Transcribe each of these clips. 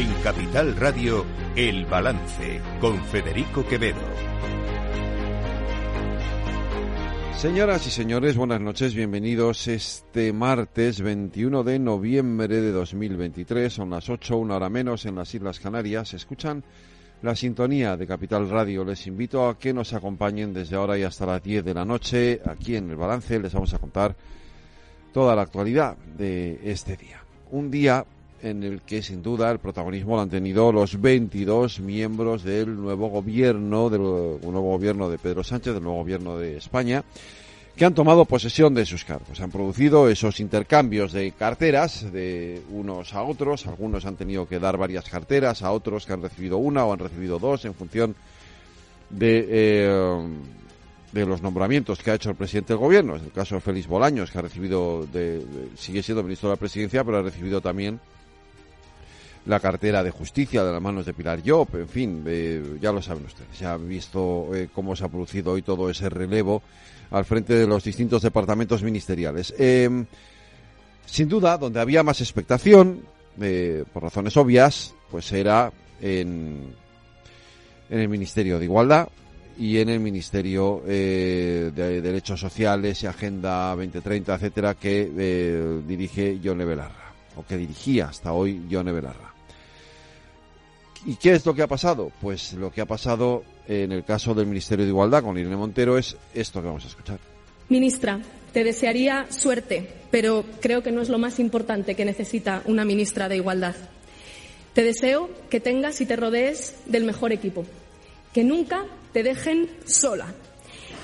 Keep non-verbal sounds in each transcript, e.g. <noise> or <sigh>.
En Capital Radio, El Balance, con Federico Quevedo. Señoras y señores, buenas noches, bienvenidos este martes 21 de noviembre de 2023, son las 8, una hora menos en las Islas Canarias. Escuchan la sintonía de Capital Radio. Les invito a que nos acompañen desde ahora y hasta las 10 de la noche. Aquí en el balance les vamos a contar toda la actualidad de este día. Un día en el que sin duda el protagonismo lo han tenido los 22 miembros del nuevo gobierno, del nuevo gobierno de Pedro Sánchez, del nuevo gobierno de España, que han tomado posesión de sus cargos. Han producido esos intercambios de carteras de unos a otros. Algunos han tenido que dar varias carteras a otros que han recibido una o han recibido dos en función de, eh, de los nombramientos que ha hecho el presidente del gobierno. Es el caso de Félix Bolaños, que ha recibido, de, sigue siendo ministro de la presidencia, pero ha recibido también la cartera de justicia de las manos de Pilar Job, en fin, eh, ya lo saben ustedes, ya han visto eh, cómo se ha producido hoy todo ese relevo al frente de los distintos departamentos ministeriales. Em, sin duda, donde había más expectación, eh, por razones obvias, pues era en, en el Ministerio de Igualdad y en el Ministerio de Derechos Sociales y Agenda 2030, etcétera, que dirige Yone Belarra, o que dirigía hasta hoy Yone Belarra. ¿Y qué es lo que ha pasado? Pues lo que ha pasado en el caso del Ministerio de Igualdad con Irene Montero es esto que vamos a escuchar. Ministra, te desearía suerte, pero creo que no es lo más importante que necesita una ministra de Igualdad. Te deseo que tengas y te rodees del mejor equipo, que nunca te dejen sola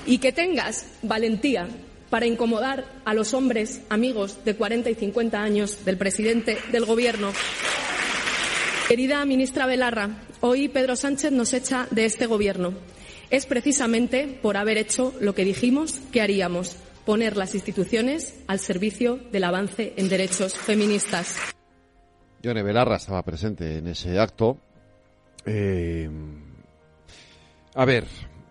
y que tengas valentía para incomodar a los hombres amigos de 40 y 50 años del presidente del Gobierno Querida ministra Belarra, hoy Pedro Sánchez nos echa de este Gobierno. Es precisamente por haber hecho lo que dijimos que haríamos, poner las instituciones al servicio del avance en derechos feministas. Yone Belarra estaba presente en ese acto. Eh, a ver,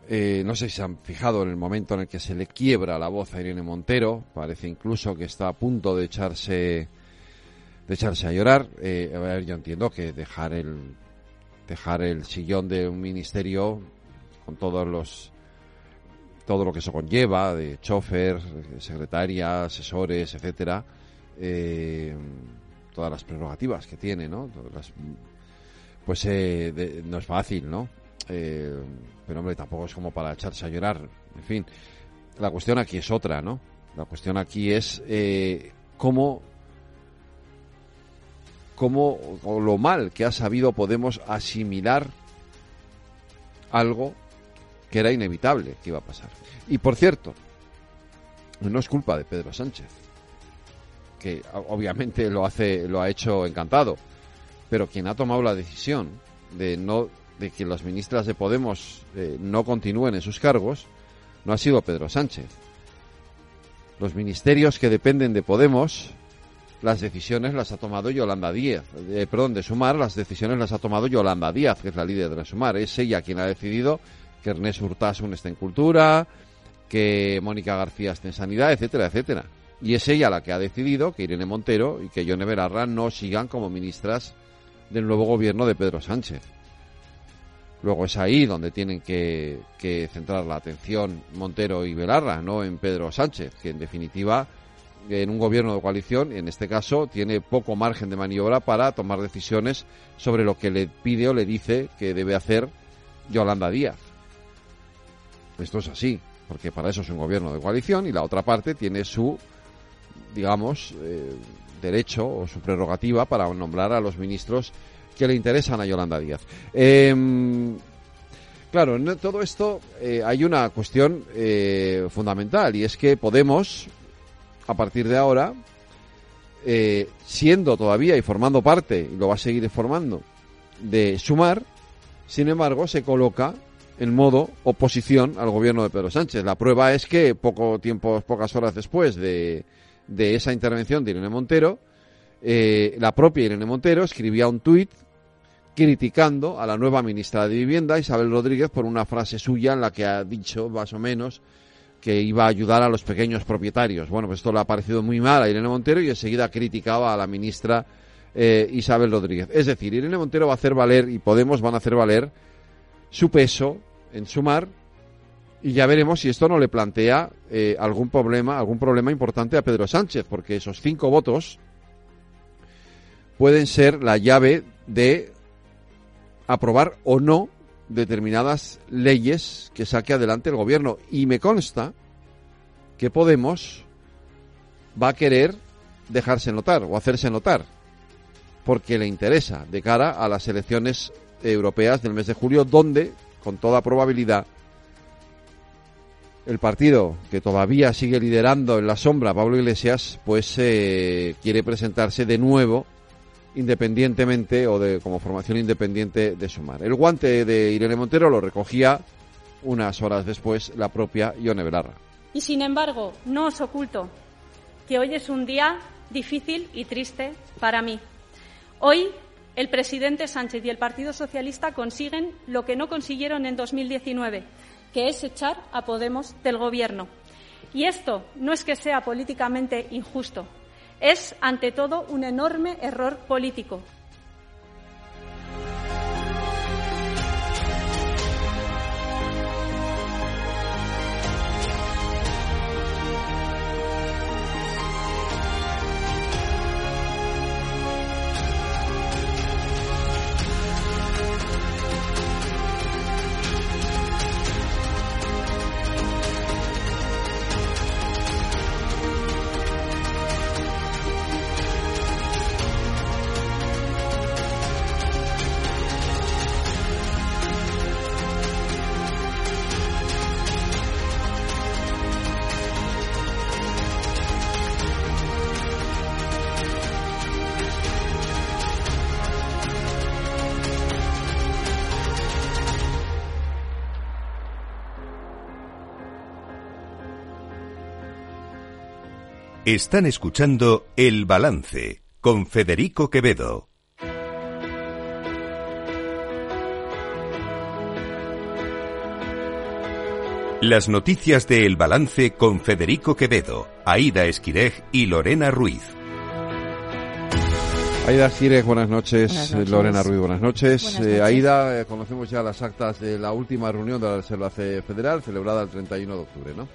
eh, no sé si se han fijado en el momento en el que se le quiebra la voz a Irene Montero. Parece incluso que está a punto de echarse de echarse a llorar. Eh, a ver, yo entiendo que dejar el dejar el sillón de un ministerio con todos los todo lo que eso conlleva de chofer, secretaria, asesores, etcétera, eh, todas las prerrogativas que tiene, ¿no? pues eh, no es fácil, ¿no? pero hombre, tampoco es como para echarse a llorar. En fin, la cuestión aquí es otra, ¿no? La cuestión aquí es cómo cómo o lo mal que ha sabido Podemos asimilar algo que era inevitable que iba a pasar. Y por cierto, no es culpa de Pedro Sánchez, que obviamente lo hace, lo ha hecho encantado, pero quien ha tomado la decisión de no, de que las ministras de Podemos eh, no continúen en sus cargos, no ha sido Pedro Sánchez. Los ministerios que dependen de Podemos las decisiones las ha tomado Yolanda Díaz. Eh, perdón, de Sumar, las decisiones las ha tomado Yolanda Díaz, que es la líder de Sumar. Es ella quien ha decidido que Ernest Urtasun esté en Cultura, que Mónica García esté en Sanidad, etcétera, etcétera. Y es ella la que ha decidido que Irene Montero y que Yone Belarra no sigan como ministras del nuevo gobierno de Pedro Sánchez. Luego es ahí donde tienen que, que centrar la atención Montero y Belarra, no en Pedro Sánchez, que en definitiva en un gobierno de coalición, en este caso, tiene poco margen de maniobra para tomar decisiones sobre lo que le pide o le dice que debe hacer Yolanda Díaz. Esto es así, porque para eso es un gobierno de coalición y la otra parte tiene su, digamos, eh, derecho o su prerrogativa para nombrar a los ministros que le interesan a Yolanda Díaz. Em, claro, en todo esto eh, hay una cuestión eh, fundamental y es que Podemos a partir de ahora, eh, siendo todavía y formando parte, y lo va a seguir formando, de sumar, sin embargo, se coloca en modo oposición al gobierno de Pedro Sánchez. La prueba es que poco tiempo, pocas horas después de, de esa intervención de Irene Montero, eh, la propia Irene Montero escribía un tuit criticando a la nueva ministra de Vivienda, Isabel Rodríguez, por una frase suya en la que ha dicho, más o menos, que iba a ayudar a los pequeños propietarios. Bueno, pues esto le ha parecido muy mal a Irene Montero y enseguida criticaba a la ministra eh, Isabel Rodríguez. Es decir, Irene Montero va a hacer valer y Podemos van a hacer valer su peso en sumar y ya veremos si esto no le plantea eh, algún problema, algún problema importante a Pedro Sánchez, porque esos cinco votos pueden ser la llave de aprobar o no determinadas leyes que saque adelante el gobierno. Y me consta que Podemos va a querer dejarse notar o hacerse notar, porque le interesa de cara a las elecciones europeas del mes de julio, donde, con toda probabilidad, el partido que todavía sigue liderando en la sombra, Pablo Iglesias, pues eh, quiere presentarse de nuevo independientemente o de como formación independiente de Sumar. El guante de Irene Montero lo recogía unas horas después la propia Ione Belarra. Y sin embargo, no os oculto que hoy es un día difícil y triste para mí. Hoy el presidente Sánchez y el Partido Socialista consiguen lo que no consiguieron en 2019, que es echar a Podemos del Gobierno. Y esto no es que sea políticamente injusto, es, ante todo, un enorme error político. Están escuchando El Balance con Federico Quevedo. Las noticias de El Balance con Federico Quevedo, Aida Esquirej y Lorena Ruiz. Aida Esquirej, buenas noches. Lorena Ruiz, buenas noches. Eh, Aida, eh, conocemos ya las actas de la última reunión de la Reserva Federal, celebrada el 31 de octubre, ¿no?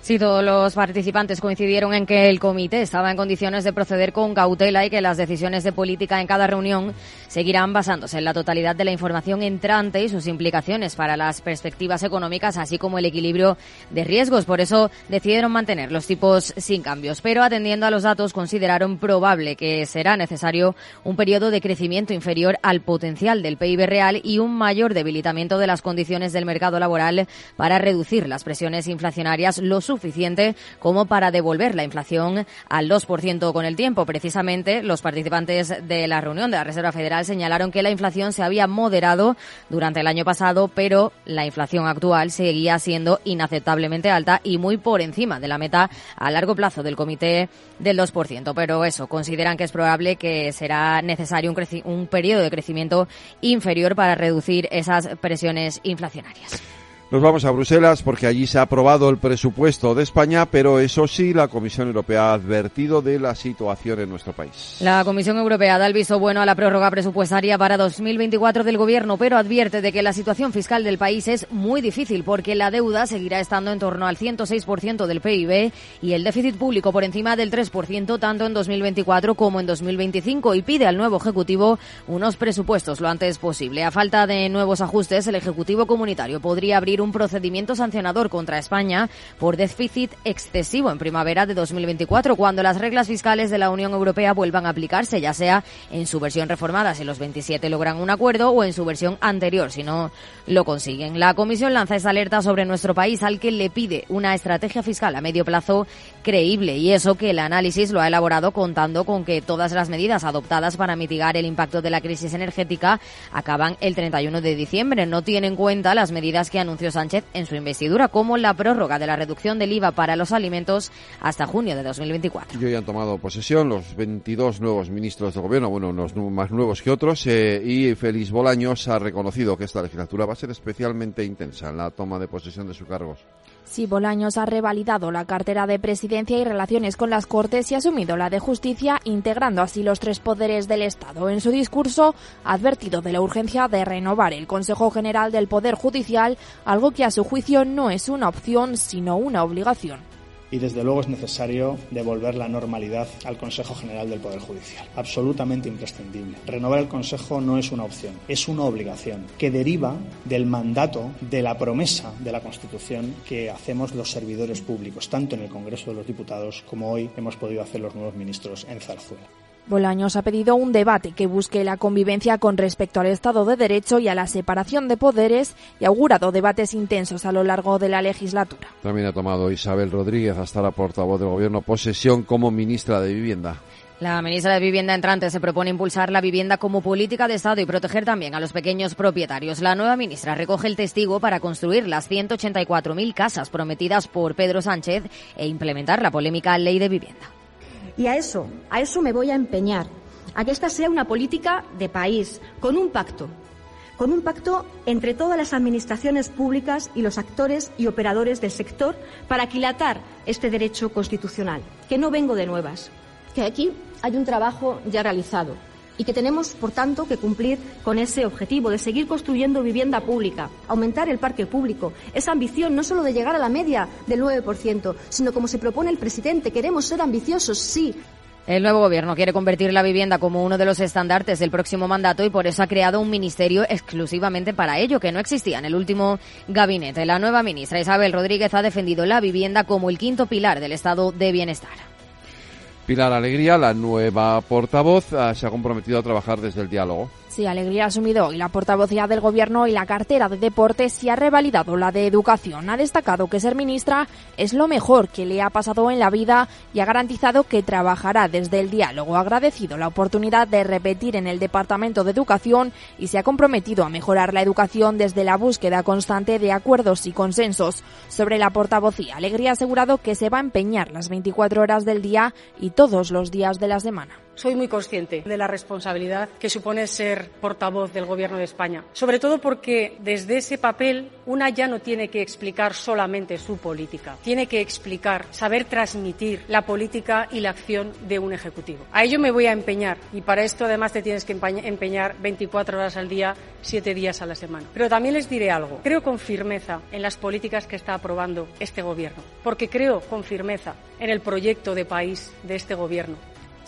Sí, todos los participantes coincidieron en que el comité estaba en condiciones de proceder con cautela y que las decisiones de política en cada reunión seguirán basándose en la totalidad de la información entrante y sus implicaciones para las perspectivas económicas, así como el equilibrio de riesgos. Por eso decidieron mantener los tipos sin cambios. Pero atendiendo a los datos, consideraron probable que será necesario un periodo de crecimiento inferior al potencial del PIB real y un mayor debilitamiento de las condiciones del mercado laboral para reducir las presiones inflacionarias lo suficiente como para devolver la inflación al 2% con el tiempo. Precisamente, los participantes de la reunión de la Reserva Federal señalaron que la inflación se había moderado durante el año pasado, pero la inflación actual seguía siendo inaceptablemente alta y muy por encima de la meta a largo plazo del comité del 2%. Pero eso, consideran que es probable que será necesario un, un periodo de crecimiento inferior para reducir esas presiones inflacionarias. Nos vamos a Bruselas porque allí se ha aprobado el presupuesto de España, pero eso sí, la Comisión Europea ha advertido de la situación en nuestro país. La Comisión Europea da el visto bueno a la prórroga presupuestaria para 2024 del Gobierno, pero advierte de que la situación fiscal del país es muy difícil porque la deuda seguirá estando en torno al 106% del PIB y el déficit público por encima del 3% tanto en 2024 como en 2025 y pide al nuevo Ejecutivo unos presupuestos lo antes posible. A falta de nuevos ajustes, el Ejecutivo Comunitario podría abrir un procedimiento sancionador contra España por déficit excesivo en primavera de 2024, cuando las reglas fiscales de la Unión Europea vuelvan a aplicarse, ya sea en su versión reformada si los 27 logran un acuerdo o en su versión anterior si no lo consiguen. La Comisión lanza esa alerta sobre nuestro país al que le pide una estrategia fiscal a medio plazo creíble y eso que el análisis lo ha elaborado contando con que todas las medidas adoptadas para mitigar el impacto de la crisis energética acaban el 31 de diciembre. No tiene en cuenta las medidas que anunció Sánchez en su investidura, como la prórroga de la reducción del IVA para los alimentos hasta junio de 2024. Y hoy han tomado posesión los 22 nuevos ministros de gobierno, bueno, unos más nuevos que otros, eh, y Félix Bolaños ha reconocido que esta legislatura va a ser especialmente intensa en la toma de posesión de sus cargos. Sí, Bolaños ha revalidado la cartera de presidencia y relaciones con las Cortes y ha asumido la de justicia, integrando así los tres poderes del Estado. En su discurso ha advertido de la urgencia de renovar el Consejo General del Poder Judicial, algo que a su juicio no es una opción, sino una obligación y desde luego es necesario devolver la normalidad al Consejo General del Poder Judicial. Absolutamente imprescindible. Renovar el Consejo no es una opción, es una obligación que deriva del mandato, de la promesa de la Constitución que hacemos los servidores públicos, tanto en el Congreso de los Diputados como hoy hemos podido hacer los nuevos ministros en Zarzuela. Bolaños ha pedido un debate que busque la convivencia con respecto al Estado de Derecho y a la separación de poderes y ha augurado debates intensos a lo largo de la legislatura. También ha tomado Isabel Rodríguez, hasta la portavoz del Gobierno, posesión como ministra de Vivienda. La ministra de Vivienda entrante se propone impulsar la vivienda como política de Estado y proteger también a los pequeños propietarios. La nueva ministra recoge el testigo para construir las 184.000 casas prometidas por Pedro Sánchez e implementar la polémica ley de vivienda. Y a eso, a eso me voy a empeñar, a que esta sea una política de país, con un pacto, con un pacto entre todas las administraciones públicas y los actores y operadores del sector para aquilatar este derecho constitucional, que no vengo de nuevas, que aquí hay un trabajo ya realizado y que tenemos, por tanto, que cumplir con ese objetivo de seguir construyendo vivienda pública, aumentar el parque público, esa ambición no solo de llegar a la media del 9%, sino como se propone el presidente, queremos ser ambiciosos, sí, el nuevo gobierno quiere convertir la vivienda como uno de los estandartes del próximo mandato y por eso ha creado un ministerio exclusivamente para ello, que no existía en el último gabinete. La nueva ministra Isabel Rodríguez ha defendido la vivienda como el quinto pilar del estado de bienestar. Pilar Alegría, la nueva portavoz, ah, se ha comprometido a trabajar desde el diálogo. Sí, Alegría ha asumido hoy la portavocía del Gobierno y la cartera de Deportes y ha revalidado la de Educación. Ha destacado que ser ministra es lo mejor que le ha pasado en la vida y ha garantizado que trabajará desde el diálogo. Ha agradecido la oportunidad de repetir en el Departamento de Educación y se ha comprometido a mejorar la educación desde la búsqueda constante de acuerdos y consensos. Sobre la portavocía, Alegría ha asegurado que se va a empeñar las 24 horas del día y todos los días de la semana. Soy muy consciente de la responsabilidad que supone ser portavoz del Gobierno de España, sobre todo porque desde ese papel una ya no tiene que explicar solamente su política, tiene que explicar, saber transmitir la política y la acción de un Ejecutivo. A ello me voy a empeñar y para esto además te tienes que empeñar 24 horas al día, 7 días a la semana. Pero también les diré algo. Creo con firmeza en las políticas que está aprobando este Gobierno, porque creo con firmeza en el proyecto de país de este Gobierno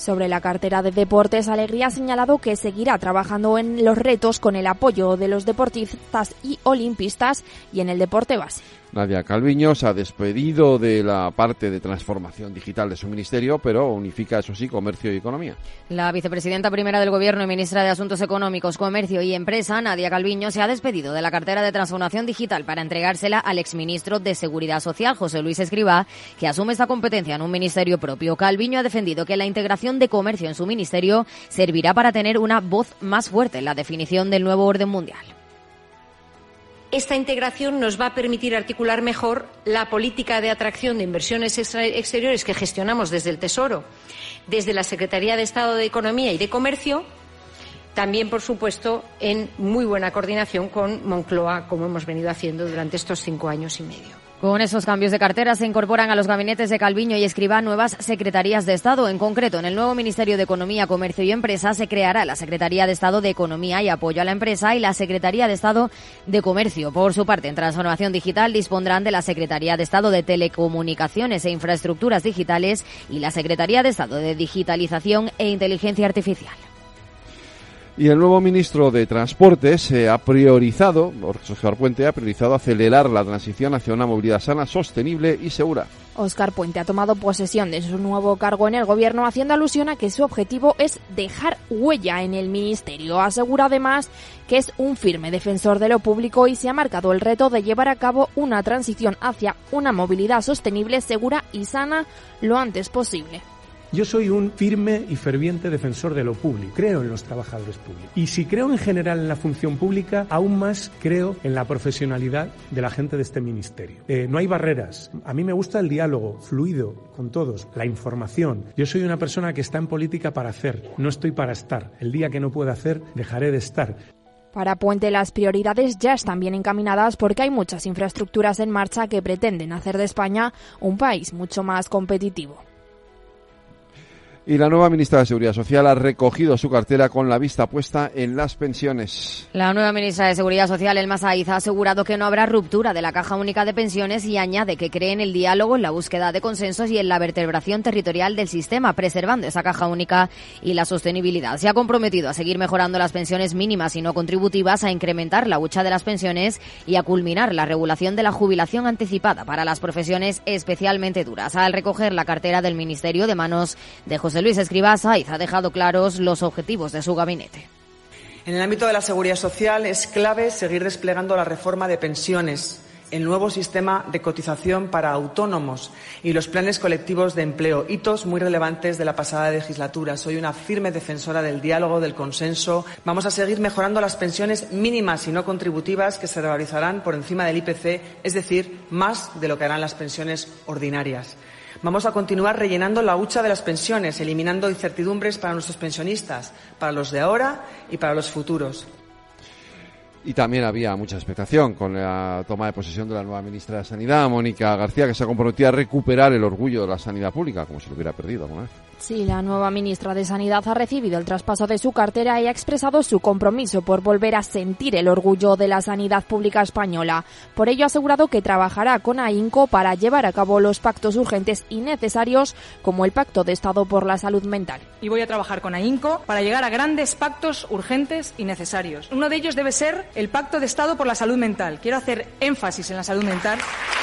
sobre la cartera de deportes, Alegría ha señalado que seguirá trabajando en los retos con el apoyo de los deportistas y olimpistas y en el deporte base. Nadia Calviño se ha despedido de la parte de transformación digital de su ministerio, pero unifica, eso sí, comercio y economía. La vicepresidenta primera del Gobierno y ministra de Asuntos Económicos, Comercio y Empresa, Nadia Calviño, se ha despedido de la cartera de transformación digital para entregársela al exministro de Seguridad Social, José Luis Escribá, que asume esta competencia en un ministerio propio. Calviño ha defendido que la integración de comercio en su ministerio servirá para tener una voz más fuerte en la definición del nuevo orden mundial. Esta integración nos va a permitir articular mejor la política de atracción de inversiones exteriores que gestionamos desde el Tesoro, desde la Secretaría de Estado de Economía y de Comercio, también, por supuesto, en muy buena coordinación con Moncloa, como hemos venido haciendo durante estos cinco años y medio. Con esos cambios de cartera se incorporan a los gabinetes de Calviño y Escribá nuevas secretarías de Estado. En concreto, en el nuevo Ministerio de Economía, Comercio y Empresa se creará la Secretaría de Estado de Economía y Apoyo a la Empresa y la Secretaría de Estado de Comercio. Por su parte, en Transformación Digital dispondrán de la Secretaría de Estado de Telecomunicaciones e Infraestructuras Digitales y la Secretaría de Estado de Digitalización e Inteligencia Artificial. Y el nuevo ministro de Transportes ha priorizado, Oscar Puente ha priorizado acelerar la transición hacia una movilidad sana, sostenible y segura. Oscar Puente ha tomado posesión de su nuevo cargo en el gobierno, haciendo alusión a que su objetivo es dejar huella en el ministerio. Asegura además que es un firme defensor de lo público y se ha marcado el reto de llevar a cabo una transición hacia una movilidad sostenible, segura y sana lo antes posible. Yo soy un firme y ferviente defensor de lo público. Creo en los trabajadores públicos. Y si creo en general en la función pública, aún más creo en la profesionalidad de la gente de este ministerio. Eh, no hay barreras. A mí me gusta el diálogo fluido con todos, la información. Yo soy una persona que está en política para hacer, no estoy para estar. El día que no pueda hacer, dejaré de estar. Para Puente las prioridades ya están bien encaminadas porque hay muchas infraestructuras en marcha que pretenden hacer de España un país mucho más competitivo. Y la nueva ministra de Seguridad Social ha recogido su cartera con la vista puesta en las pensiones. La nueva ministra de Seguridad Social, Elma Saiz, ha asegurado que no habrá ruptura de la Caja Única de Pensiones y añade que cree en el diálogo, en la búsqueda de consensos y en la vertebración territorial del sistema, preservando esa Caja Única y la sostenibilidad. Se ha comprometido a seguir mejorando las pensiones mínimas y no contributivas, a incrementar la hucha de las pensiones y a culminar la regulación de la jubilación anticipada para las profesiones especialmente duras. Al recoger la cartera del Ministerio de manos de Luis Escribá Saiz ha dejado claros los objetivos de su gabinete. En el ámbito de la seguridad social es clave seguir desplegando la reforma de pensiones, el nuevo sistema de cotización para autónomos y los planes colectivos de empleo, hitos muy relevantes de la pasada legislatura. Soy una firme defensora del diálogo, del consenso. Vamos a seguir mejorando las pensiones mínimas y no contributivas que se revalorizarán por encima del IPC, es decir, más de lo que harán las pensiones ordinarias. Vamos a continuar rellenando la hucha de las pensiones, eliminando incertidumbres para nuestros pensionistas, para los de ahora y para los futuros. Y también había mucha expectación con la toma de posesión de la nueva ministra de Sanidad, Mónica García, que se ha comprometido a recuperar el orgullo de la sanidad pública, como si lo hubiera perdido alguna vez. Sí, la nueva ministra de Sanidad ha recibido el traspaso de su cartera y ha expresado su compromiso por volver a sentir el orgullo de la sanidad pública española. Por ello ha asegurado que trabajará con AINCO para llevar a cabo los pactos urgentes y necesarios como el Pacto de Estado por la Salud Mental. Y voy a trabajar con AINCO para llegar a grandes pactos urgentes y necesarios. Uno de ellos debe ser el Pacto de Estado por la Salud Mental. Quiero hacer énfasis en la salud mental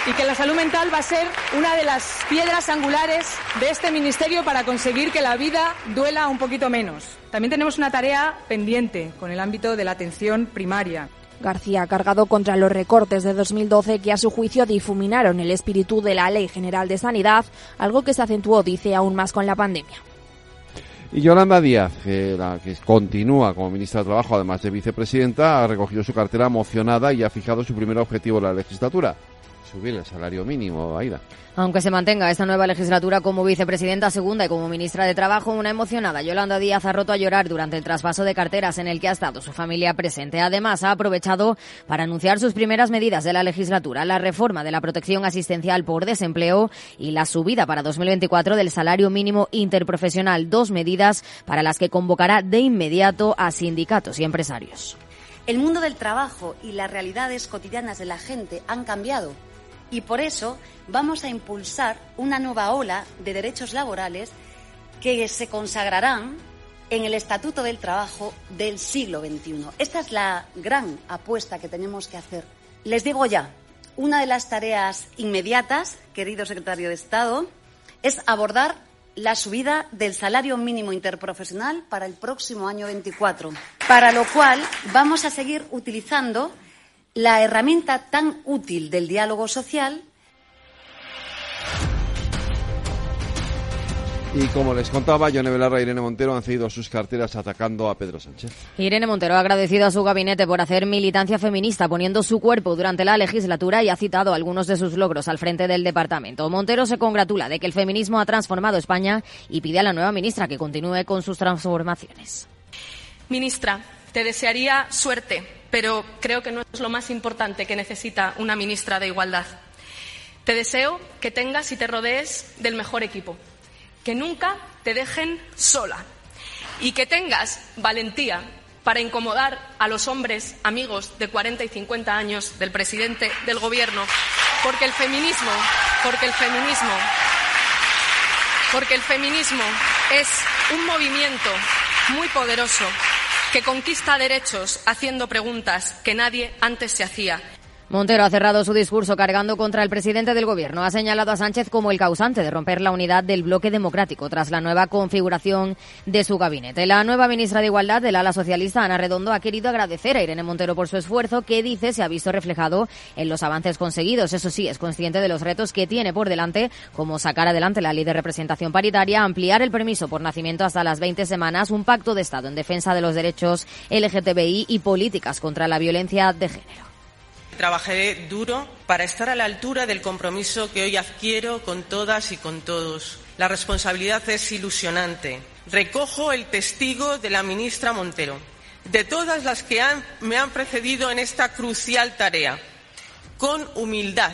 y que la salud mental va a ser una de las piedras angulares de este ministerio para conseguir conseguir que la vida duela un poquito menos. También tenemos una tarea pendiente con el ámbito de la atención primaria. García ha cargado contra los recortes de 2012 que a su juicio difuminaron el espíritu de la Ley General de Sanidad, algo que se acentuó, dice, aún más con la pandemia. Y Yolanda Díaz, que, la que continúa como ministra de Trabajo, además de vicepresidenta, ha recogido su cartera emocionada y ha fijado su primer objetivo en la legislatura, subir el salario mínimo, Aida. Aunque se mantenga esta nueva legislatura como vicepresidenta segunda y como ministra de Trabajo, una emocionada Yolanda Díaz ha roto a llorar durante el traspaso de carteras en el que ha estado su familia presente. Además, ha aprovechado para anunciar sus primeras medidas de la legislatura, la reforma de la protección asistencial por desempleo y la subida para 2024 del salario mínimo interprofesional, dos medidas para las que convocará de inmediato a sindicatos y empresarios. El mundo del trabajo y las realidades cotidianas de la gente han cambiado y por eso vamos a impulsar una nueva ola de derechos laborales que se consagrarán en el Estatuto del Trabajo del siglo XXI. Esta es la gran apuesta que tenemos que hacer. Les digo ya, una de las tareas inmediatas, querido secretario de Estado, es abordar la subida del salario mínimo interprofesional para el próximo año 24, para lo cual vamos a seguir utilizando la herramienta tan útil del diálogo social Y como les contaba, Yone Belarra y Irene Montero han cedido sus carteras atacando a Pedro Sánchez. Irene Montero ha agradecido a su gabinete por hacer militancia feminista poniendo su cuerpo durante la legislatura y ha citado algunos de sus logros al frente del departamento. Montero se congratula de que el feminismo ha transformado España y pide a la nueva ministra que continúe con sus transformaciones. Ministra, te desearía suerte pero creo que no es lo más importante que necesita una ministra de Igualdad. Te deseo que tengas y te rodees del mejor equipo, que nunca te dejen sola y que tengas valentía para incomodar a los hombres amigos de 40 y 50 años del presidente del Gobierno, porque el feminismo, porque el feminismo, porque el feminismo es un movimiento muy poderoso que conquista derechos haciendo preguntas que nadie antes se hacía Montero ha cerrado su discurso cargando contra el presidente del gobierno. Ha señalado a Sánchez como el causante de romper la unidad del bloque democrático tras la nueva configuración de su gabinete. La nueva ministra de Igualdad del ala socialista, Ana Redondo, ha querido agradecer a Irene Montero por su esfuerzo que dice se ha visto reflejado en los avances conseguidos. Eso sí, es consciente de los retos que tiene por delante, como sacar adelante la ley de representación paritaria, ampliar el permiso por nacimiento hasta las 20 semanas, un pacto de Estado en defensa de los derechos LGTBI y políticas contra la violencia de género. Trabajaré duro para estar a la altura del compromiso que hoy adquiero con todas y con todos. La responsabilidad es ilusionante. Recojo el testigo de la ministra Montero. de todas las que me han precedido en esta crucial tarea, con humildad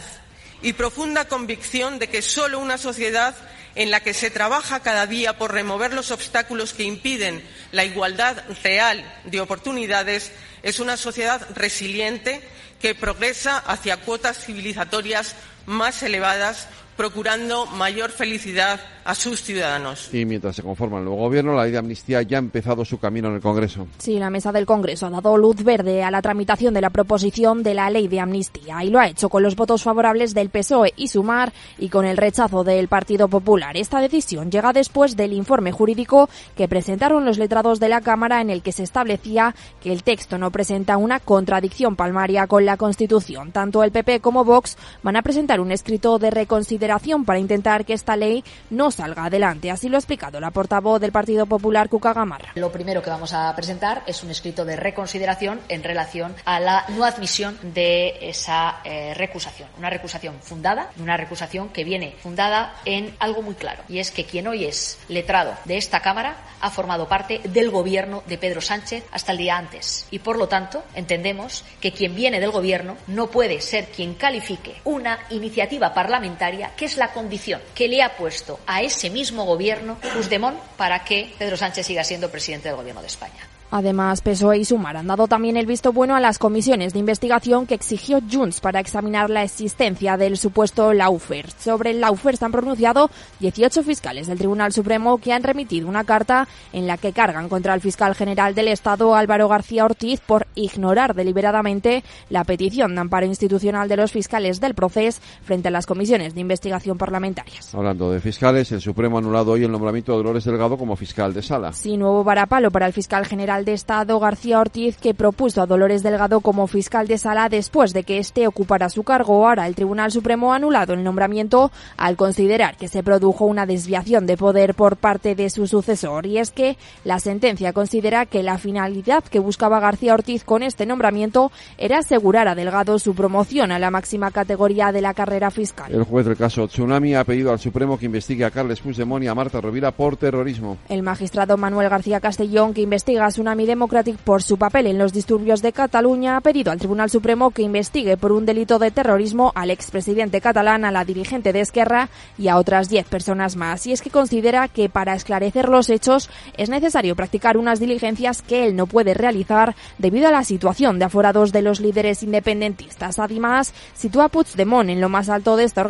y profunda convicción de que solo una sociedad en la que se trabaja cada día por remover los obstáculos que impiden la igualdad real de oportunidades es una sociedad resiliente que progresa hacia cuotas civilizatorias más elevadas procurando mayor felicidad a sus ciudadanos. Y mientras se conforma el nuevo gobierno, la ley de amnistía ya ha empezado su camino en el Congreso. Sí, la mesa del Congreso ha dado luz verde a la tramitación de la proposición de la ley de amnistía y lo ha hecho con los votos favorables del PSOE y Sumar y con el rechazo del Partido Popular. Esta decisión llega después del informe jurídico que presentaron los letrados de la Cámara en el que se establecía que el texto no presenta una contradicción palmaria con la Constitución. Tanto el PP como Vox van a presentar un escrito de reconsideración para intentar que esta ley no salga adelante. Así lo ha explicado la portavoz del Partido Popular, Cuca Gamarra. Lo primero que vamos a presentar es un escrito de reconsideración en relación a la no admisión de esa eh, recusación. Una recusación fundada, una recusación que viene fundada en algo muy claro, y es que quien hoy es letrado de esta Cámara ha formado parte del gobierno de Pedro Sánchez hasta el día antes. Y por lo tanto, entendemos que quien viene del gobierno no puede ser quien califique una iniciativa parlamentaria que es la condición que le ha puesto a ese mismo gobierno Puigdemont para que Pedro Sánchez siga siendo presidente del gobierno de España. Además, PSOE y Sumar han dado también el visto bueno a las comisiones de investigación que exigió Junts para examinar la existencia del supuesto Laufer. Sobre el Laufer se han pronunciado 18 fiscales del Tribunal Supremo que han remitido una carta en la que cargan contra el fiscal general del Estado Álvaro García Ortiz por ignorar deliberadamente la petición de amparo institucional de los fiscales del proceso frente a las comisiones de investigación parlamentarias. Hablando de fiscales, el Supremo ha anulado hoy el nombramiento de Dolores Delgado como fiscal de sala. Sí, nuevo varapalo para el fiscal general de Estado García Ortiz que propuso a Dolores Delgado como fiscal de sala después de que éste ocupara su cargo. Ahora el Tribunal Supremo ha anulado el nombramiento al considerar que se produjo una desviación de poder por parte de su sucesor. Y es que la sentencia considera que la finalidad que buscaba García Ortiz con este nombramiento era asegurar a Delgado su promoción a la máxima categoría de la carrera fiscal. El juez del caso Tsunami ha pedido al Supremo que investigue a Carles Puigdemont y a Marta Rovira por terrorismo. El magistrado Manuel García Castellón, que investiga a Tsunami Tsunami Democratic por su papel en los disturbios de Cataluña ha pedido al Tribunal Supremo que investigue por un delito de terrorismo al expresidente catalán, a la dirigente de Esquerra y a otras 10 personas más. Y es que considera que para esclarecer los hechos es necesario practicar unas diligencias que él no puede realizar debido a la situación de aforados de los líderes independentistas. Además, sitúa a Puigdemont en lo más alto de esta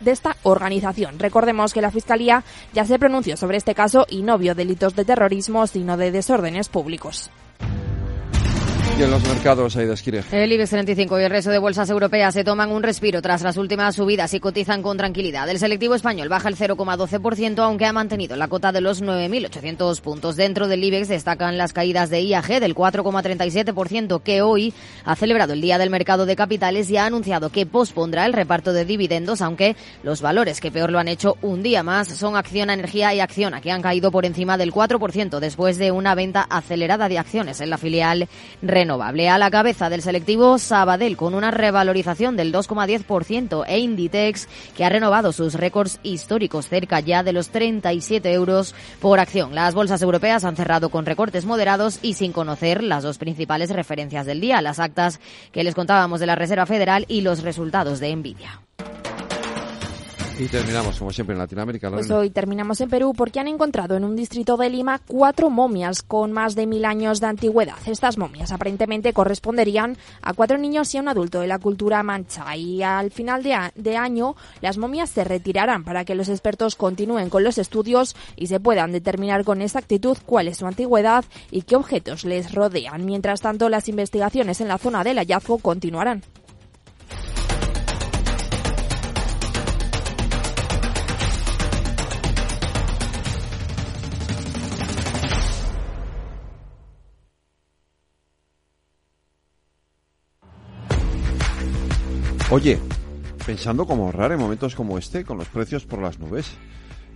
de esta organización. Recordemos que la Fiscalía ya se pronunció sobre este caso y no vio delitos de terrorismo, sino de desórdenes públicos. Y en los mercados, Aida Esquire. El IBEX 35 y el resto de bolsas europeas se toman un respiro tras las últimas subidas y cotizan con tranquilidad. El selectivo español baja el 0,12%, aunque ha mantenido la cota de los 9.800 puntos. Dentro del IBEX destacan las caídas de IAG del 4,37%, que hoy ha celebrado el Día del Mercado de Capitales y ha anunciado que pospondrá el reparto de dividendos, aunque los valores que peor lo han hecho un día más son Acciona Energía y Acciona, que han caído por encima del 4% después de una venta acelerada de acciones en la filial Renault renovable. A la cabeza del selectivo Sabadell con una revalorización del 2,10% e Inditex que ha renovado sus récords históricos cerca ya de los 37 euros por acción. Las bolsas europeas han cerrado con recortes moderados y sin conocer las dos principales referencias del día, las actas que les contábamos de la Reserva Federal y los resultados de Nvidia. Y terminamos, como siempre, en Latinoamérica. Pues hoy terminamos en Perú porque han encontrado en un distrito de Lima cuatro momias con más de mil años de antigüedad. Estas momias aparentemente corresponderían a cuatro niños y a un adulto de la cultura mancha. Y al final de, de año, las momias se retirarán para que los expertos continúen con los estudios y se puedan determinar con exactitud cuál es su antigüedad y qué objetos les rodean. Mientras tanto, las investigaciones en la zona del hallazgo continuarán. Oye, pensando cómo ahorrar en momentos como este, con los precios por las nubes.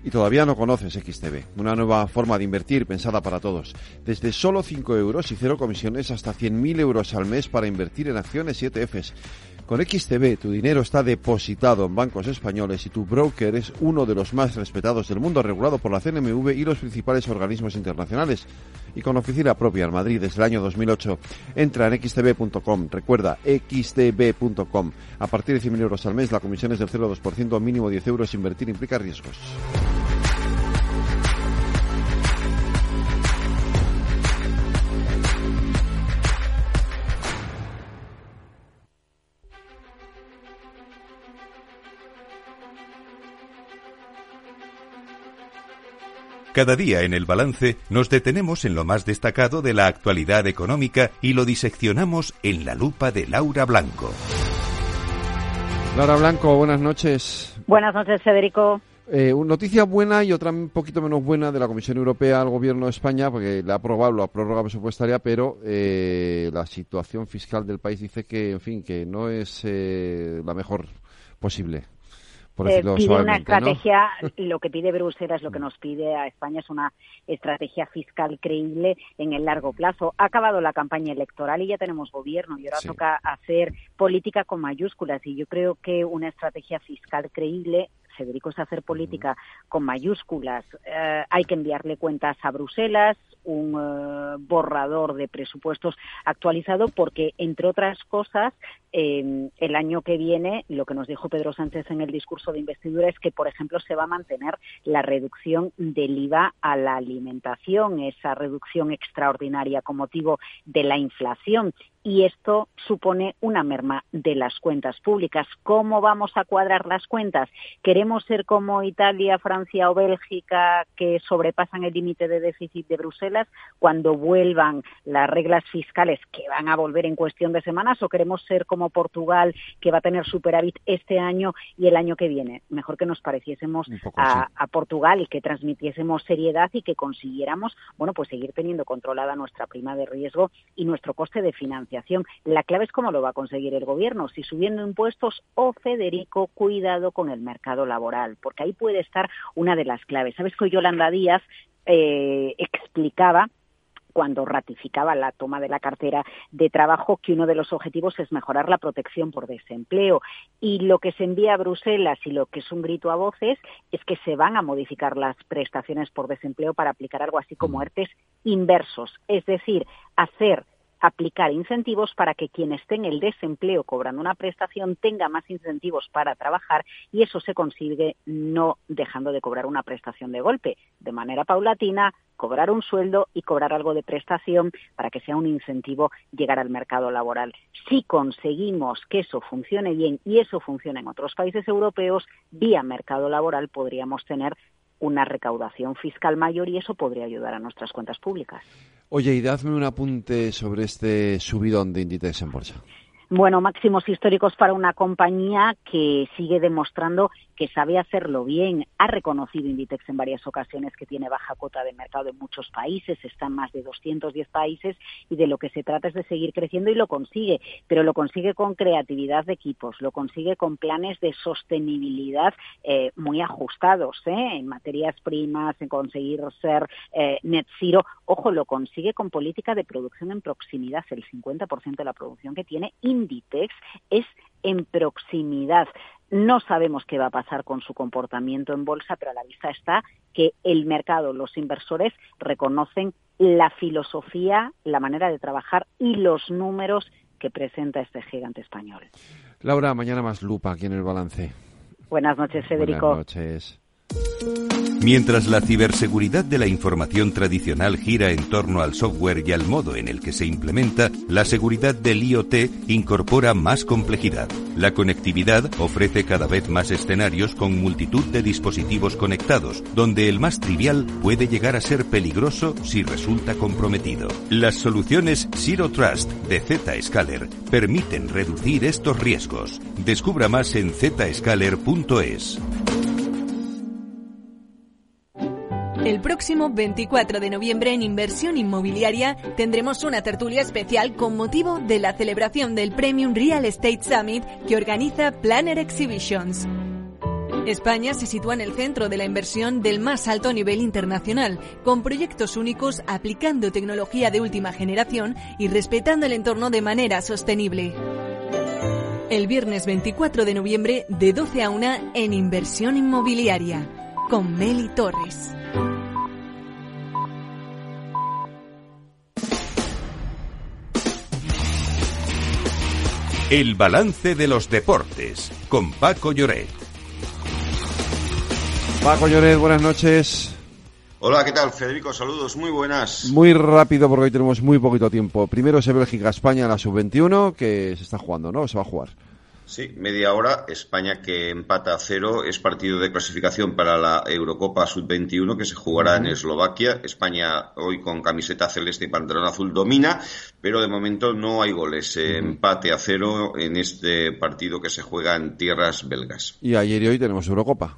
Y todavía no conoces XTB, una nueva forma de invertir pensada para todos. Desde solo 5 euros y cero comisiones hasta 100.000 euros al mes para invertir en acciones y ETFs Con XTB tu dinero está depositado en bancos españoles y tu broker es uno de los más respetados del mundo, regulado por la CNMV y los principales organismos internacionales. Y con oficina propia en Madrid desde el año 2008. Entra en xtb.com. Recuerda, xtb.com. A partir de 100.000 euros al mes, la comisión es del 0,2%, mínimo 10 euros. Invertir implica riesgos. Cada día en el balance nos detenemos en lo más destacado de la actualidad económica y lo diseccionamos en la lupa de Laura Blanco. Laura Blanco, buenas noches. Buenas noches, Federico. Eh, una noticia buena y otra un poquito menos buena de la Comisión Europea al Gobierno de España, porque le ha aprobado la prórroga presupuestaria, pero eh, la situación fiscal del país dice que, en fin, que no es eh, la mejor posible. Eh, pide una estrategia, lo que pide Bruselas, lo que nos pide a España es una estrategia fiscal creíble en el largo plazo. Ha acabado la campaña electoral y ya tenemos gobierno y ahora toca hacer política con mayúsculas y yo creo que una estrategia fiscal creíble Federico es hacer política con mayúsculas. Eh, hay que enviarle cuentas a Bruselas, un eh, borrador de presupuestos actualizado porque, entre otras cosas, eh, el año que viene, lo que nos dijo Pedro Sánchez en el discurso de investidura es que, por ejemplo, se va a mantener la reducción del IVA a la alimentación, esa reducción extraordinaria con motivo de la inflación y esto supone una merma de las cuentas públicas. ¿Cómo vamos a cuadrar las cuentas? ¿Queremos ser como Italia, Francia o Bélgica que sobrepasan el límite de déficit de Bruselas cuando vuelvan las reglas fiscales que van a volver en cuestión de semanas o queremos ser como Portugal que va a tener superávit este año y el año que viene? Mejor que nos pareciésemos a, a Portugal y que transmitiésemos seriedad y que consiguiéramos, bueno, pues seguir teniendo controlada nuestra prima de riesgo y nuestro coste de financiación la clave es cómo lo va a conseguir el gobierno, si subiendo impuestos o, Federico, cuidado con el mercado laboral, porque ahí puede estar una de las claves. Sabes que Yolanda Díaz eh, explicaba cuando ratificaba la toma de la cartera de trabajo que uno de los objetivos es mejorar la protección por desempleo. Y lo que se envía a Bruselas y lo que es un grito a voces es que se van a modificar las prestaciones por desempleo para aplicar algo así como ERTES inversos, es decir, hacer aplicar incentivos para que quien esté en el desempleo cobrando una prestación tenga más incentivos para trabajar y eso se consigue no dejando de cobrar una prestación de golpe, de manera paulatina, cobrar un sueldo y cobrar algo de prestación para que sea un incentivo llegar al mercado laboral. Si conseguimos que eso funcione bien y eso funciona en otros países europeos, vía mercado laboral podríamos tener una recaudación fiscal mayor y eso podría ayudar a nuestras cuentas públicas. Oye, y dadme un apunte sobre este subidón de Inditex en bolsa. Bueno, máximos históricos para una compañía que sigue demostrando que sabe hacerlo bien. Ha reconocido Inditex en varias ocasiones que tiene baja cuota de mercado en muchos países, está en más de 210 países y de lo que se trata es de seguir creciendo y lo consigue, pero lo consigue con creatividad de equipos, lo consigue con planes de sostenibilidad eh, muy ajustados ¿eh? en materias primas, en conseguir ser eh, net zero. Ojo, lo consigue con política de producción en proximidad. El 50% de la producción que tiene Inditex es en proximidad. No sabemos qué va a pasar con su comportamiento en bolsa, pero a la vista está que el mercado, los inversores reconocen la filosofía, la manera de trabajar y los números que presenta este gigante español. Laura, mañana más lupa aquí en el balance. Buenas noches, Federico. Buenas noches. Mientras la ciberseguridad de la información tradicional gira en torno al software y al modo en el que se implementa, la seguridad del IoT incorpora más complejidad. La conectividad ofrece cada vez más escenarios con multitud de dispositivos conectados, donde el más trivial puede llegar a ser peligroso si resulta comprometido. Las soluciones Zero Trust de Zscaler permiten reducir estos riesgos. Descubra más en zscaler.es. El próximo 24 de noviembre en Inversión Inmobiliaria tendremos una tertulia especial con motivo de la celebración del Premium Real Estate Summit que organiza Planner Exhibitions. España se sitúa en el centro de la inversión del más alto nivel internacional, con proyectos únicos aplicando tecnología de última generación y respetando el entorno de manera sostenible. El viernes 24 de noviembre de 12 a 1 en Inversión Inmobiliaria con Meli Torres. El balance de los deportes con Paco Lloret. Paco Lloret, buenas noches. Hola, ¿qué tal, Federico? Saludos, muy buenas. Muy rápido porque hoy tenemos muy poquito tiempo. Primero es Bélgica-España, la sub-21, que se está jugando, ¿no? Se va a jugar. Sí, media hora. España que empata a cero. Es partido de clasificación para la Eurocopa Sub-21 que se jugará en Eslovaquia. España hoy con camiseta celeste y pantalón azul domina, pero de momento no hay goles. Empate a cero en este partido que se juega en tierras belgas. Y ayer y hoy tenemos Eurocopa.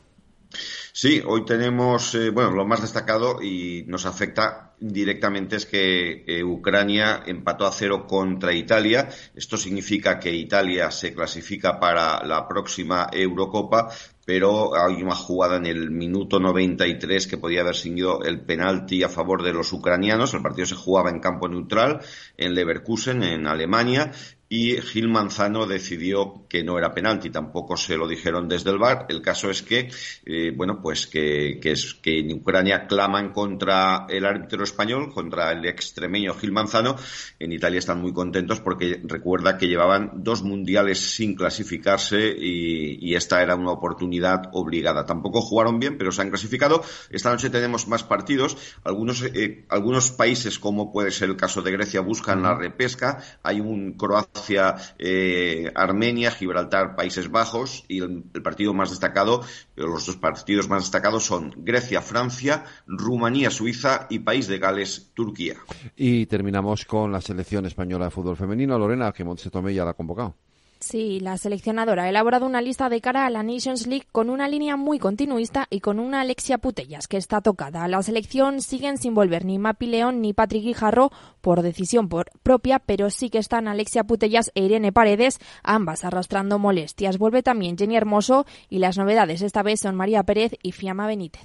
Sí, hoy tenemos, eh, bueno, lo más destacado y nos afecta directamente es que eh, Ucrania empató a cero contra Italia. Esto significa que Italia se clasifica para la próxima Eurocopa, pero hay una jugada en el minuto 93 que podía haber sido el penalti a favor de los ucranianos. El partido se jugaba en campo neutral, en Leverkusen, en Alemania, y Gil Manzano decidió que no era penalti, tampoco se lo dijeron desde el bar. El caso es que, eh, bueno, pues que, que, es, que en Ucrania claman contra el árbitro español, contra el extremeño Gil Manzano. En Italia están muy contentos porque recuerda que llevaban dos mundiales sin clasificarse y, y esta era una oportunidad obligada. Tampoco jugaron bien, pero se han clasificado. Esta noche tenemos más partidos. Algunos, eh, algunos países, como puede ser el caso de Grecia, buscan la repesca. Hay un Croacia hacia eh, Armenia, Gibraltar, Países Bajos y el, el, partido más destacado, los dos partidos más destacados son Grecia, Francia, Rumanía, Suiza y País de Gales, Turquía. Y terminamos con la selección española de fútbol femenino, Lorena, que Montse Tomé ya la ha convocado. Sí, la seleccionadora ha elaborado una lista de cara a la Nations League con una línea muy continuista y con una Alexia Putellas que está tocada. La selección siguen sin volver ni Mapi León ni Patrick Guijarro por decisión por propia, pero sí que están Alexia Putellas e Irene Paredes, ambas arrastrando molestias. Vuelve también Jenny Hermoso y las novedades esta vez son María Pérez y Fiamma Benítez.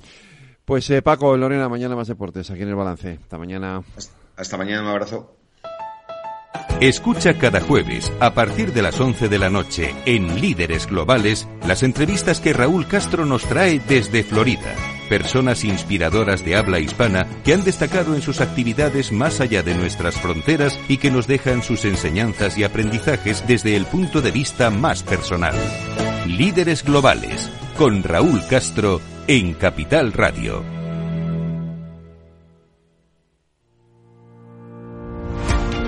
Pues eh, Paco, Lorena, mañana más deportes aquí en el balance. Hasta mañana. Hasta, hasta mañana, un abrazo. Escucha cada jueves, a partir de las 11 de la noche, en Líderes Globales, las entrevistas que Raúl Castro nos trae desde Florida. Personas inspiradoras de habla hispana que han destacado en sus actividades más allá de nuestras fronteras y que nos dejan sus enseñanzas y aprendizajes desde el punto de vista más personal. Líderes Globales, con Raúl Castro, en Capital Radio.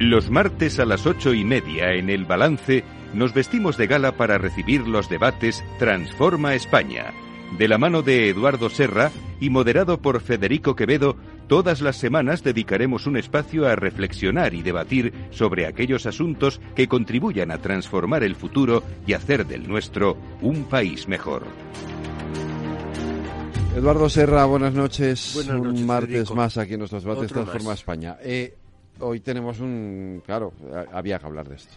Los martes a las ocho y media en el balance nos vestimos de gala para recibir los debates Transforma España. De la mano de Eduardo Serra y moderado por Federico Quevedo, todas las semanas dedicaremos un espacio a reflexionar y debatir sobre aquellos asuntos que contribuyan a transformar el futuro y hacer del nuestro un país mejor. Eduardo Serra, buenas noches. Buenas noches un martes Federico. más aquí en nuestros debates Transforma más. España. Eh, hoy tenemos un... Claro, había que hablar de esto.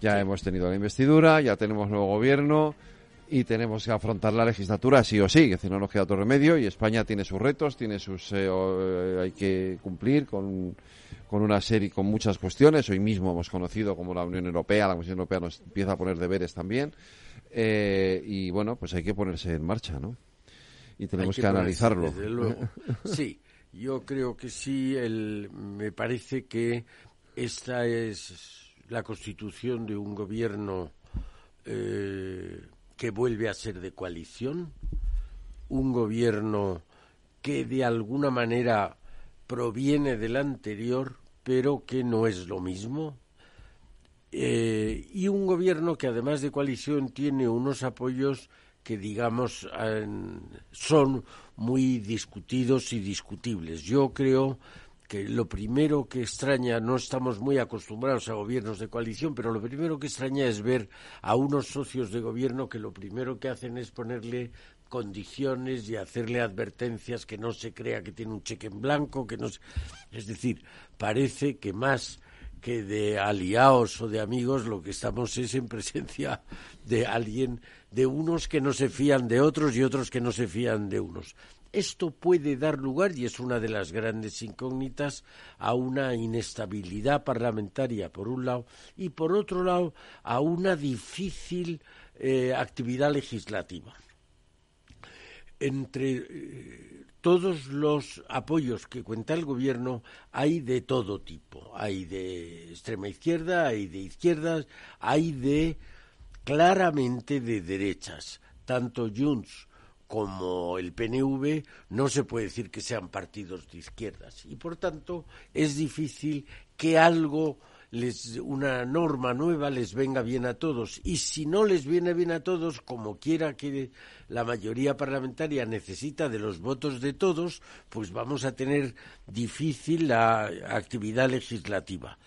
Ya hemos tenido la investidura, ya tenemos nuevo gobierno y tenemos que afrontar la legislatura sí o sí, es decir, no nos queda otro remedio y España tiene sus retos, tiene sus... eh, o- eh, hay que cumplir con, con una serie, con muchas cuestiones. Hoy mismo hemos conocido como la Unión Europea, la Comisión Europea nos empieza a poner deberes también. Eh, y bueno, pues hay que ponerse en marcha, ¿no? Y tenemos que, ponerse, analizarlo. Desde luego. <laughs> Sí, yo creo que sí. El, me parece que esta es la constitución de un gobierno eh, que vuelve a ser de coalición, un gobierno que de alguna manera proviene del anterior, pero que no es lo mismo. eh, y un gobierno que además de coalición tiene unos apoyos que digamos son muy discutidos y discutibles. Yo creo que lo primero que extraña, no estamos muy acostumbrados a gobiernos de coalición, pero lo primero que extraña es ver a unos socios de gobierno que lo primero que hacen es ponerle condiciones y hacerle advertencias que no se crea que tiene un cheque en blanco, que no es decir, parece que más que de aliados o de amigos lo que estamos es en presencia de alguien, de unos que no se fían de otros y otros que no se fían de unos. Esto puede dar lugar, y es una de las grandes incógnitas, a una inestabilidad parlamentaria, por un lado, y por otro lado, a una difícil eh, actividad legislativa. Entre eh, todos los apoyos que cuenta el gobierno hay de todo tipo. Hay de extrema izquierda, hay de izquierdas, hay de claramente de derechas. Tanto Junts como el PNV no se puede decir que sean partidos de izquierdas y por tanto es difícil que algo les, una norma nueva les venga bien a todos. Y si no les viene bien a todos, como quiera que la mayoría parlamentaria necesita de los votos de todos, pues vamos a tener difícil la actividad legislativa.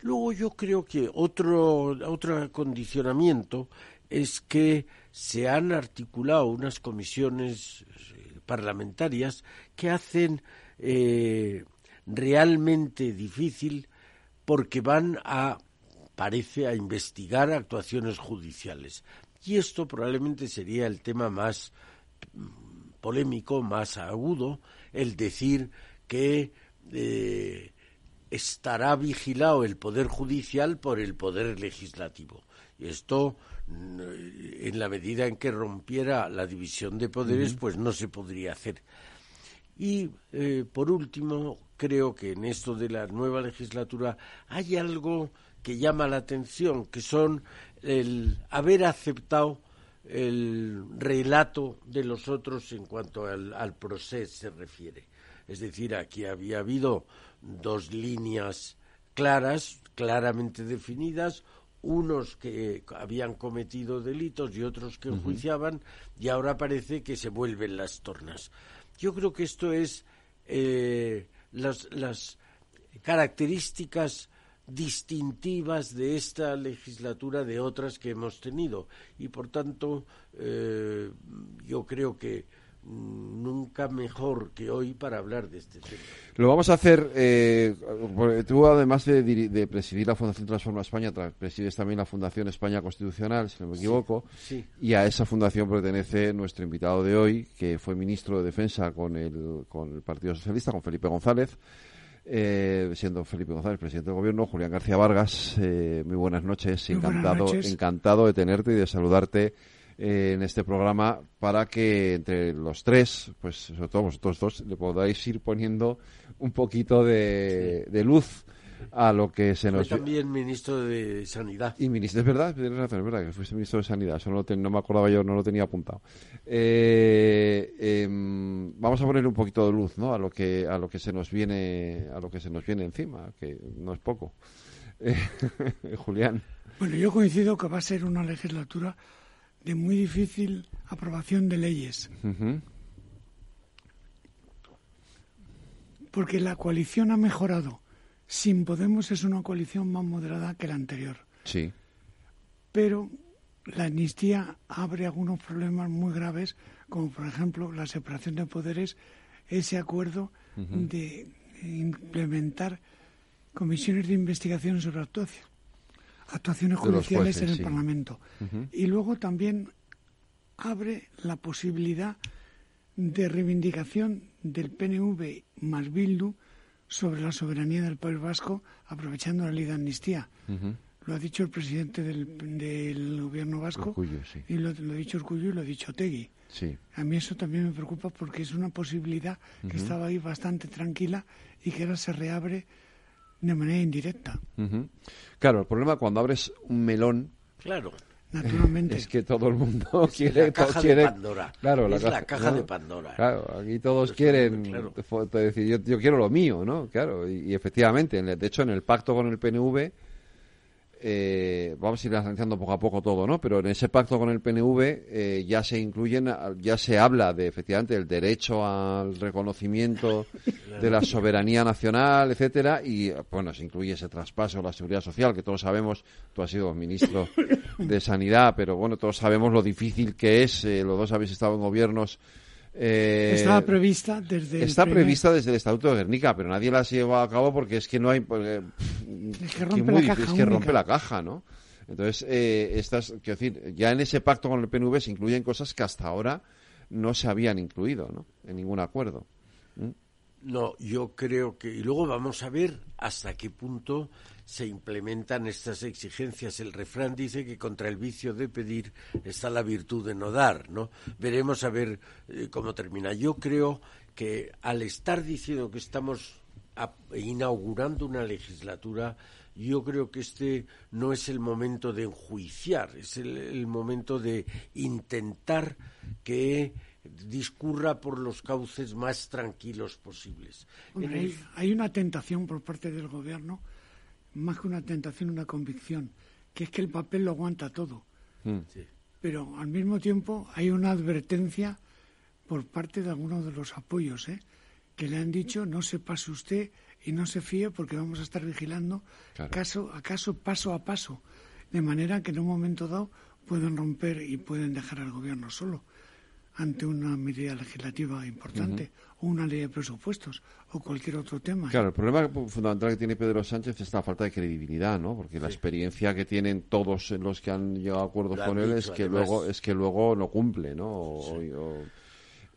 Luego yo creo que otro, otro acondicionamiento es que se han articulado unas comisiones eh, parlamentarias que hacen eh, realmente difícil porque van a, parece, a investigar actuaciones judiciales. Y esto probablemente sería el tema más mm, polémico, más agudo, el decir que eh, estará vigilado el Poder Judicial por el Poder Legislativo. Y esto, mm, en la medida en que rompiera la división de poderes, pues no se podría hacer. Y, eh, por último, creo que en esto de la nueva legislatura hay algo que llama la atención, que son el haber aceptado el relato de los otros en cuanto al, proceso se refiere. Es decir, aquí había habido dos líneas claras, claramente definidas, unos que habían cometido delitos y otros que enjuiciaban, y ahora parece que se vuelven las tornas. Yo creo que esto es eh, las, las características distintivas de esta legislatura de otras que hemos tenido. Y por tanto eh, yo creo que nunca mejor que hoy para hablar de este tema. Lo vamos a hacer, eh, tú además de, presidir la Fundación Transforma España, presides también la Fundación España Constitucional, si no me equivoco, y a esa fundación pertenece nuestro invitado de hoy, que fue ministro de Defensa con el, con el Partido Socialista, con Felipe González. Eh, siendo Felipe González presidente del gobierno, Julián García Vargas, eh, muy buenas noches, encantado, encantado de tenerte y de saludarte eh, en este programa para que entre los tres, pues sobre todo vosotros dos, le podáis ir poniendo un poquito de, luz a lo que se nos... Fue también ministro de Sanidad. Y ministro, es verdad, es verdad que fuiste ministro de Sanidad, eso no, no me acordaba yo, no lo tenía apuntado. Eh, em, vamos a poner un poquito de luz, ¿no? A lo que a lo que se nos viene a lo que se nos viene encima, que no es poco. <laughs> Julián. Bueno, yo coincido que va a ser una legislatura de muy difícil aprobación de leyes. Porque la coalición ha mejorado. Sin Podemos es una coalición más moderada que la anterior. Sí. Pero la amnistía abre algunos problemas muy graves, como por ejemplo la separación de poderes, ese acuerdo de implementar comisiones de investigación sobre actuación actuaciones judiciales en el Parlamento. Y luego también abre la posibilidad de reivindicación del PNV más Bildu sobre la soberanía del País Vasco, aprovechando la ley de amnistía. Lo ha dicho el presidente del, gobierno vasco, y lo, ha dicho Urcullo y lo ha dicho Tegui. A mí eso también me preocupa porque es una posibilidad que estaba ahí bastante tranquila y que ahora se reabre de manera indirecta. Claro, el problema cuando abres un melón. Claro. Naturalmente. Es que todo el mundo <laughs> quiere. La caja quiere, de Pandora. Claro, es la, caja, de Pandora. Claro, aquí todos quieren decir, yo, quiero lo mío, ¿no? Claro, y, efectivamente, de hecho, en el pacto con el PNV eh, vamos a ir analizando poco a poco todo, ¿no? Pero en ese pacto con el PNV eh, ya se incluyen, ya se habla de efectivamente el derecho al reconocimiento <laughs> de la soberanía nacional, etcétera, y bueno, se incluye ese traspaso a la seguridad social que todos sabemos. Tú has sido ministro <laughs> de Sanidad, pero bueno, todos sabemos lo difícil que es. Eh, los dos habéis estado en gobiernos eh, Estaba prevista desde está prevista desde el Estatuto de Guernica, pero nadie la ha llevado a cabo porque es que no hay es que rompe, la, caja es que rompe la caja, ¿no? Entonces, eh, estas, quiero decir, ya en ese pacto con el PNV se incluyen cosas que hasta ahora no se habían incluido, ¿no? En ningún acuerdo. ¿Mm? No, yo creo que y luego vamos a ver hasta qué punto se implementan estas exigencias. El refrán dice que contra el vicio de pedir está la virtud de no dar, ¿no? Veremos a ver eh, cómo termina. Yo creo que al estar diciendo que estamos inaugurando una legislatura, yo creo que este no es el momento de enjuiciar, es el, momento de intentar que discurra por los cauces más tranquilos posibles. hay, una tentación por parte del gobierno más que una tentación, una convicción, que es que el papel lo aguanta todo. Mm. Pero al mismo tiempo hay una advertencia por parte de algunos de los apoyos, ¿eh? que le han dicho no se pase usted y no se fíe porque vamos a estar vigilando caso a caso, paso a paso, de manera que en un momento dado pueden romper y pueden dejar al gobierno solo ante una medida legislativa importante o una ley de presupuestos o cualquier otro tema. Claro, el problema fundamental que tiene Pedro Sánchez es la falta de credibilidad, ¿no? Porque la experiencia que tienen todos los que han llegado a acuerdos con él es que luego es que luego no cumple, ¿no?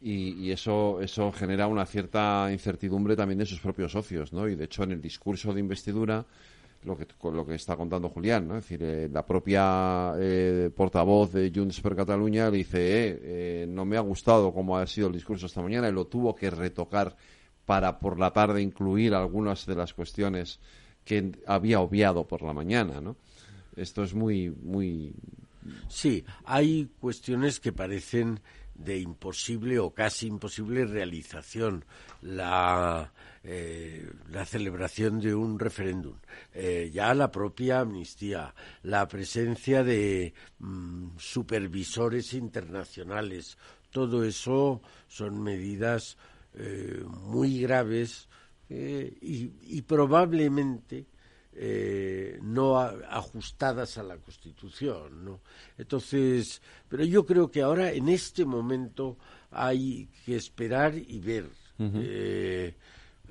y, eso eso genera una cierta incertidumbre también de sus propios socios, ¿no? Y de hecho en el discurso de investidura lo que, lo que está contando Julián, ¿no? Es decir, eh, la propia eh, portavoz de Junts per Cataluña le dice, eh, no me ha gustado cómo ha sido el discurso esta mañana y lo tuvo que retocar para por la tarde incluir algunas de las cuestiones que había obviado por la mañana, ¿no? Esto es muy, muy... Sí, hay cuestiones que parecen de imposible o casi imposible realización. La eh, la celebración de un referéndum, eh, ya la propia amnistía, la presencia de mm, supervisores internacionales, todo eso son medidas eh, muy graves y, probablemente no ajustadas a la Constitución, ¿no? Entonces, pero yo creo que ahora en este momento hay que esperar y ver.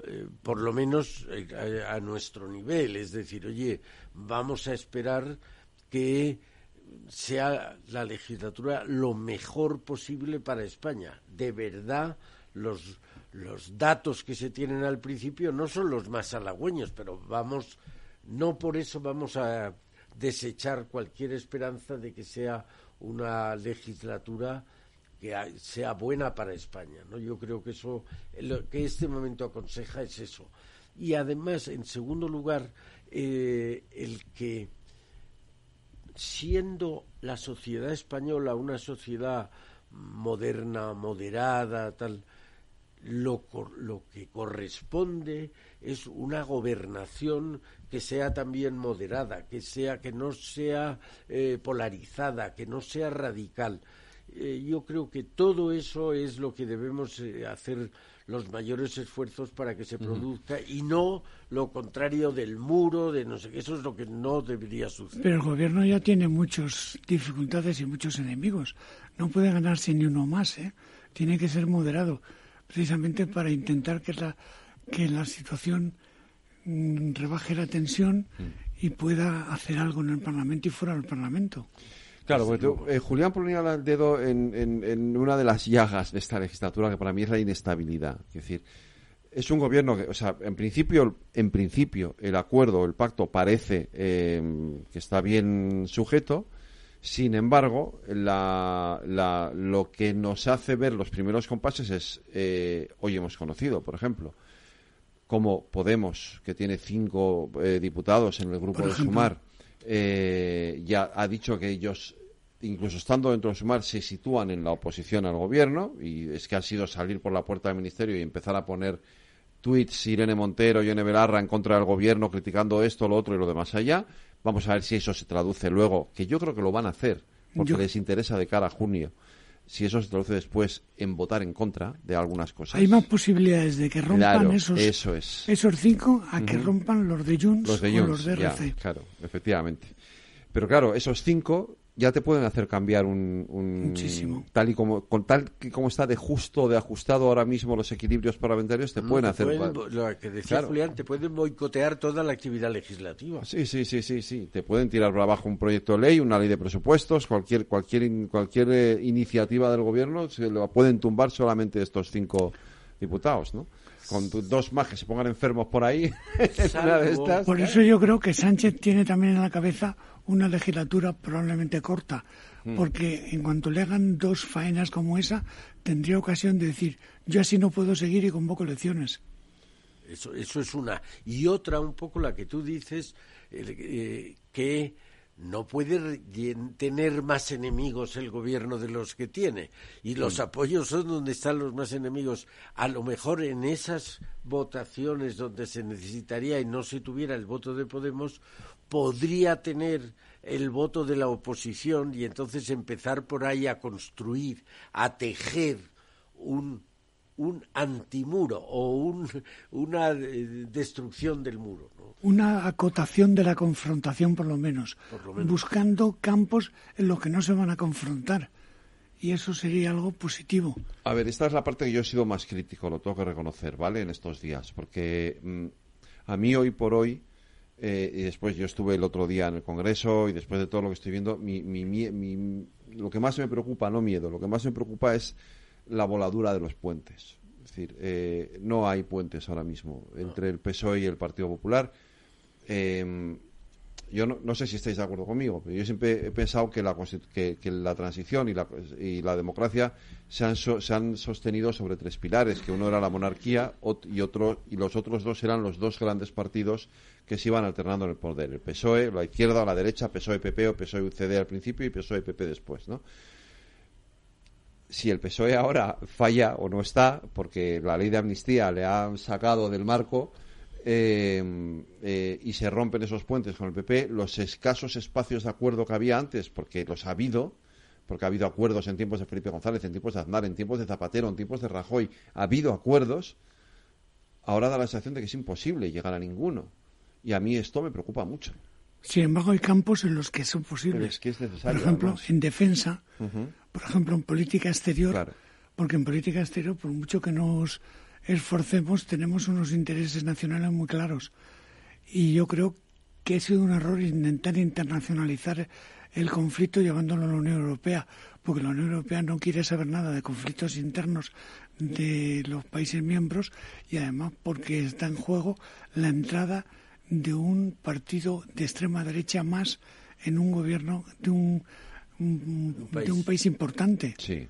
Eh, por lo menos eh, a, nuestro nivel. Es decir, oye, vamos a esperar que sea la legislatura lo mejor posible para España. De verdad, los, los datos que se tienen al principio no son los más halagüeños, pero vamos, no por eso vamos a desechar cualquier esperanza de que sea una legislatura que sea buena para España. ¿no? Yo creo que eso, lo que este momento aconseja es eso. Y además, en segundo lugar, eh, el que siendo la sociedad española una sociedad moderna, moderada, tal, lo, lo, que corresponde es una gobernación que sea también moderada, que sea que no sea eh, polarizada, que no sea radical. Eh, yo creo que todo eso es lo que debemos eh, hacer los mayores esfuerzos para que se produzca y no lo contrario del muro, de no sé qué, eso es lo que no debería suceder. Pero el gobierno ya tiene muchas dificultades y muchos enemigos. No puede ganarse ni uno más, ¿eh? Tiene que ser moderado, precisamente para intentar que la, que la situación mm, rebaje la tensión mm. y pueda hacer algo en el Parlamento y fuera del Parlamento. Claro, porque eh, Julián ponía el dedo en, una de las llagas de esta legislatura que para mí es la inestabilidad. Es decir, es un gobierno que, o sea, en principio, en principio, el acuerdo, el pacto parece em, que está bien sujeto. Sin embargo, la, lo que nos hace ver los primeros compases es, eh, hoy hemos conocido, por ejemplo, como Podemos, que tiene cinco eh, diputados en el grupo de Sumar, eh, ya ha dicho que ellos, incluso estando dentro de Sumar, se sitúan en la oposición al gobierno y es que ha sido salir por la puerta del ministerio y empezar a poner tweets Irene Montero y Irene Belarra en contra del gobierno criticando esto, lo otro y lo demás allá, Vamos a ver si eso se traduce luego, que yo creo que lo van a hacer, porque les interesa de cara a junio. Si eso se traduce después en votar en contra de algunas cosas. Hay más posibilidades de que rompan esos, eso es. esos cinco a que rompan los de Junts, los de o los de RC. claro, efectivamente. Pero claro, esos cinco ya te pueden hacer cambiar un, Muchísimo. tal y como con tal que como está de justo de ajustado ahora mismo los equilibrios parlamentarios te pueden hacer lo que decía Julián te pueden boicotear toda la actividad legislativa. Sí sí sí sí sí. Te pueden tirar por abajo un proyecto de ley una ley de presupuestos cualquier cualquier cualquier eh, iniciativa del gobierno se lo pueden tumbar solamente estos cinco diputados no con dos más que se pongan enfermos por ahí <laughs> por eso yo creo que Sánchez tiene también en la cabeza una legislatura probablemente corta, mm. porque en cuanto le hagan dos faenas como esa, tendría ocasión de decir, yo así no puedo seguir y convoco elecciones. Eso, eso es una. Y otra, un poco la que tú dices, eh, que no puede tener más enemigos el gobierno de los que tiene. Y los apoyos son donde están los más enemigos. A lo mejor en esas votaciones donde se necesitaría y no se tuviera el voto de Podemos, podría tener el voto de la oposición y entonces empezar por ahí a construir, a tejer un, un antimuro o un, una eh, destrucción del muro. Una acotación de la confrontación, por lo, menos, buscando campos en los que no se van a confrontar. Y eso sería algo positivo. A ver, esta es la parte que yo he sido más crítico, lo tengo que reconocer, ¿vale? En estos días, porque mm, a mí hoy por hoy eh, y después yo estuve el otro día en el Congreso y después de todo lo que estoy viendo, mi, mi, lo que más me preocupa, no miedo, lo que más me preocupa es la voladura de los puentes. Es decir, eh, no hay puentes ahora mismo entre el PSOE y el Partido Popular. Eh, yo no, sé si estáis de acuerdo conmigo, pero yo siempre he pensado que la, que, la transición y la, democracia se han, se han sostenido sobre tres pilares, que uno era la monarquía y, otro, y los otros dos eran los dos grandes partidos que se iban alternando en el poder, el PSOE, la izquierda o la derecha, PSOE-PP o PSOE-UCD al principio y PSOE-PP después, ¿no? Si el PSOE ahora falla o no está, porque la ley de amnistía le han sacado del marco, eh, eh, y se rompen esos puentes con el PP, los escasos espacios de acuerdo que había antes, porque los ha habido, porque ha habido acuerdos en tiempos de Felipe González, en tiempos de Aznar, en tiempos de Zapatero, en tiempos de Rajoy, ha habido acuerdos, ahora da la sensación de que es imposible llegar a ninguno. Y a mí esto me preocupa mucho. Sin embargo, hay campos en los que son posibles. que es necesario, por ejemplo, en defensa, por ejemplo, en política exterior, porque en política exterior, por mucho que nos esforcemos, tenemos unos intereses nacionales muy claros. Y yo creo que ha sido un error intentar internacionalizar el conflicto llevándolo a la Unión Europea, porque la Unión Europea no quiere saber nada de conflictos internos de los países miembros y además porque está en juego la entrada de un partido de extrema derecha más en un gobierno de un, de un país importante. Sí.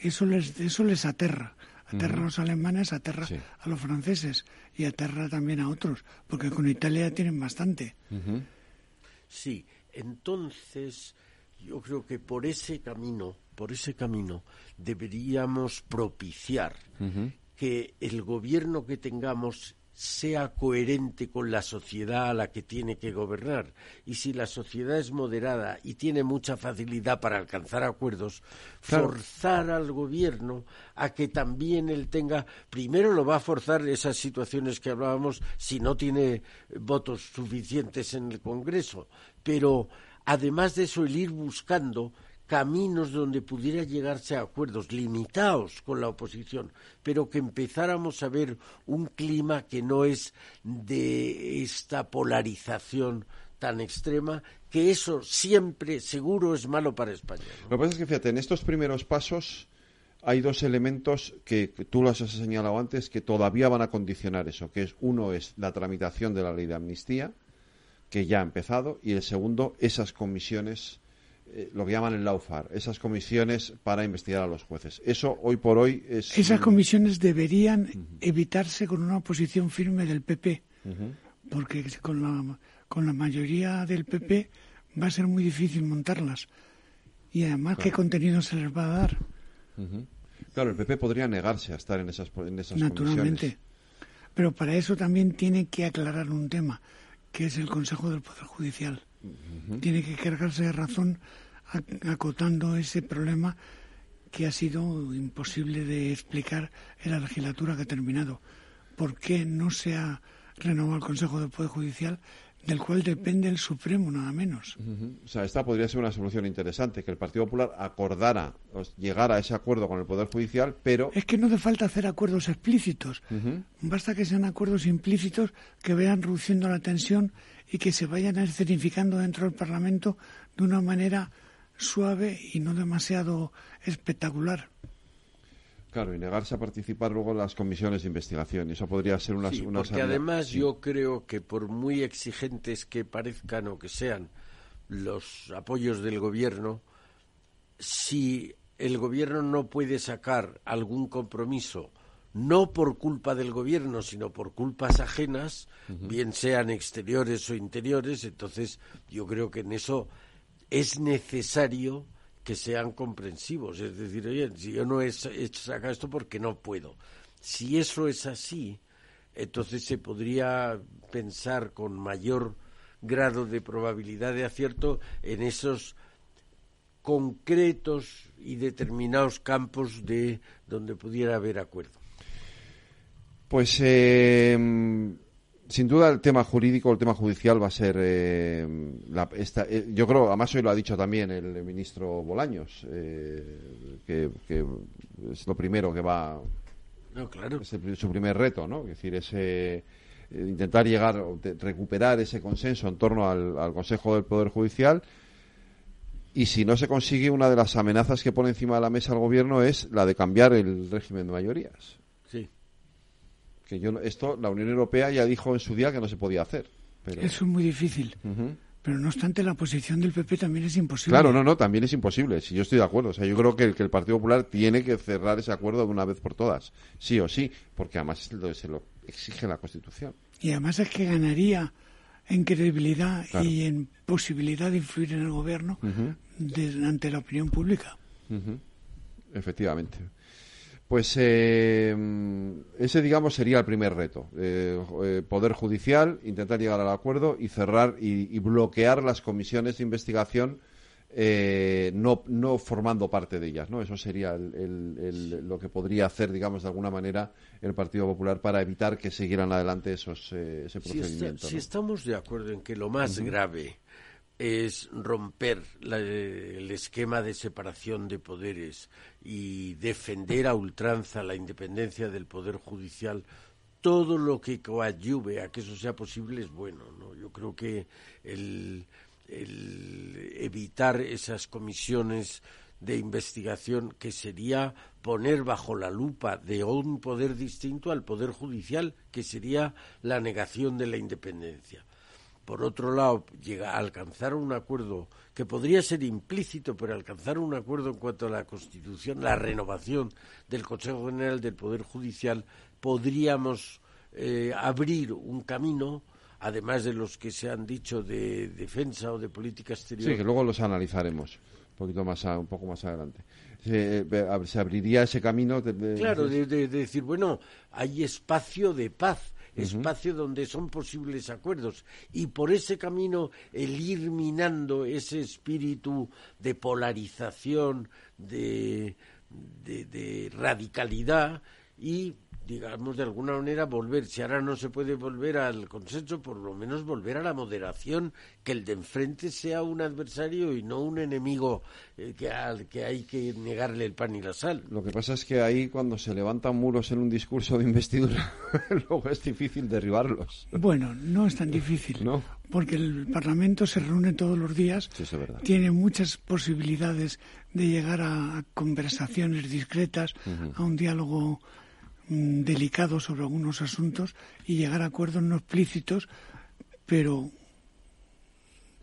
Eso les, eso les aterra aterra a los alemanes, aterra a los franceses y aterra también a otros, porque con Italia tienen bastante. Sí, entonces yo creo que por ese camino, por ese camino deberíamos propiciar que el gobierno que tengamos sea coherente con la sociedad a la que tiene que gobernar. Y si la sociedad es moderada y tiene mucha facilidad para alcanzar acuerdos, forzar al gobierno a que también él tenga, primero lo va a forzar esas situaciones que hablábamos si no tiene votos suficientes en el Congreso, pero además de eso el ir buscando caminos donde pudiera llegarse a acuerdos limitados con la oposición, pero que empezáramos a ver un clima que no es de esta polarización tan extrema, que eso siempre seguro es malo para España. Lo que pasa es que, fíjate, en estos primeros pasos hay dos elementos que, que tú los has señalado antes que todavía van a condicionar eso, que es uno es la tramitación de la ley de amnistía, que ya ha empezado, y el segundo, esas comisiones eh, lo que llaman el laufar, esas comisiones para investigar a los jueces. Eso hoy por hoy es. Esas comisiones deberían evitarse con una posición firme del PP, porque con la, con la mayoría del PP va a ser muy difícil montarlas. Y además, ¿qué contenido se les va a dar? Claro, el PP podría negarse a estar en esas, en esas Naturalmente. Pero para eso también tiene que aclarar un tema, que es el Consejo del Poder Judicial. Tiene que cargarse de razón acotando ese problema que ha sido imposible de explicar en la legislatura que ha terminado. ¿Por qué no se ha renovado el Consejo del Poder Judicial del cual depende el Supremo, nada menos. O sea, esta podría ser una solución interesante, que el Partido Popular acordara, llegara a ese acuerdo con el Poder Judicial, pero... Es que no hace falta hacer acuerdos explícitos. Basta que sean acuerdos implícitos que vayan reduciendo la tensión y que se vayan escenificando dentro del Parlamento de una manera suave y no demasiado espectacular. Claro, y negarse a participar luego en las comisiones de investigación. Eso podría ser una... Sí, porque además yo creo que por muy exigentes que parezcan o que sean los apoyos del gobierno, si el gobierno no puede sacar algún compromiso, no por culpa del gobierno, sino por culpas ajenas, bien sean exteriores o interiores, entonces yo creo que en eso es necesario que sean comprensivos. Es decir, oye, si yo no he hecho sacar esto porque no puedo. Si eso es así, entonces se podría pensar con mayor grado de probabilidad de acierto en esos concretos y determinados campos de donde pudiera haber acuerdo. Pues eh, sin duda el tema jurídico, el tema judicial va a ser, eh, eh, yo creo, además hoy lo ha dicho también el ministro Bolaños, eh, que, es lo primero que va, no, claro. es su primer reto, ¿no? Es decir, ese intentar llegar, recuperar ese consenso en torno al, al Consejo del Poder Judicial. Y si no se consigue, una de las amenazas que pone encima de la mesa el gobierno es la de cambiar el régimen de mayorías que yo esto la Unión Europea ya dijo en su día que no se podía hacer. Pero... Eso es muy difícil. Pero no obstante, la posición del PP también es imposible. Claro, no, no, también es imposible. Si yo estoy de acuerdo. O sea, yo creo que, que el Partido Popular tiene que cerrar ese acuerdo de una vez por todas. Sí o sí. Porque además se lo exige la Constitución. Y además es que ganaría en credibilidad y en posibilidad de influir en el gobierno ante la opinión pública. Efectivamente. Pues eh, ese, digamos, sería el primer reto. Eh, eh, poder judicial, intentar llegar al acuerdo y cerrar y, bloquear las comisiones de investigación, no, no formando parte de ellas. ¿no? Eso sería lo que podría hacer, digamos, de alguna manera el Partido Popular para evitar que siguieran adelante esos, ese procedimiento. Si, estamos de acuerdo en que lo más grave es romper el esquema de separación de poderes y defender a ultranza la independencia del poder judicial todo lo que coadyuve a que eso sea posible es bueno no yo creo que el, evitar esas comisiones de investigación que sería poner bajo la lupa de un poder distinto al poder judicial que sería la negación de la independencia por otro lado, llega a alcanzar un acuerdo que podría ser implícito, pero alcanzar un acuerdo en cuanto a la Constitución, la renovación del Consejo General del Poder Judicial, podríamos eh, abrir un camino, además de los que se han dicho de defensa o de política exterior. Sí, que luego los analizaremos un poquito más, un poco más adelante. Se, eh, abriría ese camino. claro, de decir, bueno, hay espacio de paz espacio donde son posibles acuerdos. Y por ese camino, el ir minando ese espíritu de polarización, de, de radicalidad y digamos, de alguna manera volver, si ahora no se puede volver al consenso, por lo menos volver a la moderación, que el de enfrente sea un adversario y no un enemigo eh, que, al que hay que negarle el pan y la sal. Lo que pasa es que ahí cuando se levantan muros en un discurso de investidura, <laughs> luego es difícil derribarlos. Bueno, no es tan difícil, ¿No? porque el Parlamento se reúne todos los días, tiene muchas posibilidades de llegar a conversaciones discretas, a un diálogo Mm, delicados sobre algunos asuntos y llegar a acuerdos no explícitos, pero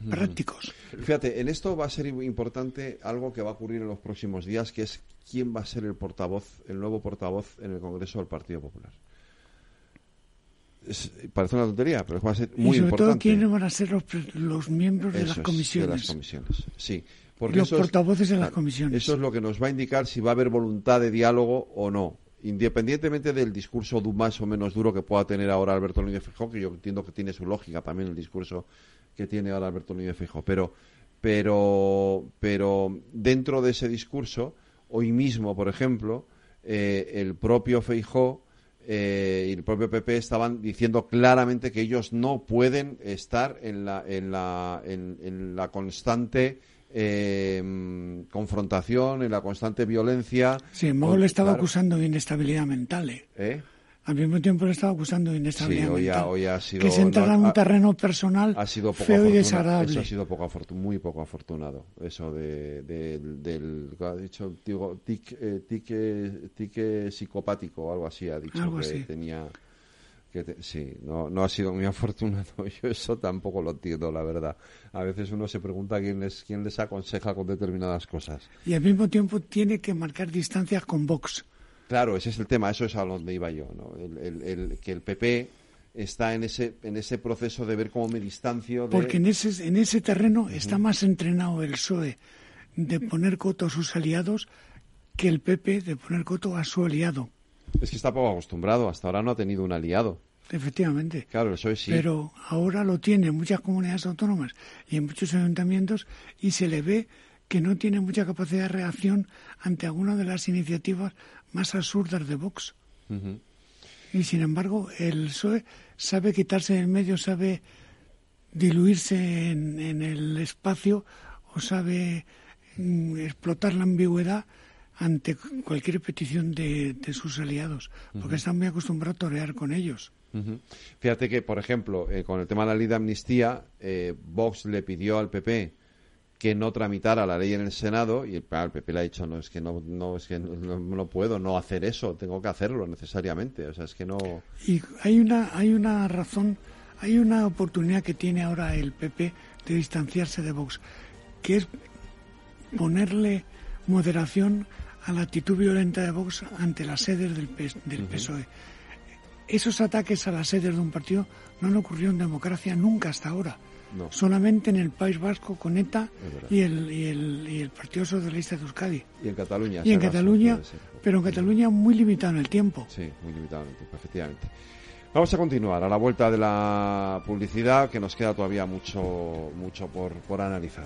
prácticos. Fíjate, en esto va a ser importante algo que va a ocurrir en los próximos días, que es quién va a ser el portavoz, el nuevo portavoz en el Congreso del Partido Popular. parece una tontería, pero va a ser muy y sobre importante. todo quiénes van a ser los, miembros de las comisiones. De las comisiones, sí. Porque los portavoces de las comisiones. Eso es lo que nos va a indicar si va a haber voluntad de diálogo o no independientemente del discurso más o menos duro que pueda tener ahora Alberto Núñez Fijó, que yo entiendo que tiene su lógica también el discurso que tiene ahora Alberto Núñez Feijóo. Pero, pero, pero dentro de ese discurso, hoy mismo, por ejemplo, eh, el propio Feijóo eh, y el propio PP estaban diciendo claramente que ellos no pueden estar en la, en la, en, la constante eh, confrontación, en la constante violencia. Sí, Mogol le estaba acusando de inestabilidad mental. ¿eh? ¿Eh? Al mismo tiempo le estaba acusando de inestabilidad mental. ha sido, que se entrara en un terreno personal ha sido feo y desagradable. Eso ha sido poco muy poco afortunado. Eso de, del, ha dicho digo, tic, eh, tique, psicopático o algo así ha dicho que tenía que sí, no, no ha sido muy <laughs> afortunado. Yo eso tampoco lo entiendo, la verdad. A veces uno se pregunta quién les, quién les aconseja con determinadas cosas. Y al mismo tiempo tiene que marcar distancias con Vox. Claro, ese es el tema, eso es a donde iba yo, ¿no? el, que el PP está en ese, en ese proceso de ver cómo me distancio. Porque en ese, en ese terreno está más entrenado el PSOE de poner coto a sus aliados que el PP de poner coto a su aliado. Es que está poco acostumbrado, hasta ahora no ha tenido un aliado. Efectivamente. Claro, el PSOE sí. Pero ahora lo tiene en muchas comunidades autónomas y en muchos ayuntamientos y se le ve que no tiene mucha capacidad de reacción ante alguna de las iniciativas más absurdas de Vox. Y sin embargo, el PSOE sabe quitarse del medio, sabe diluirse en, el espacio o sabe mm, explotar la ambigüedad ante cualquier petición de, sus aliados, porque están muy acostumbrados a torear con ellos. Fíjate que, por ejemplo, eh, con el tema de la ley de amnistía, eh, Vox le pidió al PP que no tramitara la ley en el Senado y el, PP le ha dicho no es que no no es que no, puedo no hacer eso tengo que hacerlo necesariamente o sea es que no y hay una hay una razón hay una oportunidad que tiene ahora el PP de distanciarse de Vox que es ponerle moderación a la actitud violenta de Vox ante las sedes del, del PSOE esos ataques a las sedes de un partido no han ocurrido en democracia nunca hasta ahora Solamente en el País Vasco con ETA y el, y, el, y el Partido Socialista de Euskadi. Y en Cataluña. Y en Cataluña, pero en Cataluña muy limitado en el tiempo. Sí, muy limitado en el tiempo, efectivamente. Vamos a continuar a la vuelta de la publicidad, que nos queda todavía mucho, mucho por, por analizar.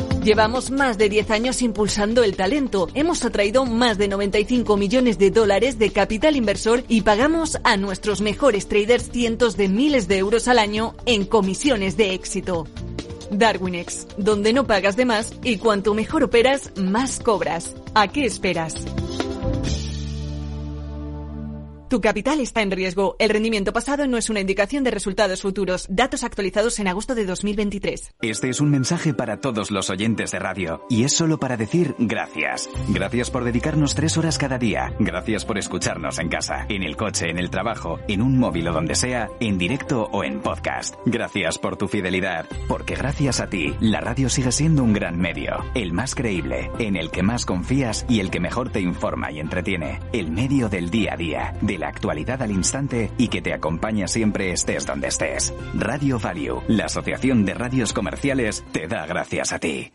Llevamos más de 10 años impulsando el talento. Hemos atraído más de 95 millones de dólares de capital inversor y pagamos a nuestros mejores traders cientos de miles de euros al año en comisiones de éxito. Darwinex, donde no pagas de más y cuanto mejor operas, más cobras. ¿A qué esperas? Tu capital está en riesgo. El rendimiento pasado no es una indicación de resultados futuros. Datos actualizados en agosto de 2023. Este es un mensaje para todos los oyentes de radio. Y es solo para decir gracias. Gracias por dedicarnos tres horas cada día. Gracias por escucharnos en casa, en el coche, en el trabajo, en un móvil o donde sea, en directo o en podcast. Gracias por tu fidelidad. Porque gracias a ti, la radio sigue siendo un gran medio. El más creíble, en el que más confías y el que mejor te informa y entretiene. El medio del día a día, la actualidad al instante y que te acompaña siempre estés donde estés. Radio Value, la Asociación de Radios Comerciales, te da gracias a ti.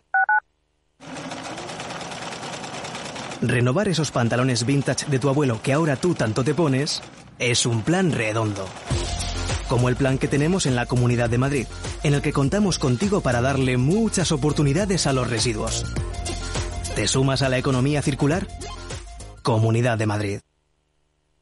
Renovar esos pantalones vintage de tu abuelo que ahora tú tanto te pones es un plan redondo. Como el plan que tenemos en la Comunidad de Madrid, en el que contamos contigo para darle muchas oportunidades a los residuos. ¿Te sumas a la economía circular? Comunidad de Madrid.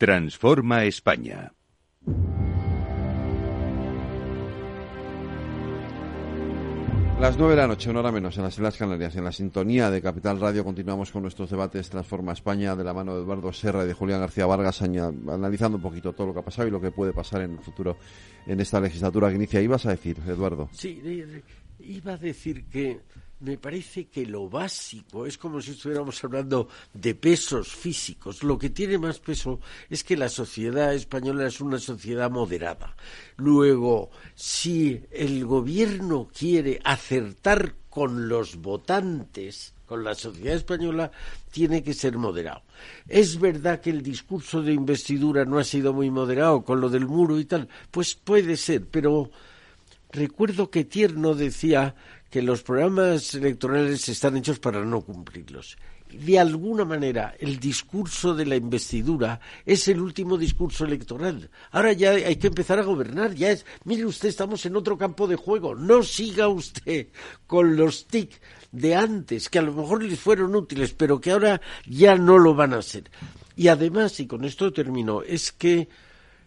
Transforma España. Las nueve de la noche, una hora menos, en las Islas Canarias, en la sintonía de Capital Radio, continuamos con nuestros debates Transforma España de la mano de Eduardo Serra y de Julián García Vargas, analizando un poquito todo lo que ha pasado y lo que puede pasar en el futuro en esta legislatura que inicia. ¿Ibas a decir, Eduardo? Sí, iba a decir que me parece que lo básico es como si estuviéramos hablando de pesos físicos. Lo que tiene más peso es que la sociedad española es una sociedad moderada. Luego, si el gobierno quiere acertar con los votantes, con la sociedad española, tiene que ser moderado. Es verdad que el discurso de investidura no ha sido muy moderado con lo del muro y tal, pues puede ser, pero recuerdo que Tierno decía que los programas electorales están hechos para no cumplirlos. De alguna manera, el discurso de la investidura es el último discurso electoral. Ahora ya hay que empezar a gobernar. Ya es, mire usted, estamos en otro campo de juego. No siga usted con los TIC de antes, que a lo mejor les fueron útiles, pero que ahora ya no lo van a hacer. Y además, y con esto termino, es que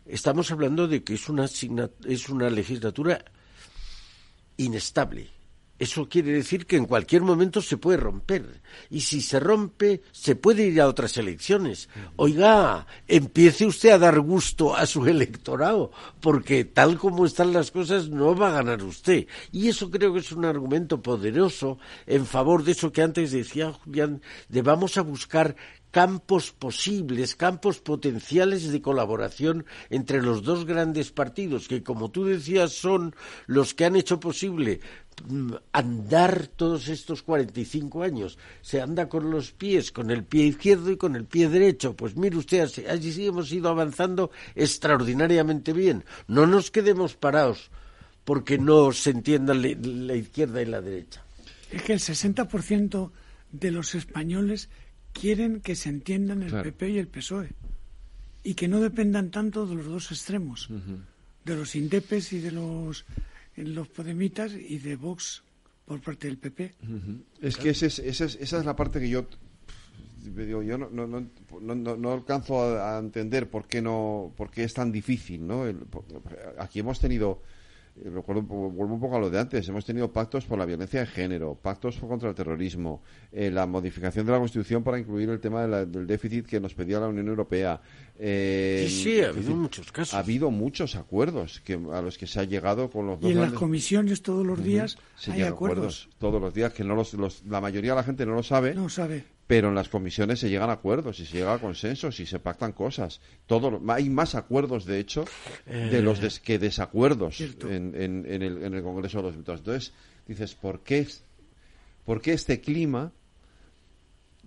estamos hablando de que es una, es una legislatura inestable eso quiere decir que en cualquier momento se puede romper. Y si se rompe, se puede ir a otras elecciones. Oiga, empiece usted a dar gusto a su <laughs> electorado, porque tal como están las cosas no va a ganar usted. Y eso creo que es un argumento poderoso en favor de eso que antes decía Julián, de vamos a buscar campos posibles, campos potenciales de colaboración entre los dos grandes partidos, que como tú decías son los que han hecho posible mm, andar todos estos 45 años. Se anda con los pies, con el pie izquierdo y con el pie derecho. Pues mire usted, allí sí hemos ido avanzando extraordinariamente bien. No nos quedemos parados porque no se entienda la izquierda y la derecha. Es que el 60% de los españoles quieren que se entiendan el PP y el PSOE y que no dependan tanto de los dos extremos, de los indepes y de los, los podemitas y de Vox por parte del PP. Es que esa es la parte que yo yo no, no, no, no, alcanzo a, entender por qué no por qué es tan difícil no aquí hemos tenido eh, vuelvo un poco a lo de antes, hemos tenido pactos por la violencia de género, pactos contra el terrorismo, eh, la modificación de la Constitución para incluir el tema del déficit que nos pedía la Unión Europea. Eh, sí, sí, ha habido muchos casos. Ha habido muchos acuerdos que, a los que se ha llegado con los dos. Y en las comisiones todos los días hay acuerdos. Todos los días, que no los, la mayoría de la gente no lo sabe. No sabe pero en las comisiones se llegan a acuerdos y se llega a consensos y se pactan cosas. Todo, hay más acuerdos, de hecho, de los que desacuerdos en, en, el, en, el, Congreso de los Diputados. Entonces, dices, ¿por qué, ¿por qué este clima?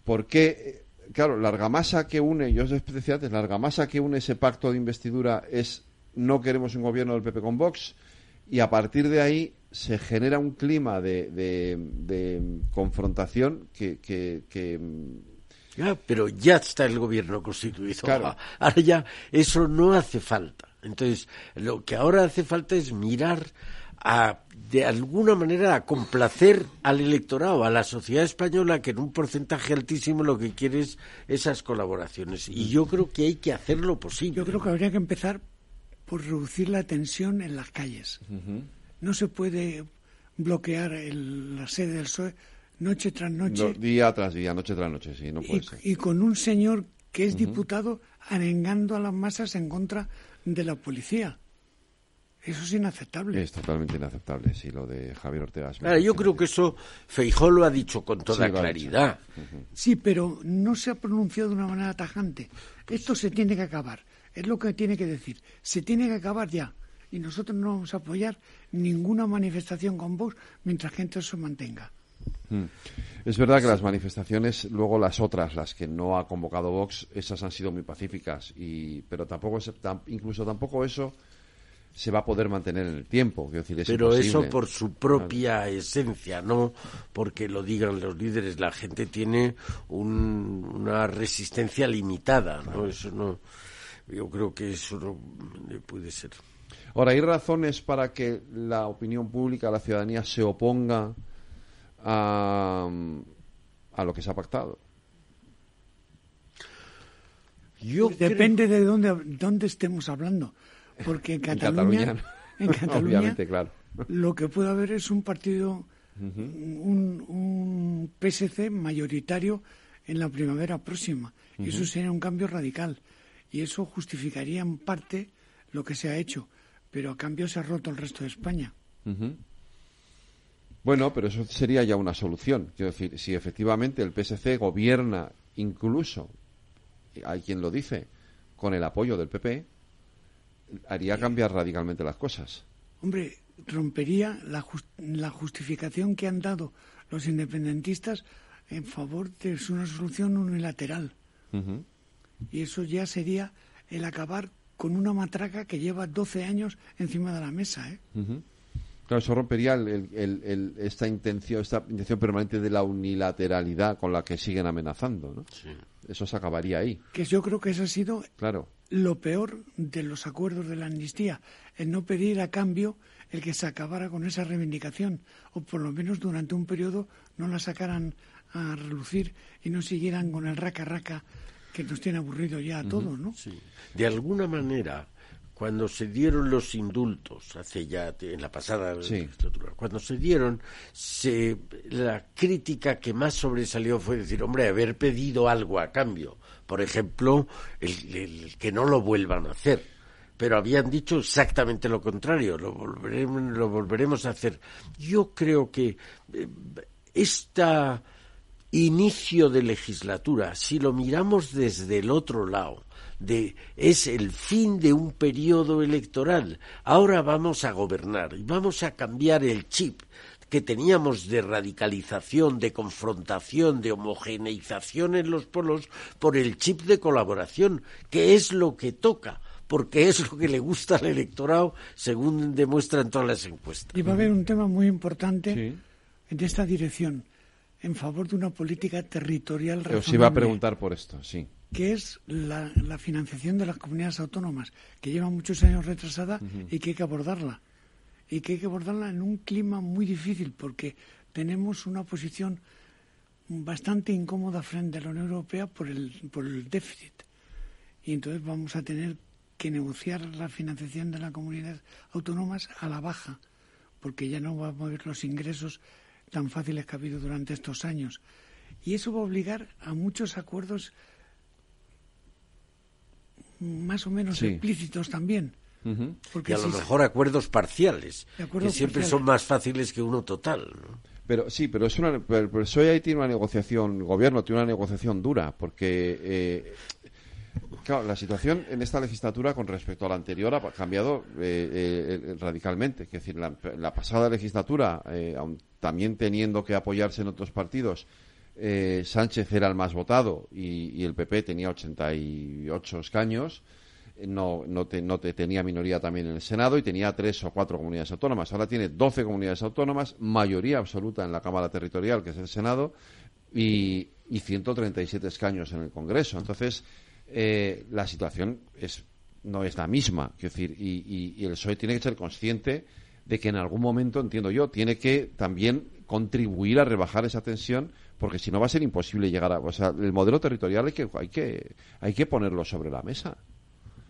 ¿Por qué? Claro, la argamasa que une, yo os decía antes, la argamasa que une ese pacto de investidura es no queremos un gobierno del PP con Vox y a partir de ahí se genera un clima de, de, confrontación que, que, pero ya está el gobierno constituido. <laughs> Ahora ya eso no hace falta. Entonces, lo que ahora hace falta es mirar a, de alguna manera, a complacer al electorado, a la sociedad española, que en un porcentaje altísimo lo que quiere es esas colaboraciones. Y yo creo que hay que hacer lo posible. Yo creo que habría que empezar por reducir la tensión en las calles. No se puede bloquear la sede del PSOE noche tras noche. día tras día, noche tras noche, sí, no puede y, ser. Y con un señor que es diputado arengando a las masas en contra de la policía. Eso es inaceptable. Es totalmente inaceptable, sí, lo de Javier Ortega. yo creo que eso Feijó lo ha dicho con toda claridad. Sí, pero no se ha pronunciado de una manera tajante. Esto se tiene que acabar. Es lo que tiene que decir. Se tiene que acabar ya y nosotros no vamos a apoyar ninguna manifestación con Vox mientras gente se mantenga. Hmm. Es verdad que las manifestaciones, luego las otras, las que no ha convocado Vox, esas han sido muy pacíficas, y, pero tampoco, incluso tampoco eso se va a poder mantener en el tiempo. Decir, Pero eso por su propia esencia, no porque lo digan los líderes. La gente tiene una resistencia limitada, ¿no? Eso no. Yo creo que eso no puede ser. Ahora, ¿hay razones para que la opinión pública, la ciudadanía, se oponga a, a lo que se ha pactado? Yo Depende de dónde, dónde estemos hablando. Porque en Cataluña, <laughs> en Cataluña, claro. <laughs> lo que puede haber es un partido, un, un, PSC mayoritario en la primavera próxima. Y eso sería un cambio radical. Y eso justificaría en parte lo que se ha hecho. Pero a cambio se ha roto el resto de España. Bueno, pero eso sería ya una solución. Quiero decir, si efectivamente el PSC gobierna incluso, hay quien lo dice, con el apoyo del PP, haría cambiar radicalmente las cosas. Hombre, rompería la, la justificación que han dado los independentistas en favor de una solución unilateral. Y eso ya sería el acabar con una matraca que lleva 12 años encima de la mesa. ¿eh? Claro, eso rompería el, esta intención, esta intención permanente de la unilateralidad con la que siguen amenazando, ¿no? Eso se acabaría ahí. Que yo creo que eso ha sido claro. lo peor de los acuerdos de la amnistía, el no pedir a cambio el que se acabara con esa reivindicación, o por lo menos durante un periodo no la sacaran a relucir y no siguieran con el raca-raca que nos tiene aburrido ya a todos, ¿no? Sí. De alguna manera, cuando se dieron los indultos, hace ya en la pasada legislatura, cuando se dieron, se, la crítica que más sobresalió fue decir, hombre, haber pedido algo a cambio. Por ejemplo, el, que no lo vuelvan a hacer. Pero habían dicho exactamente lo contrario, lo volveremos, lo volveremos a hacer. Yo creo que eh, esta inicio de legislatura, si lo miramos desde el otro lado, de es el fin de un periodo electoral. Ahora vamos a gobernar y vamos a cambiar el chip que teníamos de radicalización, de confrontación, de homogeneización en los polos por el chip de colaboración, que es lo que toca porque es lo que le gusta al electorado, según demuestran todas las encuestas. Y va a haber un tema muy importante en esta dirección, en favor de una política territorial Os iba a preguntar por esto, sí que es la, financiación de las comunidades autónomas, que lleva muchos años retrasada y que hay que abordarla. Y que hay que abordarla en un clima muy difícil, porque tenemos una posición bastante incómoda frente a la Unión Europea por el, por el déficit. Y entonces vamos a tener que negociar la financiación de las comunidades autónomas a la baja, porque ya no vamos a ver los ingresos tan fáciles que ha habido durante estos años. Y eso va a obligar a muchos acuerdos más o menos explícitos también. y a lo mejor acuerdos parciales, que siempre son más fáciles que uno total. Pero sí, pero es una, pero, ahí tiene una negociación, el gobierno tiene una negociación dura, porque eh, claro, la situación en esta legislatura con respecto a la anterior ha cambiado eh, eh, radicalmente. Es decir, la, pasada legislatura, también teniendo que apoyarse en otros partidos, eh, Sánchez era el más votado y, el PP tenía 88 escaños. Eh, no, no, no tenía minoría también en el Senado y tenía tres o cuatro comunidades autónomas. Ahora tiene 12 comunidades autónomas, mayoría absoluta en la Cámara Territorial, que es el Senado, y, y 137 escaños en el Congreso. Entonces, eh, la situación es, no es la misma. decir, y, y el PSOE tiene que ser consciente de que en algún momento, entiendo yo, tiene que también contribuir a rebajar esa tensión porque si no va a ser imposible llegar a, o sea, el modelo territorial hay que hay que hay que ponerlo sobre la mesa.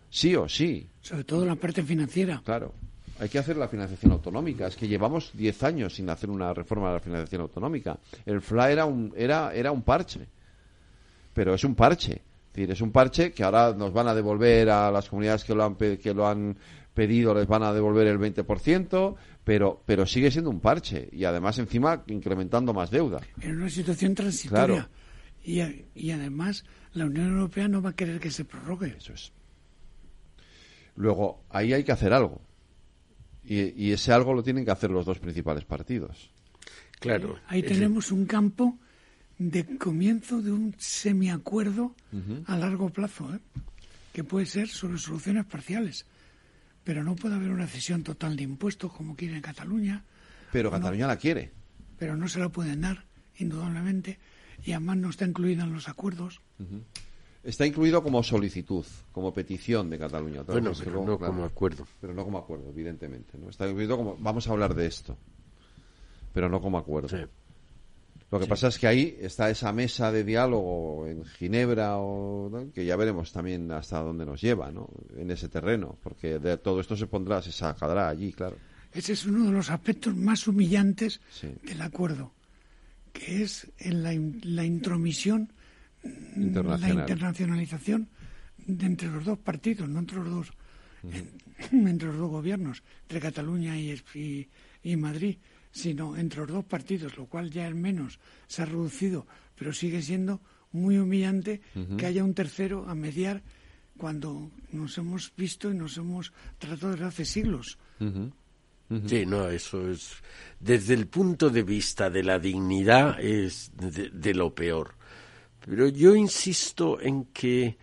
Sí o sí. Sobre todo la parte financiera. Claro. Hay que hacer la financiación autonómica. Es que llevamos 10 años sin hacer una reforma de la financiación autonómica. El FLA era un era era un parche. Pero es un parche. Es decir, es un parche que ahora nos van a devolver a las comunidades que lo han que lo han pedido les van a devolver el 20%, pero, pero sigue siendo un parche y además encima incrementando más deuda. En una situación transitoria. Y, y además la Unión Europea no va a querer que se prorrogue. Eso es. Luego, ahí hay que hacer algo. Y, y ese algo lo tienen que hacer los dos principales partidos. Claro. Ahí tenemos un campo de comienzo de un semiacuerdo a largo plazo, ¿eh? que puede ser sobre soluciones parciales pero no puede haber una cesión total de impuestos como quiere en Cataluña. Pero Cataluña la quiere. Pero no se la pueden dar, indudablemente, y además no está incluida en los acuerdos. Está incluido como solicitud, como petición de Cataluña. Bueno, pero no como acuerdo. Pero no como acuerdo, evidentemente. ¿no? Está incluido como, vamos a hablar de esto, pero no como acuerdo. Lo que pasa es que ahí está esa mesa de diálogo en Ginebra, o, que ya veremos también hasta dónde nos lleva, ¿no? En ese terreno, porque de todo esto se pondrá, se sacará allí, claro. Ese es uno de los aspectos más humillantes del acuerdo, que es en la, la intromisión, la internacionalización de entre los dos partidos, no entre los dos, <laughs> entre los dos gobiernos, entre Cataluña y, y, y Madrid sino entre los dos partidos, lo cual ya es menos, se ha reducido, pero sigue siendo muy humillante que haya un tercero a mediar cuando nos hemos visto y nos hemos tratado desde hace siglos. Sí, no, eso es. Desde el punto de vista de la dignidad, es de lo peor. Pero yo insisto en que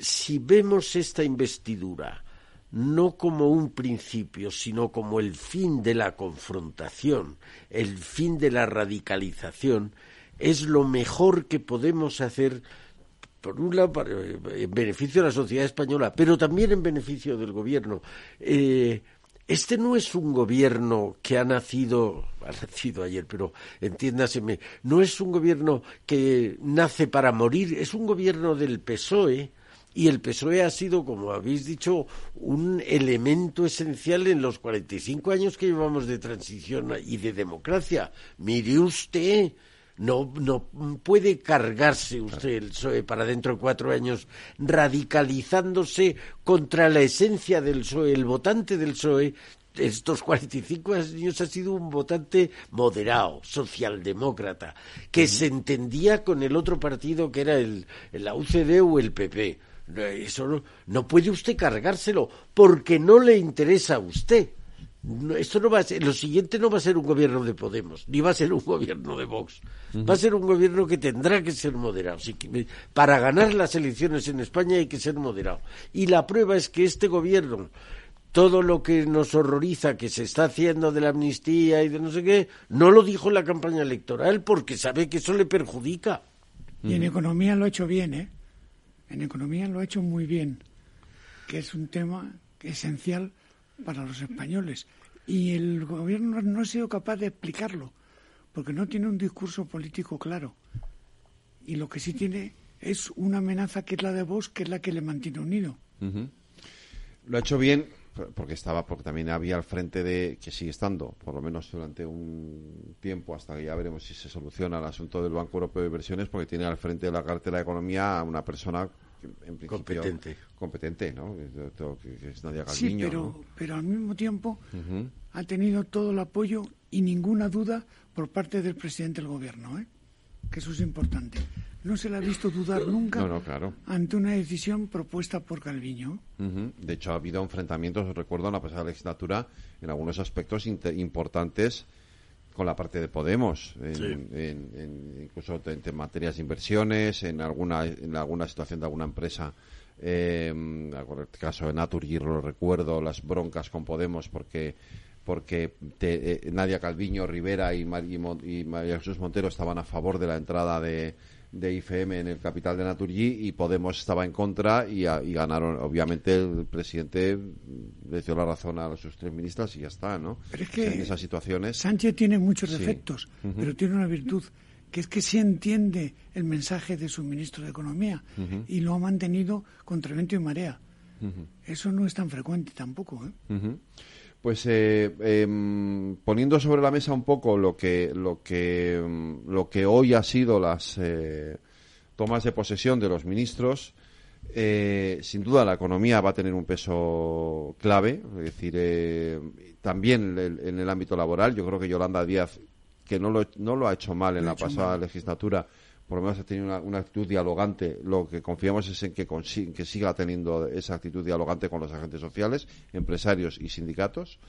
si vemos esta investidura no como un principio, sino como el fin de la confrontación, el fin de la radicalización, es lo mejor que podemos hacer, por un lado, eh, en beneficio de la sociedad española, pero también en beneficio del gobierno. Eh, este no es un gobierno que ha nacido, <laughs> ha nacido ayer, pero entiéndaseme, no es un gobierno que nace para morir, es un gobierno del PSOE, y el PSOE ha sido, como habéis dicho, un elemento esencial en los 45 años que llevamos de transición y de democracia. Mire usted, no, no puede cargarse usted el PSOE para dentro de cuatro años radicalizándose contra la esencia del PSOE. El votante del PSOE estos 45 años ha sido un votante moderado, socialdemócrata, que se entendía con el otro partido que era el, la UCD o el PP. Eso no, puede usted cargárselo porque no le interesa a usted. esto no va a ser, lo siguiente no va a ser un gobierno de Podemos, ni va a ser un gobierno de Vox. Va a ser un gobierno que tendrá que ser moderado. para ganar las elecciones en España hay que ser moderado. Y la prueba es que este gobierno, todo lo que nos horroriza que se está haciendo de la amnistía y de no sé qué, no lo dijo en la campaña electoral porque sabe que eso le perjudica. Y en economía lo ha hecho bien, ¿eh? En economía lo ha hecho muy bien, que es un tema esencial para los españoles. Y el gobierno no ha sido capaz de explicarlo, porque no tiene un discurso político claro. Y lo que sí tiene es una amenaza que es la de Vox, que es la que le mantiene unido. Lo ha hecho bien porque estaba porque también había al frente de que sigue estando por lo menos durante un tiempo hasta que ya veremos si se soluciona el asunto del Banco Europeo de Inversiones porque tiene al frente de la cartera de economía a una persona en competente. competente no que, es Nadia sí pero pero al mismo tiempo ha tenido todo el apoyo y ninguna duda por parte del presidente del gobierno ¿eh? que eso es importante no se le ha visto dudar nunca ante una decisión propuesta por Calviño. De hecho, ha habido enfrentamientos, recuerdo, en la pasada legislatura, en algunos aspectos importantes con la parte de Podemos, en, incluso en, materias de inversiones, en alguna, en alguna situación de alguna empresa. Eh, en el caso de Naturgy, lo recuerdo, las broncas con Podemos porque porque eh, Nadia Calviño, Rivera y, y María Jesús Montero estaban a favor de la entrada de, de IFM en el capital de Naturgy y Podemos estaba en contra y, ganaron. Obviamente el presidente le dio la razón a sus tres ministras y ya está, ¿no? Pero es que en esas situaciones. Sánchez tiene muchos defectos, pero tiene una virtud que es que sí entiende el mensaje de su ministro de Economía y lo ha mantenido contra viento y marea. Eso no es tan frecuente tampoco. ¿eh? Pues eh, em, poniendo sobre la mesa un poco lo que lo que em, lo que hoy ha sido las eh, tomas de posesión de los ministros, eh, sin duda la economía va a tener un peso clave, es decir, también en el ámbito laboral. Yo creo que Yolanda Díaz, que no lo, no lo ha hecho mal en la pasada legislatura, por lo menos ha tenido una, actitud dialogante. Lo que confiamos es en que, que siga teniendo esa actitud dialogante con los agentes sociales, empresarios y sindicatos.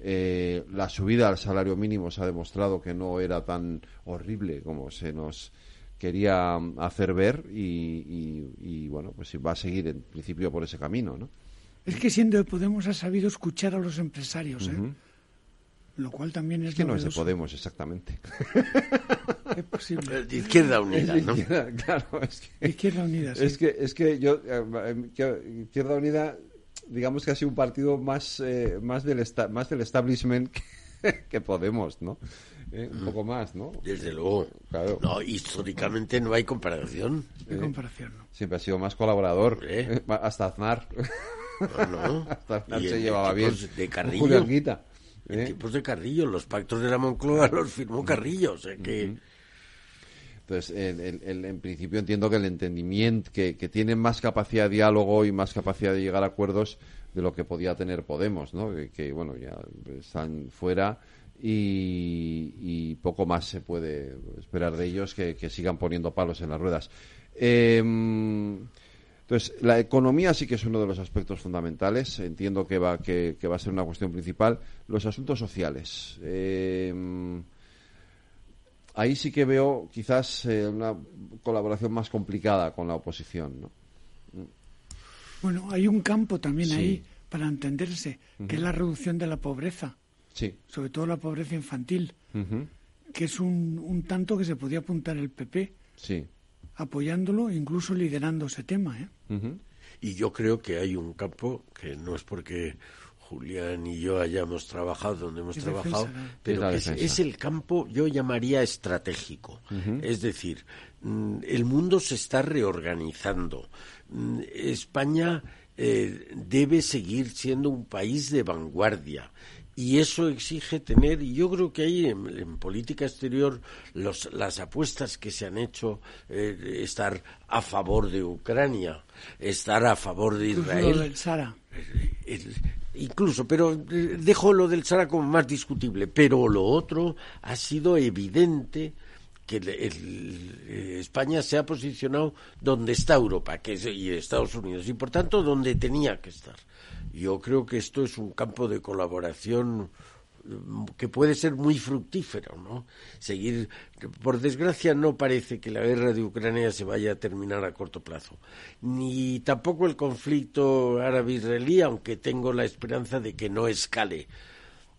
Eh, la subida al salario mínimo se ha demostrado que no era tan horrible como se nos quería hacer ver y, bueno, pues va a seguir en principio por ese camino, ¿no? Es que siendo de Podemos ha sabido escuchar a los empresarios, ¿eh? Lo cual también es, es que no es de Podemos, exactamente. <laughs> Es posible. De Izquierda Unida, ¿no? Izquierda, claro, es que, Izquierda Unida, sí. es que, es que yo, eh, Izquierda Unida, digamos que ha sido un partido más, eh, más, del, esta- más del establishment que, <laughs> que Podemos, ¿no? Eh, un poco más, ¿no? Desde luego. Claro. No, históricamente no hay comparación. De comparación, ¿no? Siempre ha sido más colaborador. ¿Eh? Eh, Hasta Aznar. No, no. <laughs> Hasta Aznar se llevaba bien. de Carrillo. Anguita. En ¿eh? tiempos de Carrillo, los pactos de la Moncloa los firmó Carrillo, o sea que... Entonces, el- el- en principio entiendo que el entendimiento, que, tienen más capacidad de diálogo y más capacidad de llegar a acuerdos de lo que podía tener Podemos, ¿no? Que, bueno, ya están fuera y, poco más se puede esperar de ellos que, sigan poniendo palos en las ruedas. Em, entonces, la economía sí que es uno de los aspectos fundamentales. Entiendo que va, que, que va a ser una cuestión principal. Los asuntos sociales. Em, ahí sí que veo quizás eh, una colaboración más complicada con la oposición. ¿no? Bueno, hay un campo también Sí. ahí para entenderse, que es la reducción de la pobreza, Sí. sobre todo la pobreza infantil, que es un, un tanto que se podía apuntar el PP, Sí. apoyándolo, incluso liderando ese tema. ¿eh? Y yo creo que hay un campo que no es porque Julián y yo hayamos trabajado donde hemos trabajado, defensa, ¿no? pero Es la que es, defensa. es el campo, yo llamaría estratégico. Es decir, mm, el mundo se está reorganizando. Mm, España eh, debe seguir siendo un país de vanguardia. Y eso exige tener, y yo creo que ahí en, en política exterior los, las apuestas que se han hecho, eh, estar a favor de Ucrania, estar a favor de Israel, lo del Sara. Incluso, pero eh, dejo lo del Sara como más discutible, pero lo otro ha sido evidente que el- eh, España se ha posicionado donde está Europa que es, y Estados Unidos y por tanto donde tenía que estar. Yo creo que esto es un campo de colaboración que puede ser muy fructífero, ¿no? Seguir, por desgracia, no parece que la guerra de Ucrania se vaya a terminar a corto plazo, ni tampoco el conflicto árabe-israelí, aunque tengo la esperanza de que no escale.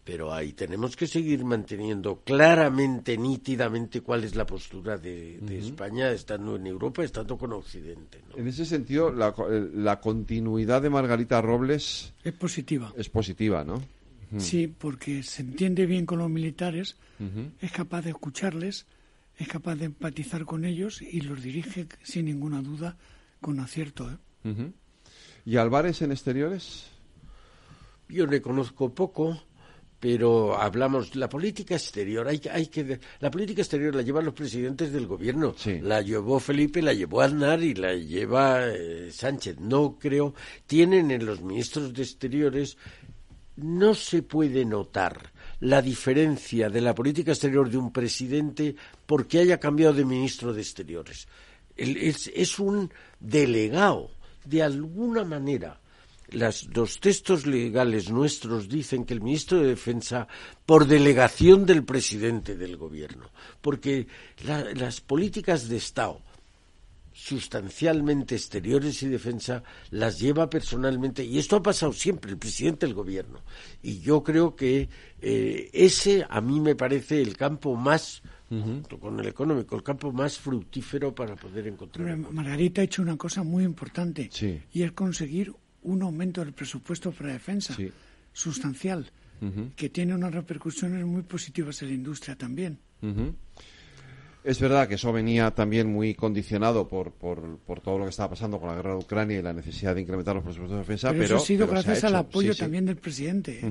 Pero ahí tenemos que seguir manteniendo claramente, nítidamente, cuál es la postura de, de España, estando en Europa, estando con Occidente. ¿no? En ese sentido, la, eh, la continuidad de Margarita Robles Es positiva. es positiva, ¿no? Sí, porque se entiende bien con los militares, es capaz de escucharles, es capaz de empatizar con ellos y los dirige sin ninguna duda con acierto. ¿eh? ¿Y Álvarez en exteriores? Yo le conozco poco, pero hablamos la política exterior. Hay, que- hay que la política exterior la llevan los presidentes del gobierno. La llevó Felipe, la llevó Aznar y la lleva eh, Sánchez. No creo. Tienen en los ministros de exteriores no se puede notar la diferencia de la política exterior de un presidente porque haya cambiado de ministro de exteriores. Es, un delegado, de alguna manera. Los textos legales nuestros dicen que el ministro de Defensa, por delegación del presidente del gobierno, porque la- las políticas de Estado, sustancialmente exteriores y defensa las lleva personalmente y esto ha pasado siempre el presidente del gobierno. Y yo creo que eh, ese a mí me parece el campo más junto con el económico el campo más fructífero para poder encontrar Hombre, Margarita ha hecho una cosa muy importante Sí. y es conseguir un aumento del presupuesto para defensa sustancial, que tiene unas repercusiones muy positivas en la industria también. Es verdad que eso venía también muy condicionado por, por, por todo lo que estaba pasando con la guerra de Ucrania y la necesidad de incrementar los presupuestos de defensa, pero, pero, eso ha sido pero se ha gracias al apoyo Sí, sí. también del presidente.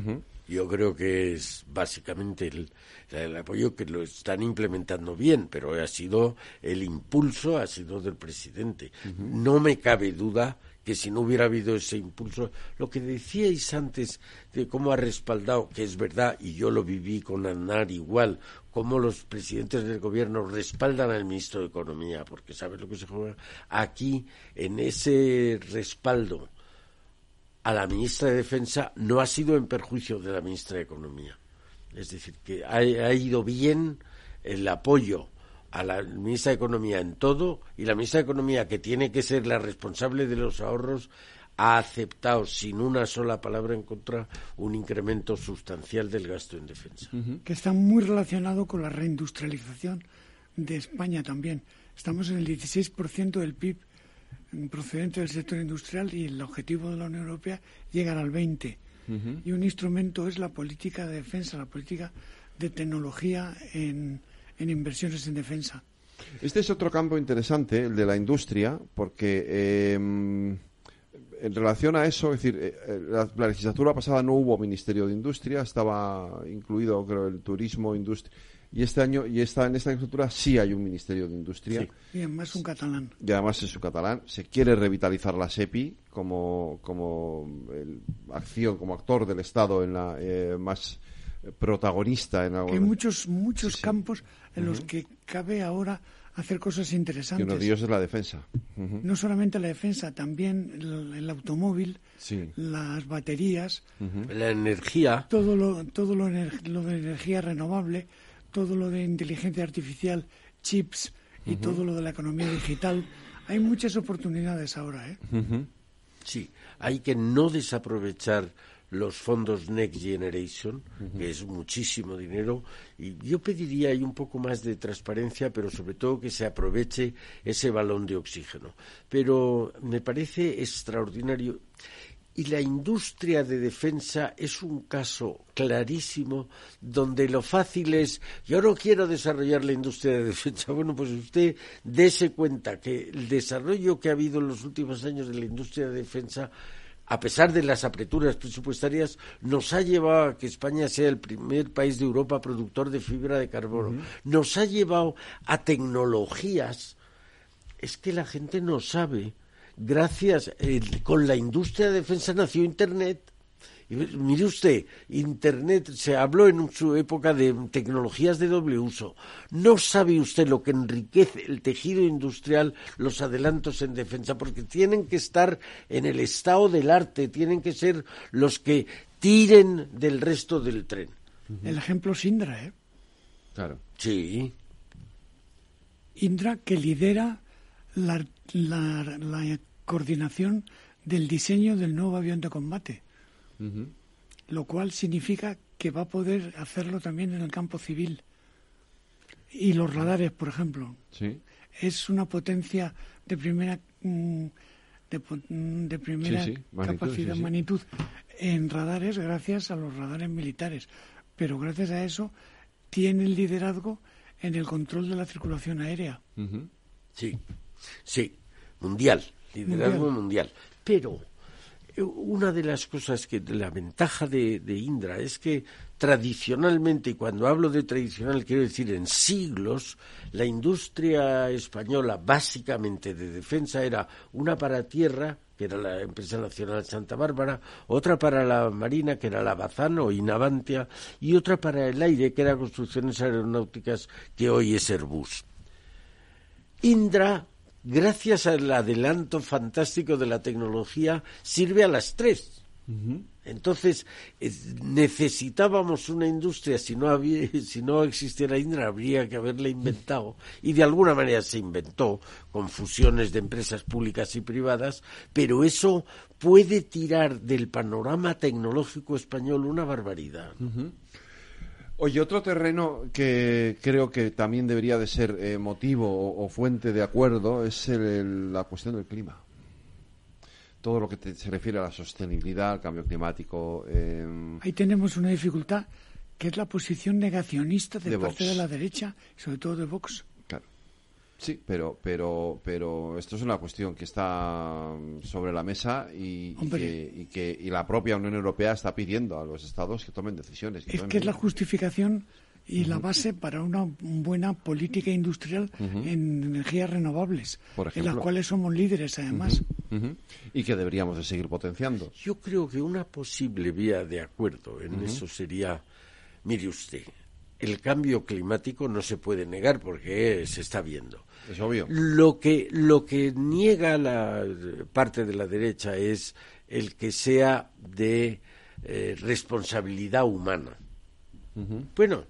Yo creo que es básicamente el, el apoyo que lo están implementando bien, pero ha sido el impulso, ha sido del presidente. No me cabe duda que si no hubiera habido ese impulso, lo que decíais antes de cómo ha respaldado, que es verdad, y yo lo viví con Aznar igual, cómo los presidentes del gobierno respaldan al ministro de Economía, porque sabes lo que se juega aquí, en ese respaldo a la ministra de Defensa no ha sido en perjuicio de la ministra de Economía. Es decir, que ha, ido bien el apoyo a la ministra de Economía en todo y la ministra de Economía, que tiene que ser la responsable de los ahorros, ha aceptado sin una sola palabra en contra un incremento sustancial del gasto en defensa. Que está muy relacionado con la reindustrialización de España también. Estamos en el 16% del PIB procedente del sector industrial y el objetivo de la Unión Europea llegar al 20%. Y un instrumento es la política de defensa, la política de tecnología en, inversiones en defensa. Este es otro campo interesante, el de la industria, porque em, en relación a eso, es decir, eh, eh, la, legislatura pasada no hubo Ministerio de Industria, estaba incluido, creo, el turismo, industria. Y este año, y esta, en esta legislatura sí hay un Ministerio de Industria. Y además un catalán. Y además es un catalán. Se quiere revitalizar la SEPI como, como acción, como actor del Estado en la eh, más protagonista en Hay muchos, muchos campos en los que cabe ahora hacer cosas interesantes. Y uno de ellos es la defensa. No solamente la defensa, también el, automóvil, las baterías, la energía. Todo lo, todo lo, de energía renovable, todo lo de inteligencia artificial, chips y todo lo de la economía digital. Hay muchas oportunidades ahora. ¿eh? Sí, hay que no desaprovechar los fondos Next Generation, que es muchísimo dinero, y yo pediría un poco más de transparencia, pero sobre todo que se aproveche ese balón de oxígeno. Pero me parece extraordinario. Y la industria de defensa es un caso clarísimo donde lo fácil es, yo no quiero desarrollar la industria de defensa. <laughs> Bueno, pues usted dése cuenta que el desarrollo que ha habido en los últimos años de la industria de defensa a pesar de las apreturas presupuestarias, nos ha llevado a que España sea el primer país de Europa productor de fibra de carbono. Nos ha llevado a tecnologías. Es que la gente no sabe. Gracias, eh, con la industria de defensa nació Internet mire usted, Internet se habló en su época de tecnologías de doble uso. ¿No sabe usted lo que enriquece el tejido industrial, los adelantos en defensa? Porque tienen que estar en el estado del arte, tienen que ser los que tiren del resto del tren. El ejemplo es Indra, ¿eh? Claro. Sí. Indra que lidera la, la coordinación del diseño del nuevo avión de combate lo cual significa que va a poder hacerlo también en el campo civil. Y los radares, por ejemplo. Es una potencia de primera mm, de, primera capacidad, magnitud en radares gracias a los radares militares. Pero gracias a eso tiene el liderazgo en el control de la circulación aérea. Sí, sí, mundial, liderazgo mundial. Pero una de las cosas que la ventaja de, Indra es que tradicionalmente, y cuando hablo de tradicional quiero decir en siglos, la industria española básicamente de defensa era una para tierra, que era la empresa nacional Santa Bárbara, otra para la marina, que era la Bazán o Inavantia, y otra para el aire, que era construcciones aeronáuticas, que hoy es Airbus. Indra gracias al adelanto fantástico de la tecnología, sirve a las tres. Entonces, necesitábamos una industria, si no, había, <laughs> si no existiera Indra, habría que haberla inventado. Y de alguna manera se inventó con fusiones de empresas públicas y privadas, pero eso puede tirar del panorama tecnológico español una barbaridad. Oye, otro terreno que creo que también debería de ser eh, motivo o, fuente de acuerdo es la cuestión del clima. Todo lo que se refiere a la sostenibilidad, al cambio climático. Em, Ahí tenemos una dificultad que es la posición negacionista de, parte de la derecha, sobre todo de Vox. Sí, pero, pero, pero esto es una cuestión que está sobre la mesa y, que, y la propia Unión Europea está pidiendo a los Estados que tomen decisiones. es que es la justificación y la base para una buena política industrial en energías renovables, en las cuales somos líderes además. Y que deberíamos de seguir potenciando. Yo creo que una posible vía de acuerdo en eso sería, mire usted, el cambio climático no se puede negar porque se está viendo. Es obvio. Lo que, lo que niega la parte de la derecha es el que sea de eh, responsabilidad humana. Bueno,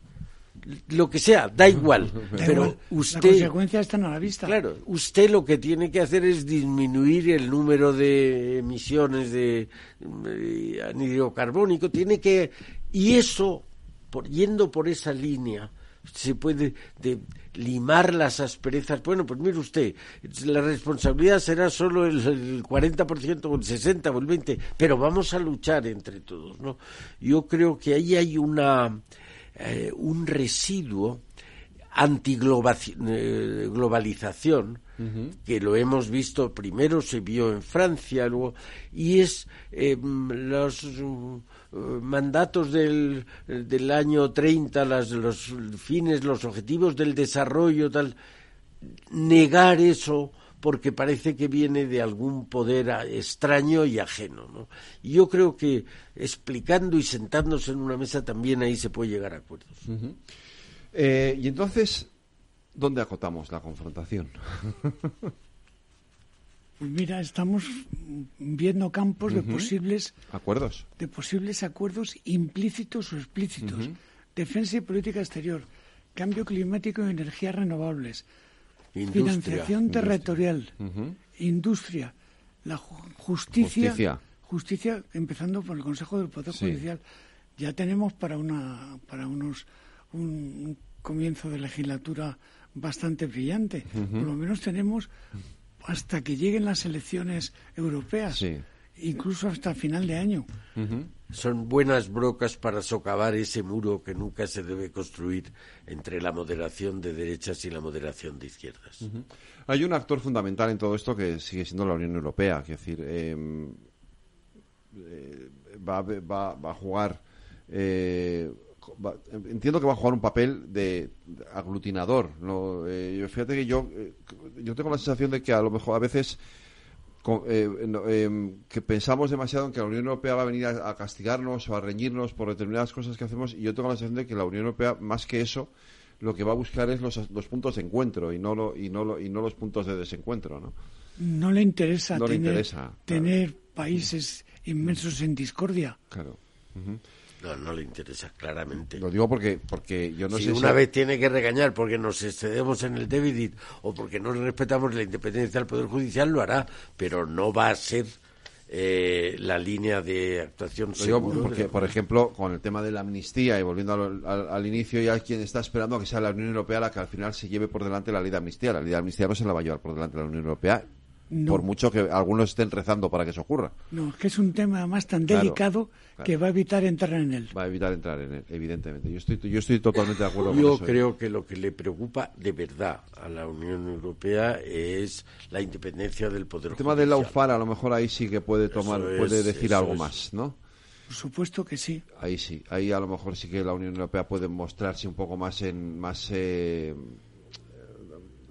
lo que sea, da igual. <laughs> pero usted. La consecuencia están a la vista. Claro, usted lo que tiene que hacer es disminuir el número de emisiones de, de anhídrido carbónico. Tiene que. Y eso, por, yendo por esa línea, se puede de, limar las asperezas. Bueno, pues mire usted, la responsabilidad será solo el, el 40% o el 60 o el 20, pero vamos a luchar entre todos, ¿no? Yo creo que ahí hay una eh, un residuo antiglobalización uh que lo hemos visto primero se vio en Francia luego y es eh, los mandatos del, del año 30 las, los fines los objetivos del desarrollo tal negar eso porque parece que viene de algún poder extraño y ajeno. ¿no? Y yo creo que explicando y sentándose en una mesa también ahí se puede llegar a acuerdos. Eh, y entonces, ¿dónde acotamos la confrontación? <laughs> Pues mira, estamos viendo campos de uh -huh. posibles acuerdos, de posibles acuerdos implícitos o explícitos. Uh -huh. Defensa y política exterior, cambio climático y energías renovables, industria, financiación industria. territorial, uh -huh. industria, la justicia, justicia, justicia, empezando por el Consejo del Poder sí. Judicial. Ya tenemos para una para unos un, un comienzo de legislatura bastante brillante. Por lo menos tenemos hasta que lleguen las elecciones europeas. Sí. Incluso hasta final de año. Uh -huh. Son buenas brocas para socavar ese muro que nunca se debe construir entre la moderación de derechas y la moderación de izquierdas. Uh -huh. Hay un actor fundamental en todo esto que sigue siendo la Unión Europea. Es decir, eh, eh, va, va, va, a jugar. Eh, va, entiendo que va a jugar un papel de, aglutinador. ¿no? Eh, fíjate que yo, eh, yo tengo la sensación de que a lo mejor a veces eh, eh, que pensamos demasiado en que la Unión Europea va a venir a, a, castigarnos o a reñirnos por determinadas cosas que hacemos y yo tengo la sensación de que la Unión Europea más que eso lo que va a buscar es los, los puntos de encuentro y no lo, y no lo, y no los puntos de desencuentro no no le interesa no tener, le interesa, tener claro. países inmensos en discordia claro uh -huh. No, no le interesa claramente. Lo digo porque, porque yo no si sé una si... vez tiene que regañar porque nos excedemos en el déficit o porque no respetamos la independencia del Poder Judicial, lo hará, pero no va a ser eh, la línea de actuación digo porque, por ejemplo, con el tema de la amnistía y volviendo al, al, al, inicio, ya quien está esperando a que sea la Unión Europea la que al final se lleve por delante la ley de amnistía. La ley de amnistía no se la va a llevar por delante la Unión Europea no. por mucho que algunos estén rezando para que eso ocurra. No, es que es un tema más tan delicado claro, claro. que va a evitar entrar en él. Va a evitar entrar en él, evidentemente. Yo estoy, yo estoy totalmente de acuerdo yo con eso. Yo ¿eh? creo que lo que le preocupa de verdad a la Unión Europea es la independencia del poder. El tema judicial. de la UFAR a lo mejor ahí sí que puede tomar, es, puede decir algo es. más, ¿no? Por supuesto que sí. Ahí sí, ahí a lo mejor sí que la Unión Europea puede mostrarse un poco más en más eh,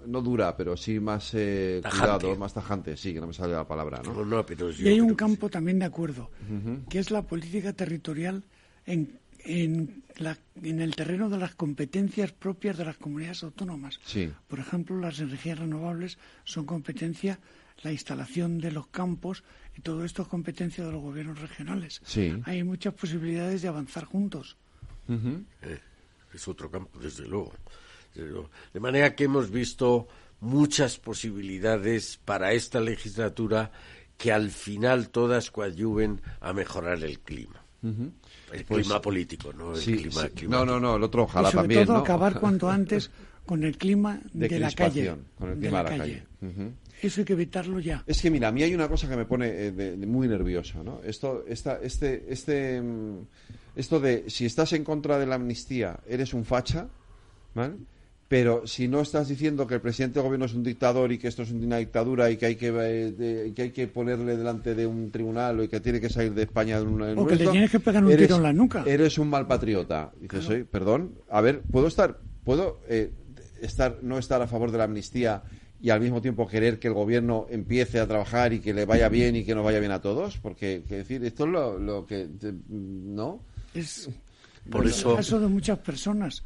no dura, pero sí más eh, cuidado, más tajante, sí, que no me sale la palabra, ¿no? no, no pero y hay un campo sí. también de acuerdo, uh -huh. que es la política territorial en, en, la, en, el terreno de las competencias propias de las comunidades autónomas. Sí. Por ejemplo, las energías renovables son competencia, la instalación de los campos y todo esto es competencia de los gobiernos regionales. Sí. Hay muchas posibilidades de avanzar juntos. Uh -huh. eh, es otro campo, desde luego. De manera que hemos visto muchas posibilidades para esta legislatura que al final todas coadyuven a mejorar el clima. Uh -huh. El pues, clima político, no el sí, clima sí. No, no, no, el otro ojalá y sobre también. todo ¿no? acabar cuanto <laughs> antes con el clima de, de la calle. Con el clima de la, de la calle. calle. Uh -huh. Eso hay que evitarlo ya. Es que mira, a mí hay una cosa que me pone eh, de, de muy nervioso, ¿no? Esto, esta, este, este, esto de si estás en contra de la amnistía, eres un facha, ¿vale? Pero si no estás diciendo que el presidente del gobierno es un dictador y que esto es una dictadura y que hay que, eh, de, que hay que ponerle delante de un tribunal y que tiene que salir de España en una, en o que le tienes que pegar un eres, tiro en la nuca. eres un mal patriota dices claro. perdón a ver puedo estar puedo eh, estar no estar a favor de la amnistía y al mismo tiempo querer que el gobierno empiece a trabajar y que le vaya bien y que nos vaya bien a todos porque que decir esto es lo, lo que no es por eso el caso de muchas personas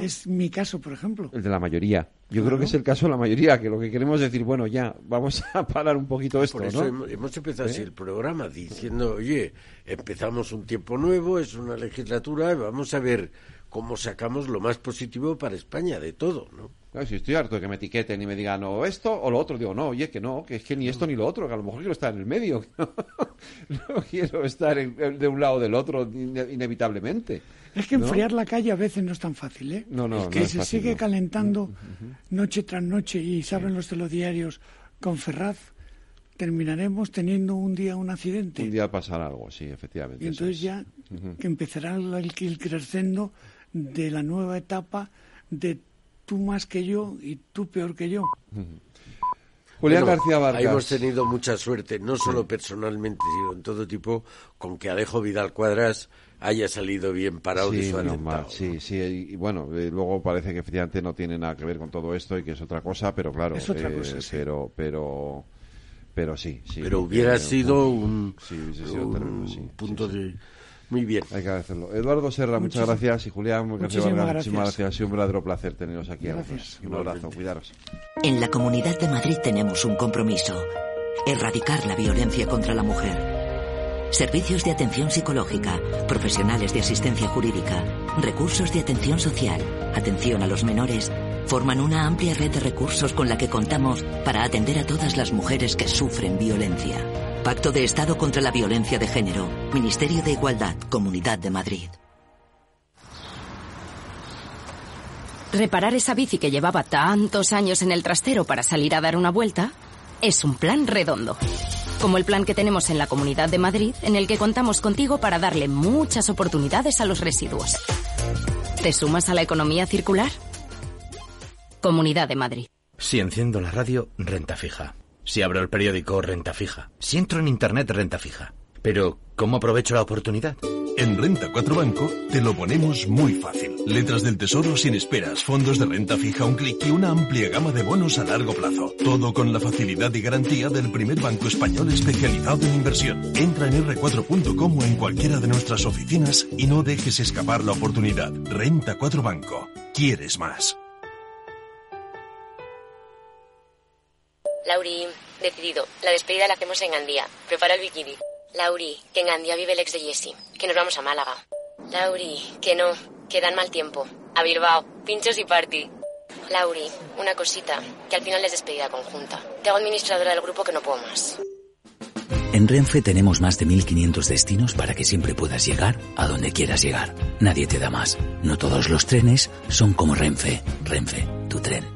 es mi caso, por ejemplo. El de la mayoría. Yo claro. creo que es el caso de la mayoría, que lo que queremos es decir, bueno, ya, vamos a <laughs> parar un poquito esto, Por eso ¿no? hemos empezado ¿Eh? así el programa, diciendo, oye, empezamos un tiempo nuevo, es una legislatura, vamos a ver cómo sacamos lo más positivo para España de todo, ¿no? Claro, si estoy harto de que me etiqueten y me digan o esto o lo otro, digo, no, oye, que no, que es que ni esto ni lo otro, que a lo mejor quiero estar en el medio, <laughs> <laughs> no, quiero estar de un lado o del otro inevitablemente. Es que enfriar la calle a veces no es tan fácil, ¿eh? No, no, es que se sigue calentando noche tras noche y saben los telediarios con Ferraz terminaremos teniendo un día un accidente. Un día pasar algo, sí, efectivamente. Y entonces ya que empezará el, el creciendo de la nueva etapa de tú más que yo y tú peor que yo. Julián García Vargas. Hemos tenido mucha suerte, no solo personalmente, sino en todo tipo, con que Alejo Vidal Cuadras haya salido bien parado sí, de su mal, Sí, sí, y bueno, eh, luego parece que efectivamente no tiene nada que ver con todo esto y que es otra cosa, pero claro, es otra cosa, eh, pero, pero, pero sí, sí. Pero hubiera sido un punto de muy bien. Hay que hacerlo. Eduardo Serra, muchas gracias. Y Julián, muchísimas gracias. muchísimas gracias. Ha sido un verdadero placer teneros aquí. Gracias. Un abrazo, cuidaros. En la Comunidad de Madrid tenemos un compromiso. Erradicar la violencia contra la mujer. Servicios de atención psicológica, profesionales de asistencia jurídica, recursos de atención social, atención a los menores, forman una amplia red de recursos con la que contamos para atender a todas las mujeres que sufren violencia. Pacto de Estado contra la Violencia de Género. Ministerio de Igualdad. Comunidad de Madrid. Reparar esa bici que llevaba tantos años en el trastero para salir a dar una vuelta es un plan redondo. Como el plan que tenemos en la Comunidad de Madrid, en el que contamos contigo para darle muchas oportunidades a los residuos. ¿Te sumas a la economía circular? Comunidad de Madrid. Si enciendo la radio, renta fija. Si abro el periódico, renta fija. Si entro en Internet, renta fija. Pero, ¿cómo aprovecho la oportunidad? En Renta 4 Banco te lo ponemos muy fácil. Letras del Tesoro sin esperas, fondos de renta fija un clic y una amplia gama de bonos a largo plazo. Todo con la facilidad y garantía del primer banco español especializado en inversión. Entra en r4.com o en cualquiera de nuestras oficinas y no dejes escapar la oportunidad. Renta 4 Banco. ¿Quieres más? Lauri, decidido. La despedida la hacemos en Gandía. Prepara el bikini. Lauri, que en Gandía vive el ex de Jesse. Que nos vamos a Málaga. Lauri, que no. Que dan mal tiempo. A Bilbao. Pinchos y party. Lauri, una cosita. Que al final es despedida conjunta. Te hago administradora del grupo que no puedo más. En Renfe tenemos más de 1500 destinos para que siempre puedas llegar a donde quieras llegar. Nadie te da más. No todos los trenes son como Renfe. Renfe, tu tren.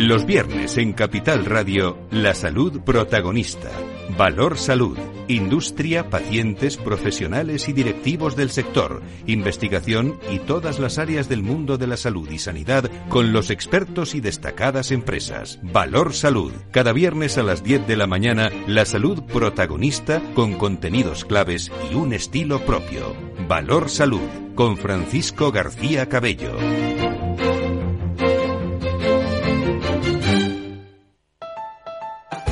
Los viernes en Capital Radio, la salud protagonista. Valor Salud. Industria, pacientes, profesionales y directivos del sector. Investigación y todas las áreas del mundo de la salud y sanidad con los expertos y destacadas empresas. Valor Salud. Cada viernes a las 10 de la mañana, la salud protagonista con contenidos claves y un estilo propio. Valor Salud. Con Francisco García Cabello.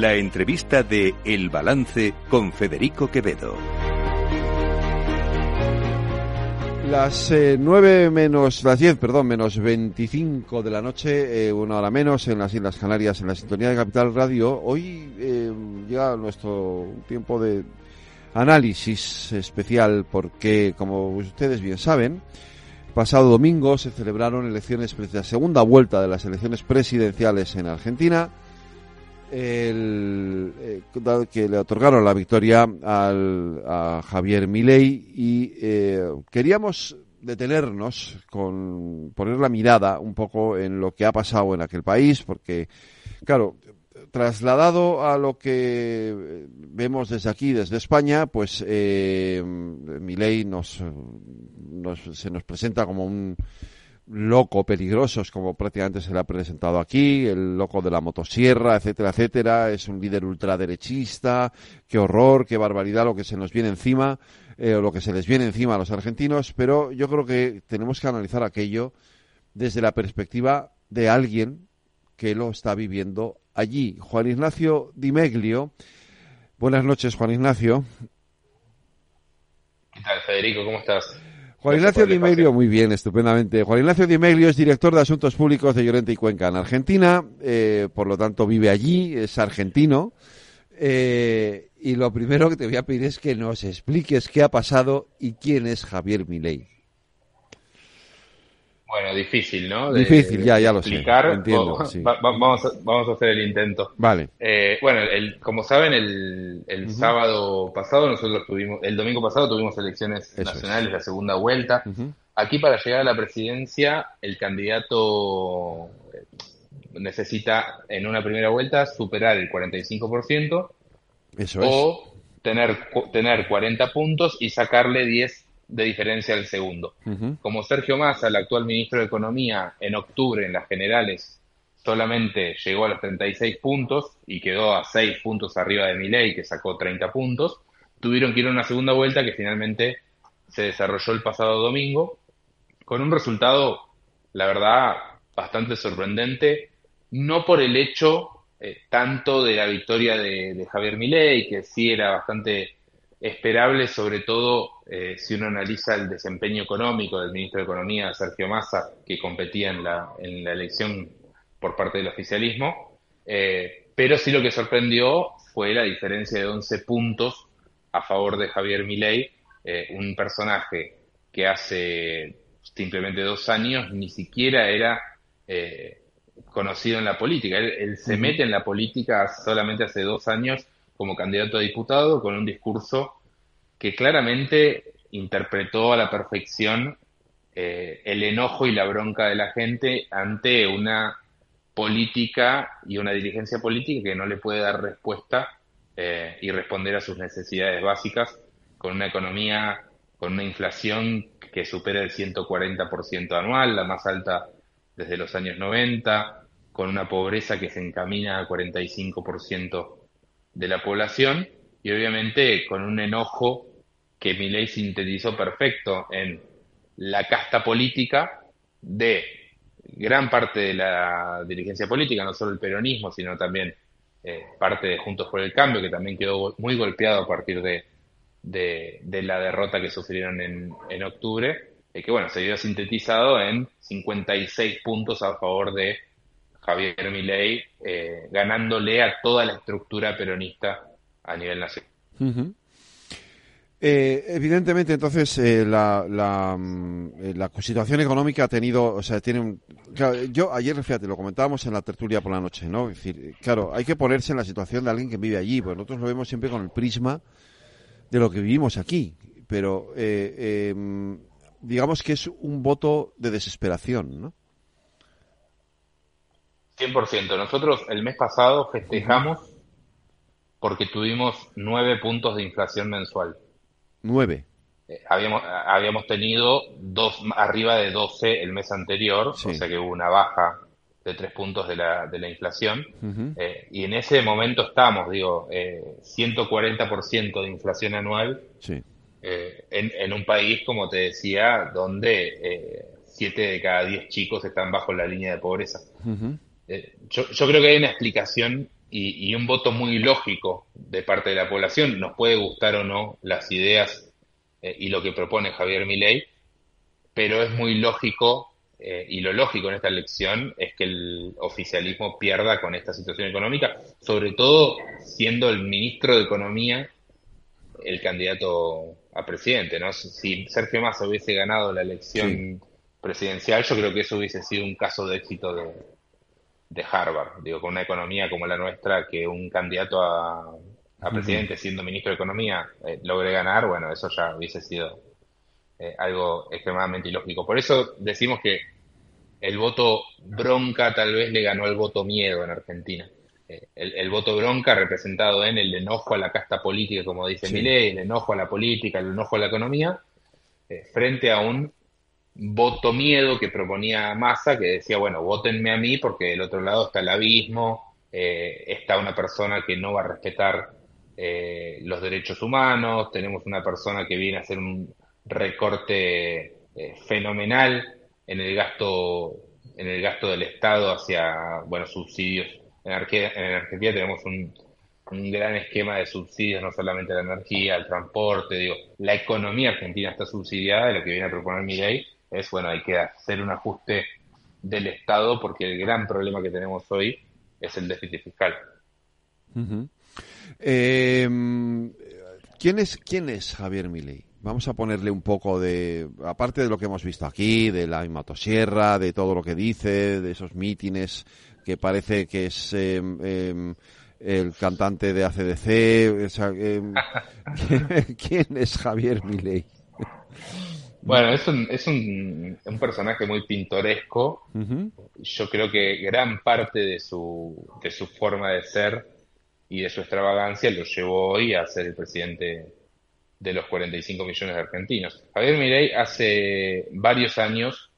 La entrevista de El Balance con Federico Quevedo. Las eh, nueve menos, las 10, perdón, menos 25 de la noche, eh, una hora menos en las Islas Canarias, en la sintonía de Capital Radio. Hoy eh, llega nuestro tiempo de análisis especial porque, como ustedes bien saben, pasado domingo se celebraron elecciones, la segunda vuelta de las elecciones presidenciales en Argentina el, eh, que le otorgaron la victoria al, a Javier Milei y eh, queríamos detenernos con poner la mirada un poco en lo que ha pasado en aquel país porque claro trasladado a lo que vemos desde aquí desde España pues eh, Milei nos, nos se nos presenta como un loco, peligrosos, como prácticamente se le ha presentado aquí, el loco de la motosierra, etcétera, etcétera, es un líder ultraderechista, qué horror, qué barbaridad lo que se nos viene encima, eh, lo que se les viene encima a los argentinos, pero yo creo que tenemos que analizar aquello desde la perspectiva de alguien que lo está viviendo allí. Juan Ignacio Di Meglio. Buenas noches, Juan Ignacio. ¿Qué tal, Federico? ¿Cómo estás? Juan Ignacio Di Meglio, muy bien, estupendamente. Juan Ignacio Di Meglio es director de Asuntos Públicos de Llorente y Cuenca en Argentina, eh, por lo tanto vive allí, es argentino. Eh, y lo primero que te voy a pedir es que nos expliques qué ha pasado y quién es Javier Milei. Bueno, difícil, ¿no? difícil, ya, ya lo sé. Entiendo, vamos, a, vamos a hacer el intento. Vale. Eh, bueno, el, como saben, el, el sábado pasado nosotros tuvimos, el domingo pasado tuvimos elecciones nacionales, la segunda vuelta. Aquí para llegar a la presidencia, el candidato necesita en una primera vuelta superar el 45%. Eso o tener, tener 40 puntos y sacarle 10 de diferencia al segundo. Como Sergio Massa, el actual ministro de Economía, en octubre en las generales solamente llegó a los 36 puntos y quedó a 6 puntos arriba de Milei, que sacó 30 puntos, tuvieron que ir a una segunda vuelta que finalmente se desarrolló el pasado domingo, con un resultado, la verdad, bastante sorprendente, no por el hecho eh, tanto de la victoria de, de Javier Milei, que sí era bastante esperable, sobre todo eh, si uno analiza el desempeño económico del ministro de Economía, Sergio Massa, que competía en la, en la elección por parte del oficialismo. Eh, pero sí lo que sorprendió fue la diferencia de 11 puntos a favor de Javier Milei, eh, un personaje que hace simplemente dos años ni siquiera era conocido en la política. Él, se mete en la política solamente hace dos años como candidato a diputado con un discurso que claramente interpretó a la perfección eh, el enojo y la bronca de la gente ante una política y una dirigencia política que no le puede dar respuesta eh, y responder a sus necesidades básicas con una economía, con una inflación que supera el 140% anual, la más alta desde los años 90, con una pobreza que se encamina al 45% de la población y obviamente con un enojo que ley sintetizó perfecto en la casta política de gran parte de la dirigencia política, no solo el peronismo, sino también eh, parte de Juntos por el Cambio, que también quedó muy golpeado a partir de, de, la derrota que sufrieron en, en octubre, y que bueno, se vio sintetizado en 56 puntos a favor de Javier Milei, eh, ganándole a toda la estructura peronista a nivel nacional. Eh, evidentemente, entonces, eh, la, la, mm, la, situación económica ha tenido, o sea, tiene un... yo ayer, fíjate, lo comentábamos en la tertulia por la noche, ¿no? Es decir, claro, hay que ponerse en la situación de alguien que vive allí, pues nosotros lo vemos siempre con el prisma de lo que vivimos aquí, pero eh, digamos que es un voto de desesperación, ¿no? 100%. Nosotros el mes pasado festejamos porque tuvimos nueve puntos de inflación mensual. Nueve. Eh, habíamos, habíamos tenido dos, arriba de 12 el mes anterior, o sea que hubo una baja de tres puntos de la, de la inflación. Eh, y en ese momento estamos, digo, eh, 140% de inflación anual eh, en, en, un país, como te decía, donde 7 de cada 10 chicos están bajo la línea de pobreza. Yo, yo creo que hay una explicación y, y, un voto muy lógico de parte de la población. Nos puede gustar o no las ideas eh, y lo que propone Javier Milei, pero es muy lógico eh, y lo lógico en esta elección es que el oficialismo pierda con esta situación económica, sobre todo siendo el ministro de Economía el candidato a presidente, ¿no? Si Sergio Massa hubiese ganado la elección presidencial, yo creo que eso hubiese sido un caso de éxito de, de Harvard, digo, con una economía como la nuestra, que un candidato a, a presidente siendo ministro de Economía eh, logre ganar, bueno, eso ya hubiese sido eh, algo extremadamente ilógico. Por eso decimos que el voto bronca tal vez le ganó el voto miedo en Argentina. Eh, el, voto bronca representado en el enojo a la casta política, como dice sí. el enojo a la política, el enojo a la economía, frente a un voto miedo que proponía Massa, que decía, bueno, votenme a mí porque del otro lado está el abismo, está una persona que no va a respetar eh, los derechos humanos, tenemos una persona que viene a hacer un recorte eh, fenomenal en el gasto en el gasto del Estado hacia bueno subsidios en, Argentina, en Argentina tenemos un, gran esquema de subsidios no solamente a la energía al transporte digo la economía argentina está subsidiada y lo que viene a proponer mi ley es bueno hay que hacer un ajuste del Estado porque el gran problema que tenemos hoy es el déficit fiscal. Eh, ¿quién, es, ¿Quién es Javier Milei? Vamos a ponerle un poco de, aparte de lo que hemos visto aquí, de la motosierra, de todo lo que dice, de esos mítines que parece que es eh, eh, el cantante de ACDC. O sea, <laughs> ¿Quién es Javier Milei? Bueno, es un, es un, un personaje muy pintoresco. Uh -huh. Yo creo que gran parte de su, de su forma de ser y de su extravagancia lo llevó hoy a ser el presidente de los 45 millones de argentinos. Javier Milei hace varios años,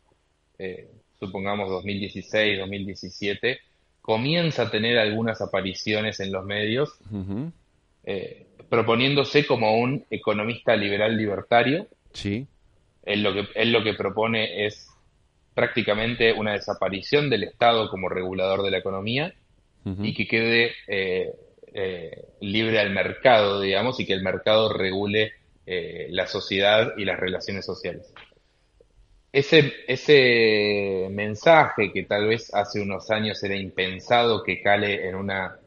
eh, supongamos 2016, 2017, comienza a tener algunas apariciones en los medios, uh -huh. eh, proponiéndose como un economista liberal libertario. Sí. Él lo que, él lo que propone es prácticamente una desaparición del Estado como regulador de la economía uh -huh. y que quede eh, eh, libre al mercado, digamos, y que el mercado regule eh, la sociedad y las relaciones sociales. Ese, ese mensaje que tal vez hace unos años era impensado que cale en una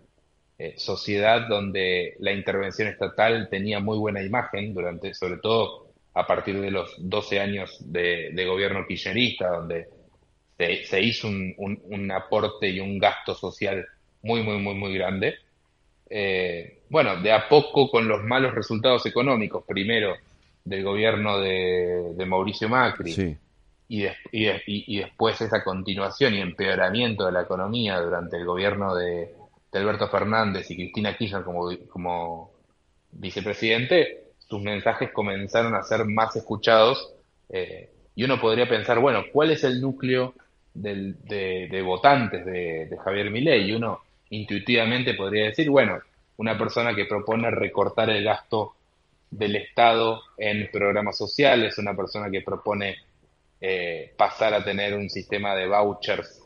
eh, sociedad donde la intervención estatal tenía muy buena imagen durante, sobre todo a partir de los 12 años de, de gobierno kirchnerista, donde se, se hizo un, un, un, aporte y un gasto social muy, muy, muy, muy grande. Eh, bueno, de a poco con los malos resultados económicos, primero del gobierno de, de Mauricio Macri sí. y, de, y, de, y, después esa continuación y empeoramiento de la economía durante el gobierno de, de Alberto Fernández y Cristina Kirchner como, como vicepresidente, sus mensajes comenzaron a ser más escuchados eh, y uno podría pensar, bueno, ¿cuál es el núcleo del, de, de, votantes de, de Javier Milei? Y uno intuitivamente podría decir, bueno, una persona que propone recortar el gasto del Estado en programas sociales, una persona que propone eh, pasar a tener un sistema de vouchers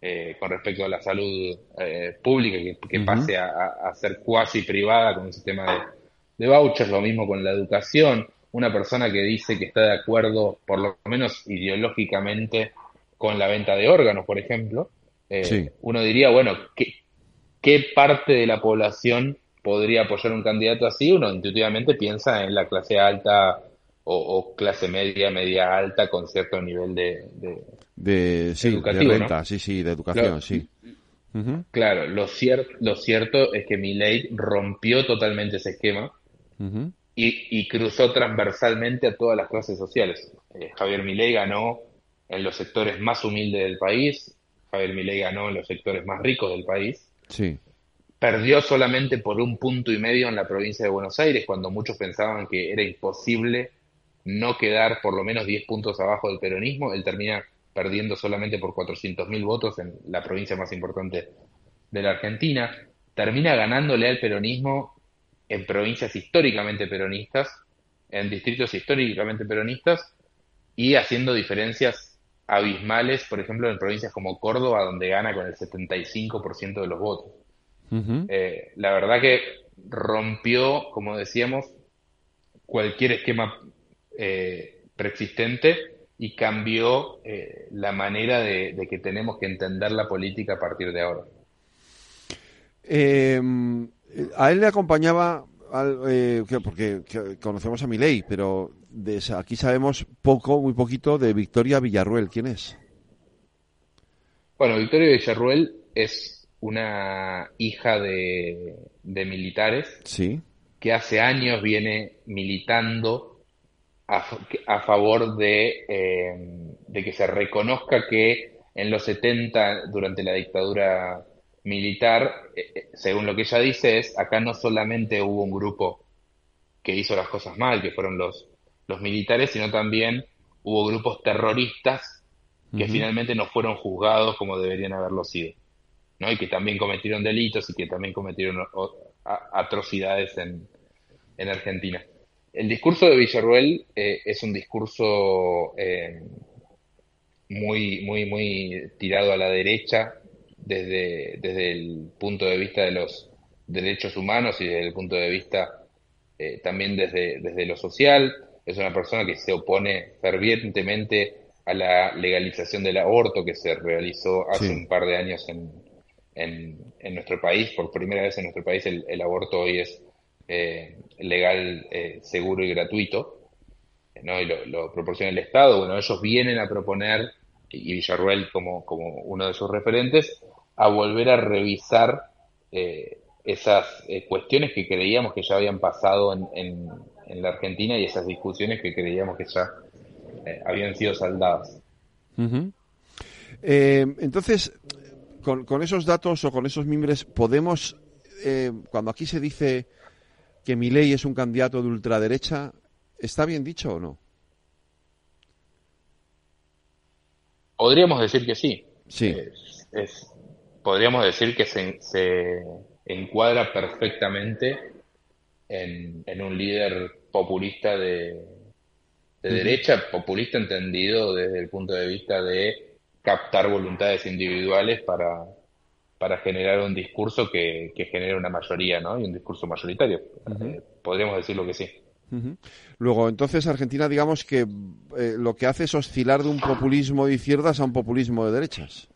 eh, con respecto a la salud eh, pública, que, que uh -huh. pase a, a, ser cuasi privada con un sistema de, de vouchers, lo mismo con la educación, una persona que dice que está de acuerdo, por lo menos ideológicamente, con la venta de órganos, por ejemplo, eh, sí. uno diría, bueno, ¿qué, ¿qué parte de la población podría apoyar un candidato así? Uno intuitivamente piensa en la clase alta o, o clase media, media alta, con cierto nivel de... de, de sí, educativo, de renta, ¿no? sí, sí, de educación, claro, sí. Uh -huh. Claro, lo, cier lo cierto es que Milei rompió totalmente ese esquema uh -huh. y, y, cruzó transversalmente a todas las clases sociales. Eh, Javier Milei ganó en los sectores más humildes del país, Javier Milei ganó en los sectores más ricos del país. Sí. Perdió solamente por un punto y medio en la provincia de Buenos Aires, cuando muchos pensaban que era imposible no quedar por lo menos 10 puntos abajo del peronismo. Él termina perdiendo solamente por 400.000 votos en la provincia más importante de la Argentina. Termina ganándole al peronismo en provincias históricamente peronistas, en distritos históricamente peronistas, y haciendo diferencias abismales, por ejemplo, en provincias como Córdoba, donde gana con el 75% de los votos. Eh, la verdad que rompió, como decíamos, cualquier esquema eh, preexistente y cambió eh, la manera de, que tenemos que entender la política a partir de ahora. A él le acompañaba, porque conocemos a Milei, pero aquí sabemos poco, muy poquito de Victoria Villarruel. ¿Quién es? Bueno, Victoria Villarruel es una hija de, militares sí. que hace años viene militando a, favor de, eh, de que se reconozca que en los 70, durante la dictadura militar, eh, eh, según lo que ella dice, es acá no solamente hubo un grupo que hizo las cosas mal, que fueron los los militares, sino también hubo grupos terroristas que finalmente no fueron juzgados como deberían haberlo sido, ¿no? Y que también cometieron delitos y que también cometieron atrocidades en, en Argentina. El discurso de Villarruel eh, es un discurso eh, muy, muy, muy tirado a la derecha desde, desde el punto de vista de los derechos humanos y desde el punto de vista eh, también desde, desde lo social es una persona que se opone fervientemente a la legalización del aborto que se realizó hace un par de años en, en, nuestro país. Por primera vez en nuestro país el, aborto hoy es eh, legal, eh, seguro y gratuito. ¿no? Y lo, proporciona el Estado. Bueno, ellos vienen a proponer, y Villarruel como, como uno de sus referentes, a volver a revisar eh, esas cuestiones que creíamos que ya habían pasado en, en la Argentina y esas discusiones que creíamos que ya eh, habían sido saldadas. Eh, entonces, con, esos datos o con esos mimbres, podemos, eh, cuando aquí se dice que mi ley es un candidato de ultraderecha, ¿está bien dicho o no? Podríamos decir que sí. Sí. Podríamos decir que se, se encuadra perfectamente en, en, un líder populista de, derecha, populista entendido desde el punto de vista de captar voluntades individuales para, para generar un discurso que, que genere una mayoría, ¿no? Y un discurso mayoritario. Eh, podríamos decirlo que sí. Luego, entonces, Argentina, digamos que eh, lo que hace es oscilar de un populismo de izquierdas a un populismo de derechas.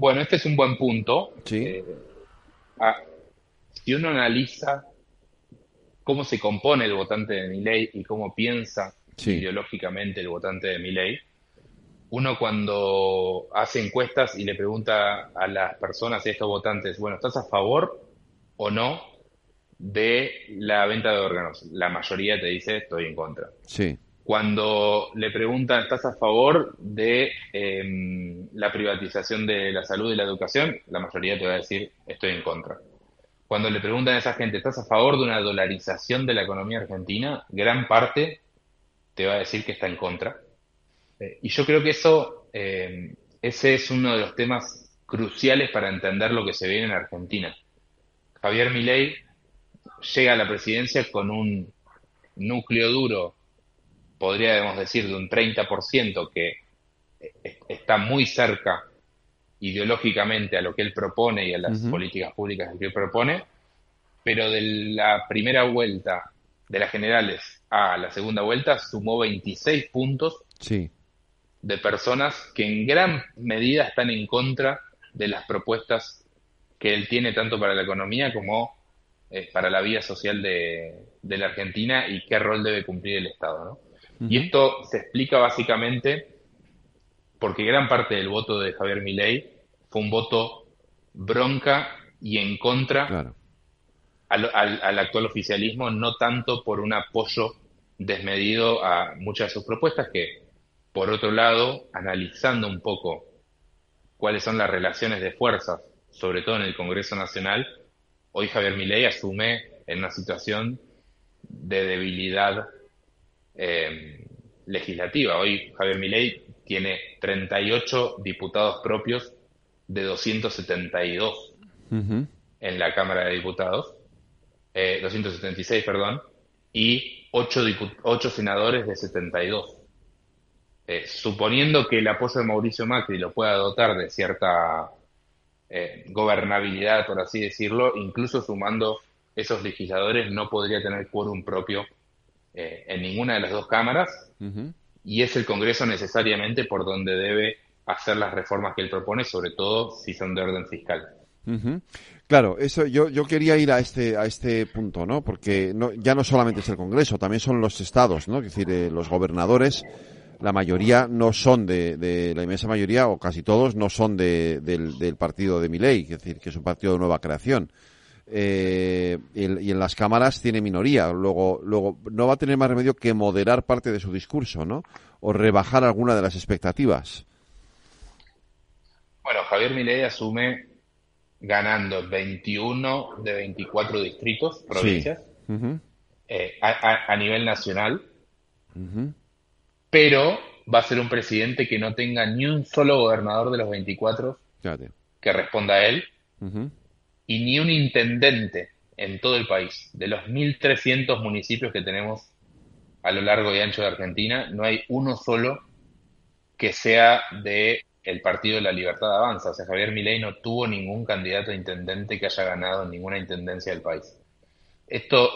Bueno, este es un buen punto. Sí. Eh, si uno analiza cómo se compone el votante de mi ley y cómo piensa ideológicamente el votante de mi ley, uno cuando hace encuestas y le pregunta a las personas y a estos votantes, bueno, ¿estás a favor o no de la venta de órganos? La mayoría te dice, estoy en contra. Sí. Cuando le preguntan, ¿estás a favor de em, la privatización de la salud y la educación? La mayoría te va a decir, estoy en contra cuando le preguntan a esa gente, ¿estás a favor de una dolarización de la economía argentina? Gran parte te va a decir que está en contra. Eh, y yo creo que eso, eh, ese es uno de los temas cruciales para entender lo que se viene en Argentina. Javier Milei llega a la presidencia con un núcleo duro, podríamos decir, de un 30%, que está muy cerca ideológicamente a lo que él propone y a las políticas públicas que él propone, pero de la primera vuelta de las generales a la segunda vuelta sumó 26 puntos de personas que en gran medida están en contra de las propuestas que él tiene tanto para la economía como eh, para la vida social de, la Argentina y qué rol debe cumplir el Estado. Y esto se explica básicamente porque gran parte del voto de Javier Milei fue un voto bronca y en contra al, actual oficialismo, no tanto por un apoyo desmedido a muchas de sus propuestas, que por otro lado, analizando un poco cuáles son las relaciones de fuerzas, sobre todo en el Congreso Nacional, hoy Javier Milei asume en una situación de debilidad eh, legislativa. Hoy Javier Milei tiene 38 diputados propios de 272 en la Cámara de Diputados, 276, eh, perdón, y 8, 8 senadores de 72. Eh, suponiendo que el apoyo de Mauricio Macri lo pueda dotar de cierta eh, gobernabilidad, por así decirlo, incluso sumando esos legisladores no podría tener quórum propio eh, en ninguna de las dos cámaras y es el Congreso necesariamente por donde debe hacer las reformas que él propone, sobre todo si son de orden fiscal. Claro, eso yo, yo quería ir a este a este punto, ¿no? Porque no, ya no solamente es el Congreso, también son los estados, ¿no? Es decir, eh, los gobernadores, la mayoría no son de, de, la inmensa mayoría o casi todos no son de, del, del partido de Milei, es decir, que es un partido de nueva creación. Eh, y, en las cámaras tiene minoría. Luego, luego no va a tener más remedio que moderar parte de su discurso, ¿no? O rebajar alguna de las expectativas. Bueno, Javier Milei asume ganando 21 de 24 distritos, provincias, eh, a, nivel nacional, pero va a ser un presidente que no tenga ni un solo gobernador de los 24 que responda a él, y ni un intendente en todo el país. De los 1.300 municipios que tenemos a lo largo y ancho de Argentina, no hay uno solo que sea de el Partido de la Libertad Avanza. O sea, Javier Milei no tuvo ningún candidato a intendente que haya ganado ninguna intendencia del país. Esto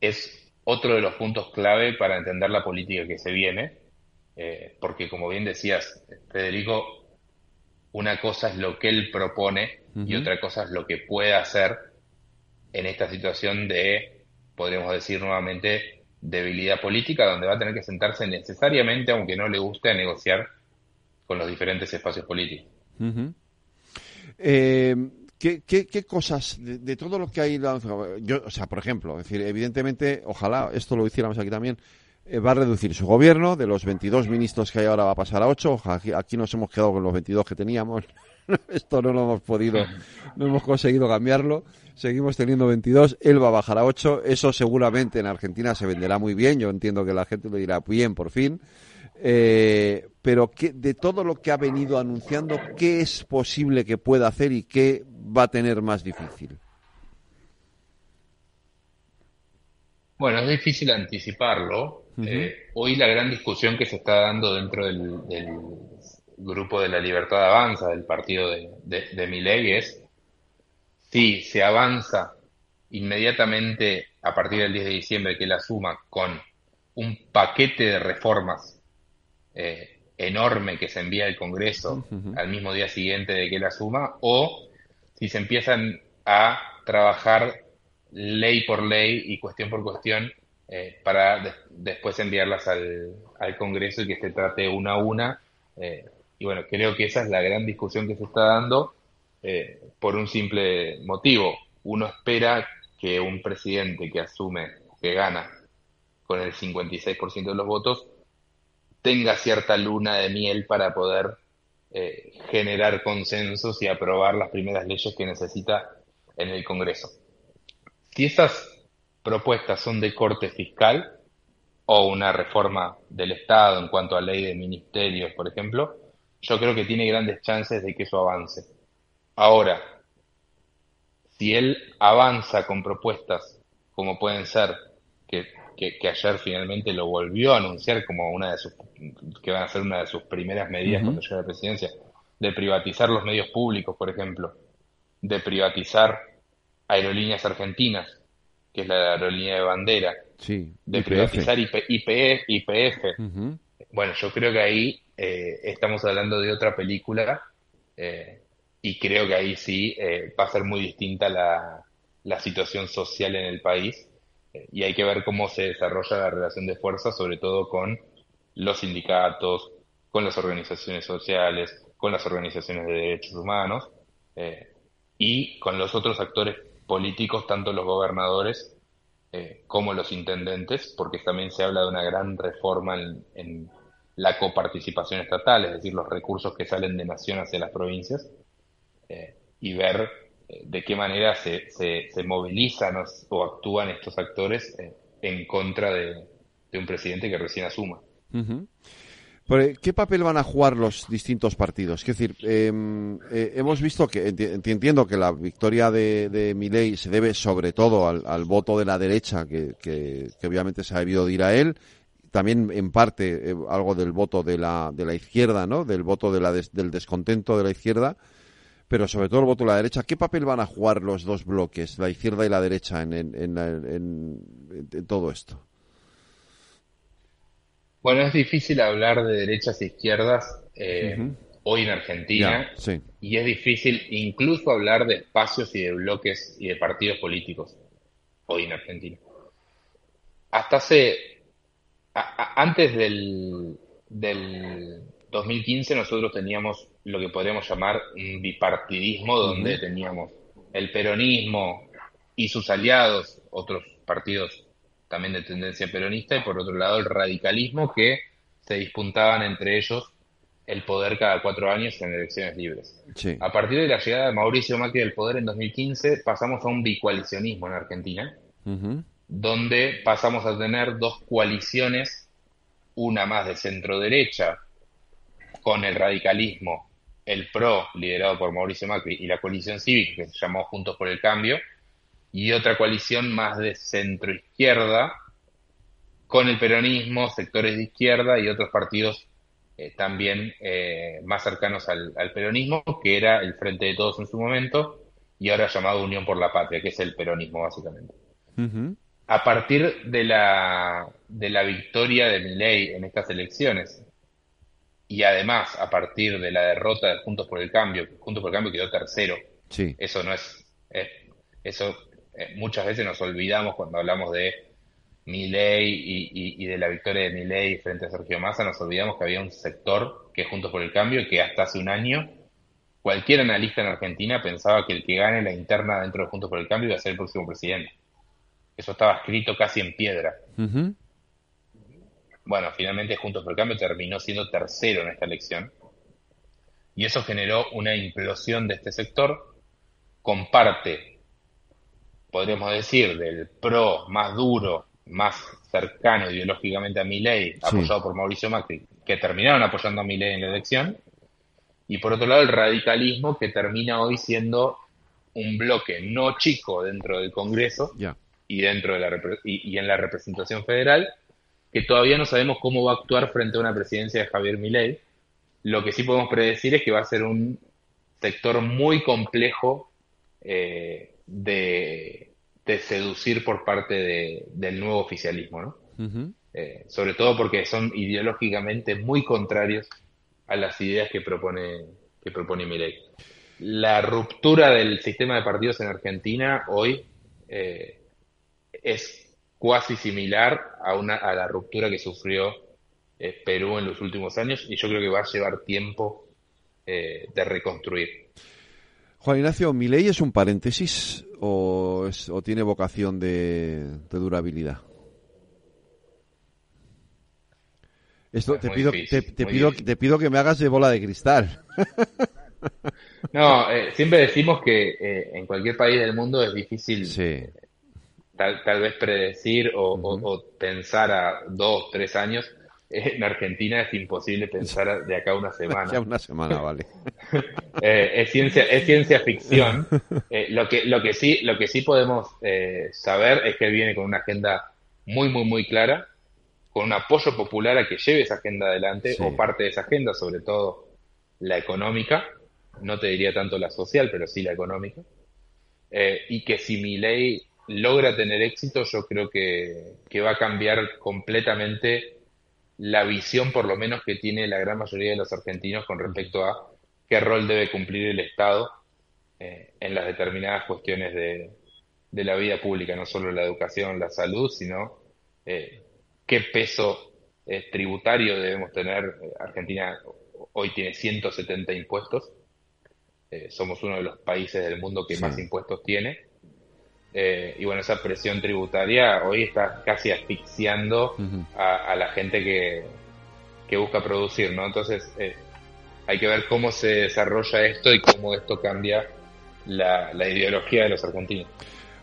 es otro de los puntos clave para entender la política que se viene, eh, porque como bien decías, Federico, una cosa es lo que él propone y otra cosa es lo que puede hacer en esta situación de, podríamos decir nuevamente, debilidad política, donde va a tener que sentarse necesariamente, aunque no le guste, a negociar con los diferentes espacios políticos. Eh, ¿qué, cosas de, todo lo que hay, yo, o sea, por ejemplo, decir, evidentemente, ojalá esto lo hiciéramos aquí también, eh, va a reducir su gobierno, de los 22 ministros que hay ahora va a pasar a 8, aquí, aquí nos hemos quedado con los 22 que teníamos, <laughs> esto no lo hemos podido, no hemos conseguido cambiarlo, seguimos teniendo 22, él va a bajar a 8, eso seguramente en Argentina se venderá muy bien, yo entiendo que la gente lo dirá bien por fin, eh, pero que, de todo lo que ha venido anunciando, ¿qué es posible que pueda hacer y qué va a tener más difícil? Bueno, es difícil anticiparlo. Eh, hoy la gran discusión que se está dando dentro del, grupo de la Libertad Avanza, del partido de, de, de es si se avanza inmediatamente a partir del 10 de diciembre que la suma con un paquete de reformas eh, enorme que se envía al Congreso al mismo día siguiente de que la suma, o si se empiezan a trabajar ley por ley y cuestión por cuestión eh, para después enviarlas al, al, Congreso y que se trate una a una. Eh, y bueno, creo que esa es la gran discusión que se está dando por un simple motivo. Uno espera que un presidente que asume, que gana con el 56% de los votos, tenga cierta luna de miel para poder eh, generar consensos y aprobar las primeras leyes que necesita en el Congreso. Si esas propuestas son de corte fiscal o una reforma del Estado en cuanto a ley de ministerios, por ejemplo, yo creo que tiene grandes chances de que eso avance. Ahora, si él avanza con propuestas como pueden ser que que, ayer finalmente lo volvió a anunciar como una de sus, que van a ser una de sus primeras medidas cuando llegue a la presidencia, de privatizar los medios públicos, por ejemplo, de privatizar aerolíneas argentinas, que es la aerolínea de bandera, de privatizar IPF. IPF. Bueno, yo creo que ahí eh, estamos hablando de otra película eh, y creo que ahí sí eh, va a ser muy distinta la, la situación social en el país y hay que ver cómo se desarrolla la relación de fuerza, sobre todo con los sindicatos, con las organizaciones sociales, con las organizaciones de derechos humanos eh, y con los otros actores políticos, tanto los gobernadores eh, como los intendentes, porque también se habla de una gran reforma en, la coparticipación estatal, es decir, los recursos que salen de nación hacia las provincias, eh, y ver eh, de qué manera se, se, movilizan o, actúan estos actores eh, en contra de, un presidente que recién asuma. ¿Qué papel van a jugar los distintos partidos? Es decir, em, hemos visto que, entiendo que la victoria de, de Milei se debe sobre todo al, voto de la derecha, que, que, obviamente se ha debido de ir a él, también en parte eh, algo del voto de la, de la izquierda, ¿no? Del voto de la del descontento de la izquierda, pero sobre todo el voto de la derecha. ¿Qué papel van a jugar los dos bloques, la izquierda y la derecha, en, en, en, todo esto? Bueno, es difícil hablar de derechas e izquierdas eh, hoy en Argentina y es difícil incluso hablar de espacios y de bloques y de partidos políticos hoy en Argentina. Hasta hace antes del, del 2015 nosotros teníamos lo que podríamos llamar un bipartidismo donde teníamos el peronismo y sus aliados, otros partidos también de tendencia peronista, y por otro lado el radicalismo que se disputaban entre ellos el poder cada cuatro años en elecciones libres. A partir de la llegada de Mauricio Macri al poder en 2015 pasamos a un bicoalicionismo en Argentina, donde pasamos a tener dos coaliciones, una más de centro derecha, con el radicalismo, el PRO, liderado por Mauricio Macri, y la coalición cívica, que se llamó Juntos por el Cambio, y otra coalición más de centro izquierda, con el peronismo, sectores de izquierda y otros partidos eh, también eh, más cercanos al, peronismo, que era el Frente de Todos en su momento, y ahora llamado Unión por la Patria, que es el peronismo básicamente a partir de la, de la victoria de Milei en estas elecciones y además a partir de la derrota de Juntos por el Cambio, Juntos por el Cambio quedó tercero. Sí. Eso no es, eso eh, muchas veces nos olvidamos cuando hablamos de Milei y, y, de la victoria de Milei frente a Sergio Massa, nos olvidamos que había un sector que Juntos por el Cambio que hasta hace un año cualquier analista en Argentina pensaba que el que gane la interna dentro de Juntos por el Cambio iba a ser el próximo presidente. Eso estaba escrito casi en piedra. Bueno, finalmente Juntos por el Cambio terminó siendo tercero en esta elección. Y eso generó una implosión de este sector con parte, podríamos decir, del PRO más duro, más cercano ideológicamente a Milei, apoyado por Mauricio Macri, que terminaron apoyando a Milei en la elección, y por otro lado el radicalismo que termina hoy siendo un bloque no chico dentro del Congreso, y dentro de la y, en la representación federal, que todavía no sabemos cómo va a actuar frente a una presidencia de Javier Milei. Lo que sí podemos predecir es que va a ser un sector muy complejo eh, de, seducir por parte del nuevo oficialismo, ¿no? Eh, sobre todo porque son ideológicamente muy contrarios a las ideas que propone que propone Milei. La ruptura del sistema de partidos en Argentina hoy eh, es cuasi similar a, una, a la ruptura que sufrió eh, Perú en los últimos años y yo creo que va a llevar tiempo eh, de reconstruir. Juan Ignacio, ¿mi ley es un paréntesis o, o tiene vocación de, durabilidad? Esto te pido, te, pido, te pido que me hagas de bola de cristal. No, eh, siempre decimos que en cualquier país del mundo es difícil sí tal, vez predecir o, pensar a dos, tres años. En Argentina es imposible pensar de acá a una <laughs> semana. una semana, vale. <laughs> Eh, es ciencia, es ciencia ficción. <laughs> Eh, lo que, lo que sí, lo que sí podemos eh, saber es que viene con una agenda muy, muy, muy clara, con un apoyo popular a que lleve esa agenda adelante, o parte de esa agenda, sobre todo la económica, no te diría tanto la social, pero sí la económica, y que si mi ley logra tener éxito, yo creo que, va a cambiar completamente la visión, por lo menos, que tiene la gran mayoría de los argentinos con respecto a qué rol debe cumplir el Estado eh, en las determinadas cuestiones de, la vida pública, no solo la educación, la salud, sino eh, qué peso eh, tributario debemos tener. Argentina hoy tiene 170 impuestos, somos uno de los países del mundo que más impuestos tiene eh, y bueno, esa presión tributaria hoy está casi asfixiando a, la gente que, que busca producir, ¿no? Entonces, eh, hay que ver cómo se desarrolla esto y cómo esto cambia la, ideología de los argentinos.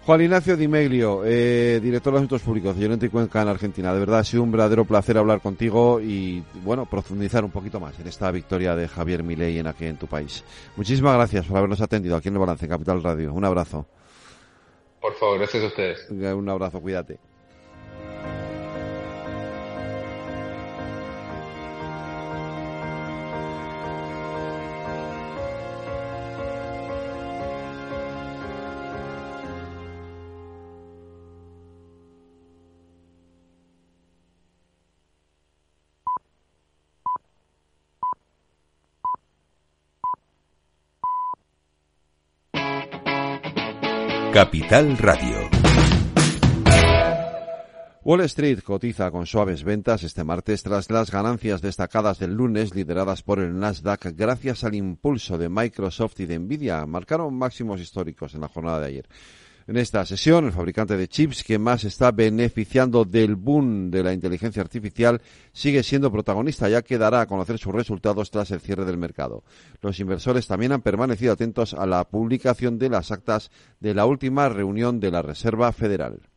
Juan Ignacio Di Meglio, eh, director de Asuntos Públicos de Llorente y Cuenca en Argentina. De verdad ha sido un verdadero placer hablar contigo y, bueno, profundizar un poquito más en esta victoria de Javier Milei en aquí en tu país. Muchísimas gracias por habernos atendido aquí en el Balance, en Capital Radio. Un abrazo. Por favor, gracias a ustedes. Un abrazo, cuídate. Capital Radio. Wall Street cotiza con suaves ventas este martes tras las ganancias destacadas del lunes lideradas por el Nasdaq gracias al impulso de Microsoft y de Nvidia. Marcaron máximos históricos en la jornada de ayer. En esta sesión, el fabricante de chips que más está beneficiando del boom de la inteligencia artificial sigue siendo protagonista, ya que dará a conocer sus resultados tras el cierre del mercado. Los inversores también han permanecido atentos a la publicación de las actas de la última reunión de la Reserva Federal.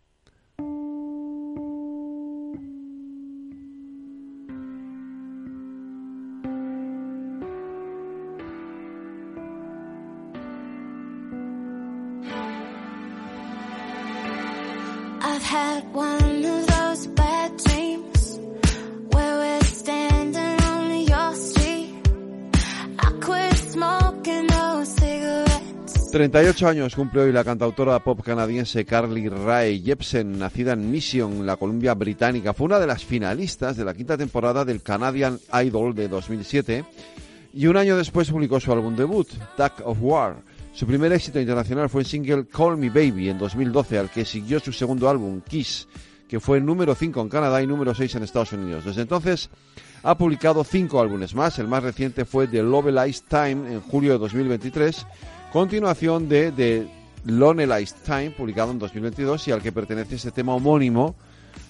Treinta y ocho años cumple hoy la cantautora pop canadiense Carly Rae Jepsen, nacida en Mission, la Columbia Británica. Fue una de las finalistas de la quinta temporada del Canadian Idol de 2007 y un año después publicó su álbum debut, Tag of War. Su primer éxito internacional fue el single Call Me Baby en 2012, al que siguió su segundo álbum, Kiss, que fue número 5 en Canadá y número 6 en Estados Unidos. Desde entonces ha publicado cinco álbumes más. El más reciente fue The Love Time en julio de 2023, continuación de The Lonely Time, publicado en 2022 y al que pertenece este tema homónimo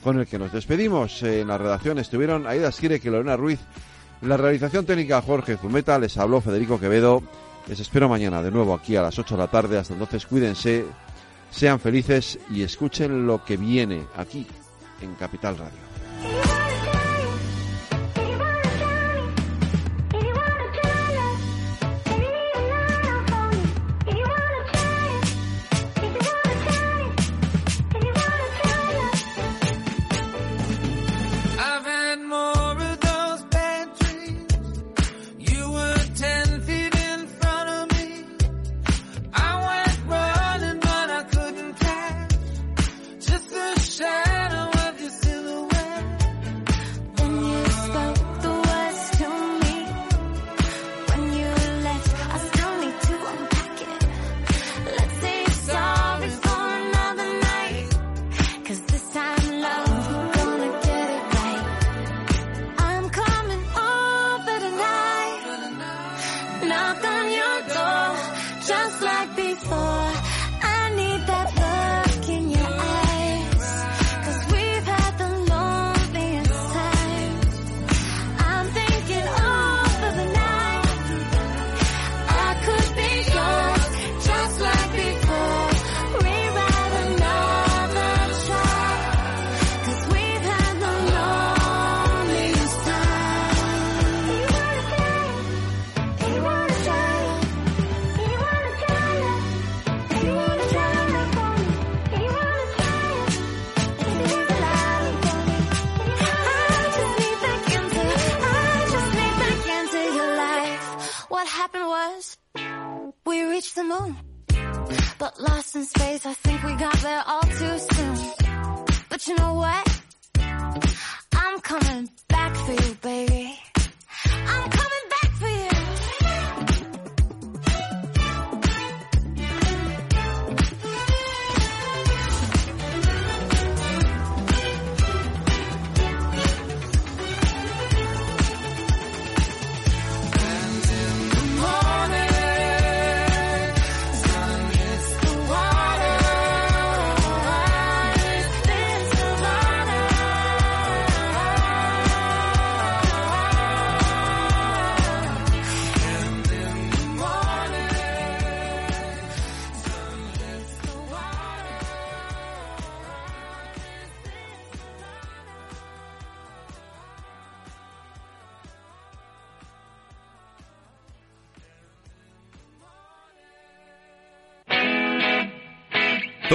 con el que nos despedimos. En la redacción estuvieron Aida Skirek y Lorena Ruiz. La realización técnica Jorge Zumeta, les habló Federico Quevedo. Les espero mañana de nuevo aquí a las 8 de la tarde. Hasta entonces cuídense sean felices y escuchen lo que viene aquí en Capital Radio.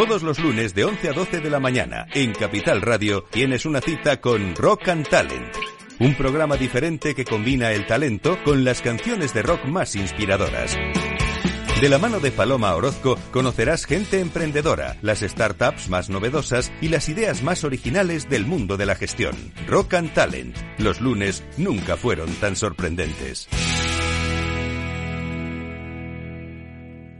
Todos los lunes de 11 a 12 de la mañana en Capital Radio tienes una cita con Rock and Talent. Un programa diferente que combina el talento con las canciones de rock más inspiradoras. De la mano de Paloma Orozco conocerás gente emprendedora, las startups más novedosas y las ideas más originales del mundo de la gestión. Rock and Talent. Los lunes nunca fueron tan sorprendentes.